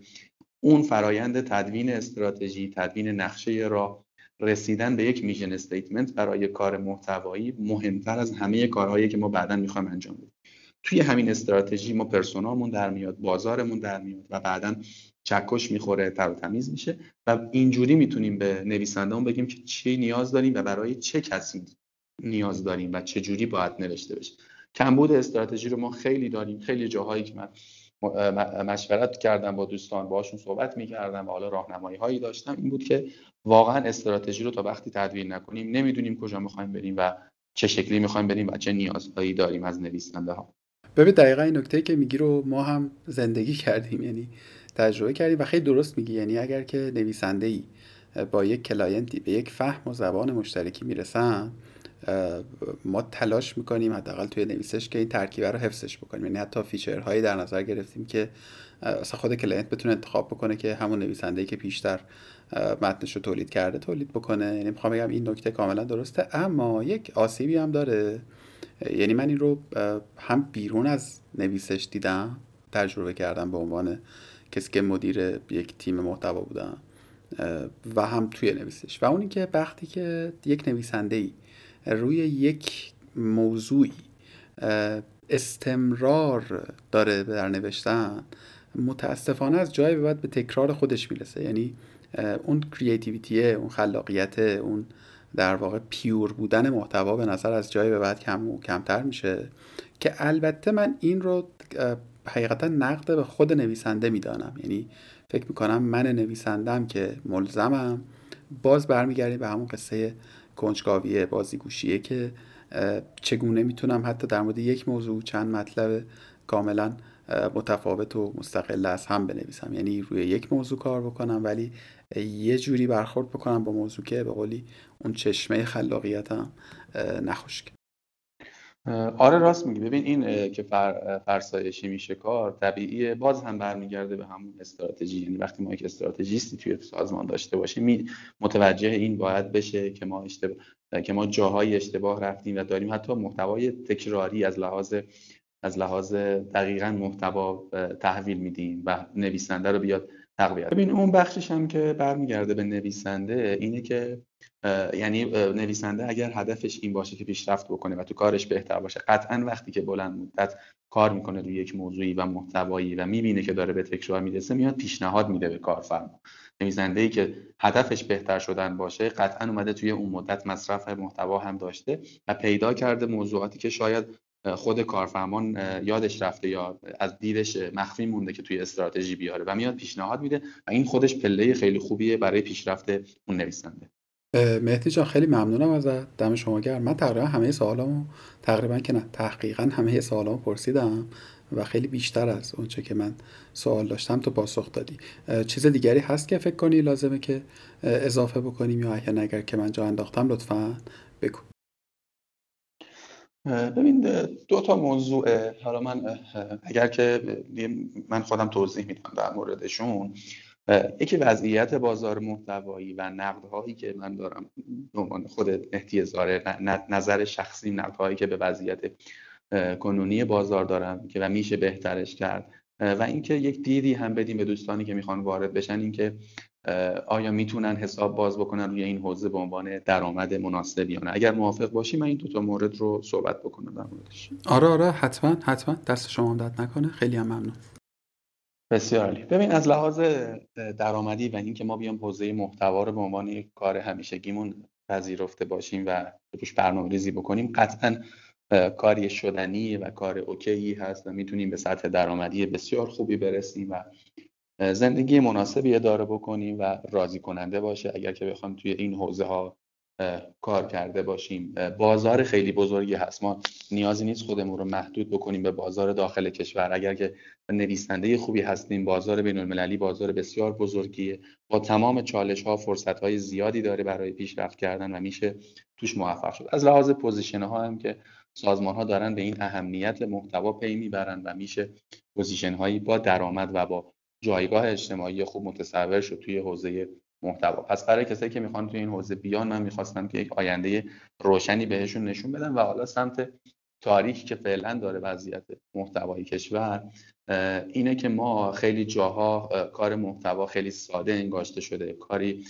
اون فرایند تدوین استراتژی تدوین نقشه را رسیدن به یک میژن استیتمنت برای کار محتوایی مهمتر از همه کارهایی که ما بعدا می‌خوایم انجام بدیم. توی همین استراتژی ما پرسونامون در میاد بازارمون در میاد و بعدا چکش می‌خوره تر و تمیز میشه و اینجوری می‌تونیم به نویسندهمون بگیم که چی نیاز داریم و برای چه کسی نیاز داریم و چه جوری باید نوشته بشه. کمبود استراتژی رو ما خیلی داریم. خیلی جاهایی که من مشورت کردم با دوستان باشون صحبت می‌کردم و حالا راهنمایی هایی داشتم. این بود که واقعا استراتژی رو تا وقتی تدوین نکنیم نمی‌دونیم کجا می‌خوایم بریم و چه شکلی می‌خوایم بریم و چه نیازهایی داریم از نویسنده ها ببین دقیقا این نکته که میگی رو ما هم زندگی کردیم. یعنی تجربه کردیم و خیلی درست میگی. یعنی اگر که نویسنده ای با یک client ی به یک فهم و زبان مشترکی می‌رسن ما تلاش می‌کنیم حداقل توی نویسش که این ترکیبه رو حفظش بکنیم. یعنی حتی feature هایی در نظر گرفتیم که اصلا خود client بتونه انتخاب بکنه که همون نویسنده که پیشتر متنش رو تولید کرده تولید بکنه. یعنی می‌خوام بگم این نکته کاملا درسته. اما یک آسیبی هم داره. یعنی من این رو هم بیرون از نویسش دیدم تجربه کردم به عنوان کسی که مدیر یک تیم محتوا بودم و هم توی نویسش. و اونی که وقتی که یک نویسنده ای روی یک موضوعی استمرار داره در نوشتن متاسفانه از جای به بعد به تکرار خودش می‌رسه. یعنی اون کریتیویتیه اون خلاقیت اون در واقع پیور بودن محتوا به نظر از جای به بعد کم و کمتر میشه. که البته من این رو حقیقتا نقد به خود نویسنده می‌دانم. یعنی فکر می‌کنم من نویسندم که ملزمم باز برمیگردیم به همون قصه کنجکاویه بازیگوشیه که چگونه می‌تونم حتی در مورد یک موضوع چند مطلب کاملا متفاوت و مستقل از هم بنویسم. یعنی روی یک موضوع کار بکنم ولی یه جوری برخورد بکنم با موضوع که به قولی اون چشمه خلاقیتم نخشک. آره راست میگی. ببین این که فر، فرسایشی میشه کار طبیعیه. باز هم برمیگرده به همون استراتژی. یعنی وقتی ما یک استراتژیستی توی سازمان داشته باشیم متوجه این باید بشه که ما اشتباه که ما جاهای اشتباه رفتیم و داریم. حتی محتوای تکراری از لحاظ از لحاظ دقیقا محتوا تحویل میدیم و نویسنده رو بیاد تقویت. ببین اون بخشش هم که برمیگرده به نویسنده اینه که یعنی نویسنده اگر هدفش این باشه که پیشرفت بکنه و تو کارش بهتر باشه قطعا وقتی که بلند مدت کار می‌کنه روی یک موضوعی و محتوایی و می‌بینه که داره به تکرار می‌رسه میاد پیشنهاد میده به کارفرما. نویسنده ای که هدفش بهتر شدن باشه قطعا اومده توی اون مدت مصرف محتوا هم داشته و پیدا کرده موضوعاتی که شاید خود کارفرمان یادش رفته یا از دیدش مخفی مونده که توی استراتژی بیاره و میاد پیشنهاد میده و این خودش پله خیلی خوبیه برای پیشرفت اون نویسنده. مهدی جان خیلی ممنونم از دم شما گرم. من تقریبا همه سوالامو تقریبا که نه تحقیقا همه سوالامو پرسیدم و خیلی بیشتر از اونچه که من سوال داشتم تو پاسخ دادی. چیز دیگری هست که فکر کنی لازمه که اضافه بکنیم یا اگر نگر که من جا انداختم لطفا بگو. ببین دو تا موضوع. حالا من اگر که من خودم توضیح میدم در موردشون. یکی وضعیت بازار محتوایی و نقدهایی که من دارم به عنوان خود مهدی زاره نظر شخصی نقدهایی که به وضعیت کنونی بازار دارم که و میشه بهترش کرد. و اینکه یک دیدی هم بدیم به دوستانی که می‌خوان وارد بشن اینکه آیا می‌تونن حساب باز بکنن روی این حوزه به عنوان درآمد مناسب یا نه؟ اگر موافق باشی من این دو تا مورد رو صحبت بکنم در موردش. آره آره حتما حتما. دست شما درد نکنه. خیلی هم ممنون. بسیار عالی. ببین از لحاظ درآمدی و اینکه ما بیام حوزه محتوا رو به عنوان یک کار همیشگیمون پذیرفته باشیم و روش برنامه‌ریزی بکنیم قطعا کاری شدنی و کار اوکی هست و می‌تونیم به سطح درآمدی بسیار خوبی برسیم و زندگی مناسبی اداره بکنیم و راضی کننده باشه. اگر که بخوام توی این حوزه ها کار کرده باشیم. بازار خیلی بزرگی هست. ما نیازی نیست خودمون رو محدود بکنیم به بازار داخل کشور. اگر که نویسنده خوبی هستیم بازار بین المللی بازار بسیار بزرگیه. با تمام چالش ها فرصت های زیادی داره برای پیشرفت کردن و میشه توش موفق شد. از لحاظ position ها هم که سازمان ها دارن به این اهمیت محتوا پی می‌برن و میشه position هایی با درآمد و با جایگاه اجتماعی خوب متصور شد توی حوزه محتوا. پس برای کسایی که می‌خوان توی این حوزه بیان من می‌خواستم که یک آینده روشنی بهشون نشون بدم و حالا سمت تاریکی که فعلا داره وضعیت محتوای کشور اینه که ما خیلی جاها کار محتوا خیلی ساده انگاشته شده. کاری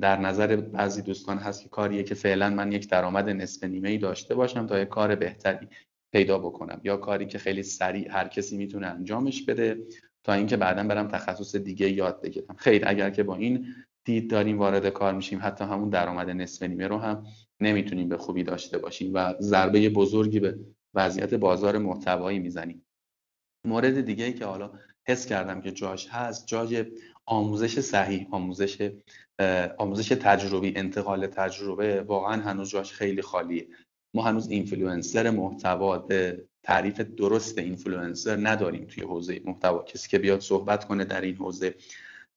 در نظر بعضی دوستان هست که کاریه که فعلا من یک درآمد نصفه نیمه ای داشته باشم تا یک کار بهتری پیدا بکنم یا کاری که خیلی سریع هر کسی می‌تونه انجامش بده. تا اینکه بعدا برم تخصص دیگه یاد بگیرم. خیر اگر که با این دید داریم وارد کار میشیم حتی همون درآمد نصف نیمه رو هم نمی‌تونیم به خوبی داشته باشیم و ضربه بزرگی به وضعیت بازار محتوایی می‌زنیم. مورد دیگه ای که حالا حس کردم که جاش هست جای آموزش صحیح آموزش آموزش تجربی انتقال تجربه واقعا هنوز جاش خیلی خالیه. ما هنوز اینفلوئنسر محتوا تعریف درست اینفلوئنسر نداریم توی حوزه محتوا. کسی که بیاد صحبت کنه در این حوزه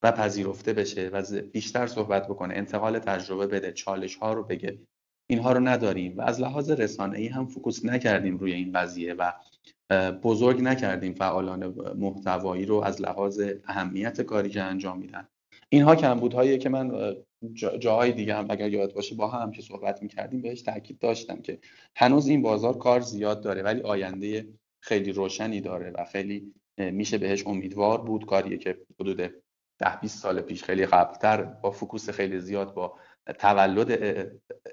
و پذیرفته بشه و بیشتر صحبت بکنه انتقال تجربه بده چالش ها رو بگه اینها رو نداریم و از لحاظ رسانه ای هم focus نکردیم روی این قضیه و بزرگ نکردیم فعالان محتوایی رو از لحاظ اهمیت کاری که انجام میدن. اینها کمبودهایی که من جاهای دیگه هم اگر یاد باشه با هم که صحبت می‌کردیم بهش تاکید داشتم که هنوز این بازار کار زیاد داره ولی آینده خیلی روشنی داره و خیلی میشه بهش امیدوار بود. کاریه که حدود ده 20 سال پیش خیلی قبلتر با focus خیلی زیاد با تولد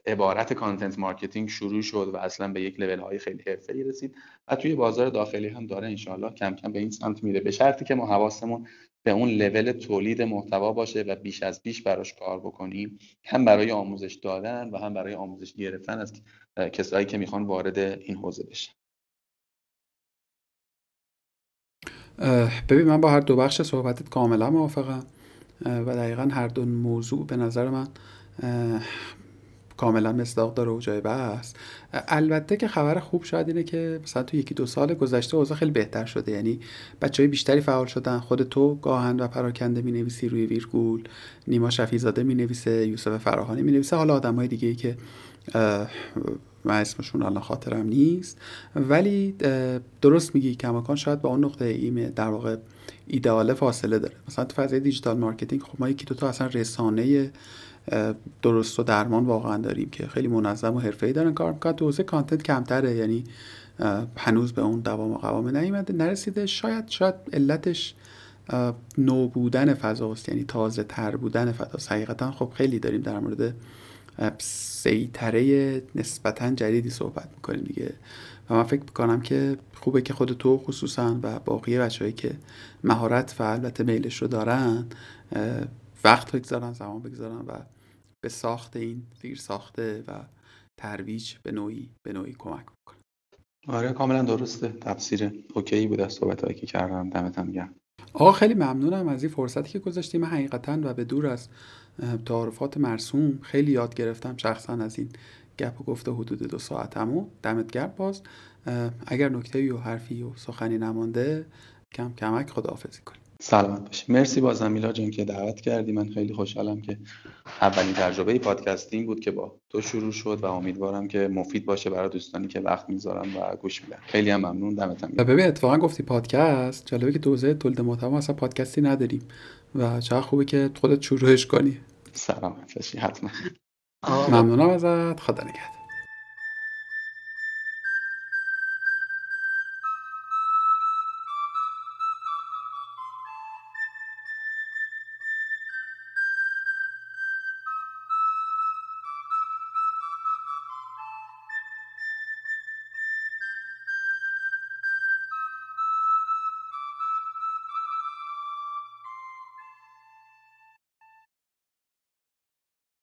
عبارت content marketing شروع شد و اصلا به یک لول های خیلی حرفه‌ای رسید و توی بازار داخلی هم داره انشالله کم کم به این سمت میره. به شرطی که ما حواسمون به اون لول تولید محتوا باشه و بیش از بیش براش کار بکنیم. هم برای آموزش دادن و هم برای آموزش گرفتن از کسایی که می‌خوان وارد این حوزه بشن. ببین من با هر دو بخش صحبتت کاملا موافقم. و دقیقا هر دو موضوع به نظر من کاملا مصداق داره و جای بحث. البته که خبر خوب شاید اینه که مثلا تو یکی دو سال گذشته اوضاع خیلی بهتر شده. یعنی بچه های بیشتری فعال شدن. خود تو گاهاً و پراکنده می نویسی روی ویرگول. نیما شفیزاده می نویسه یوسف فراهانی می نویسه حالا آدم های دیگه ای که من اسمشون الان خاطرم نیست. ولی درست میگی کماکان شاید با اون نقطه ی در واقع ایدئال فاصله داره. مثلا تو فضای digital marketing خب ما یکی دو تا اصلا رسانه درست و درمان واقعا داریم که خیلی منظم و حرفه‌ای دارن. کار می‌کنن. تو content کمتره یعنی هنوز به اون دوام و قوام نیومده. نرسیده شاید شاید علتش نو بودن فضاست. یعنی تازه تر بودن فضاست. حقیقتا خب خیلی داریم در مورد سیطره نسبتا جدیدی صحبت می‌کنیم دیگه. و من فکر می‌کنم که خوبه که خود تو خصوصا و باقی بچههایی که مهارت و البته میلش رو دارن وقت بگذارن زمان بگذارن و به ساخت این زیر ساخته و ترویج به نوعی به نوعی کمک بکنن آره کاملا درسته. تفسیر اوکی بود از صحبت که کردم. دمتم گرم. آقا خیلی ممنونم از این فرصتی که گذاشتیم. حقیقتا و به دور از تعارفات مرسوم خیلی یاد گرفتم شخصا از این گپ و گفته حدود دو ساعتمو. دمت گرم باز. اگر نکته و حرفی و سخنی نمانده کم کمک خداحافظی کنیم. سلامت باشی. مرسی بازم میلا جان که دعوت کردی. من خیلی خوشحالم که اولین تجربه پادکستینگ بود که با تو شروع شد و امیدوارم که مفید باشه برای دوستانی که وقت می‌ذارن و گوش میدن. خیلی هم ممنون. دمتم گرم. ببین اتفاقا گفتی پادکست. جالبه که تو تولید محتوا اصلا پادکستی نداریم و چقدر خوبه که خودت شروعش کنی. سلامت باشی. حتما. ممنونم ازت. خدا نگهدار.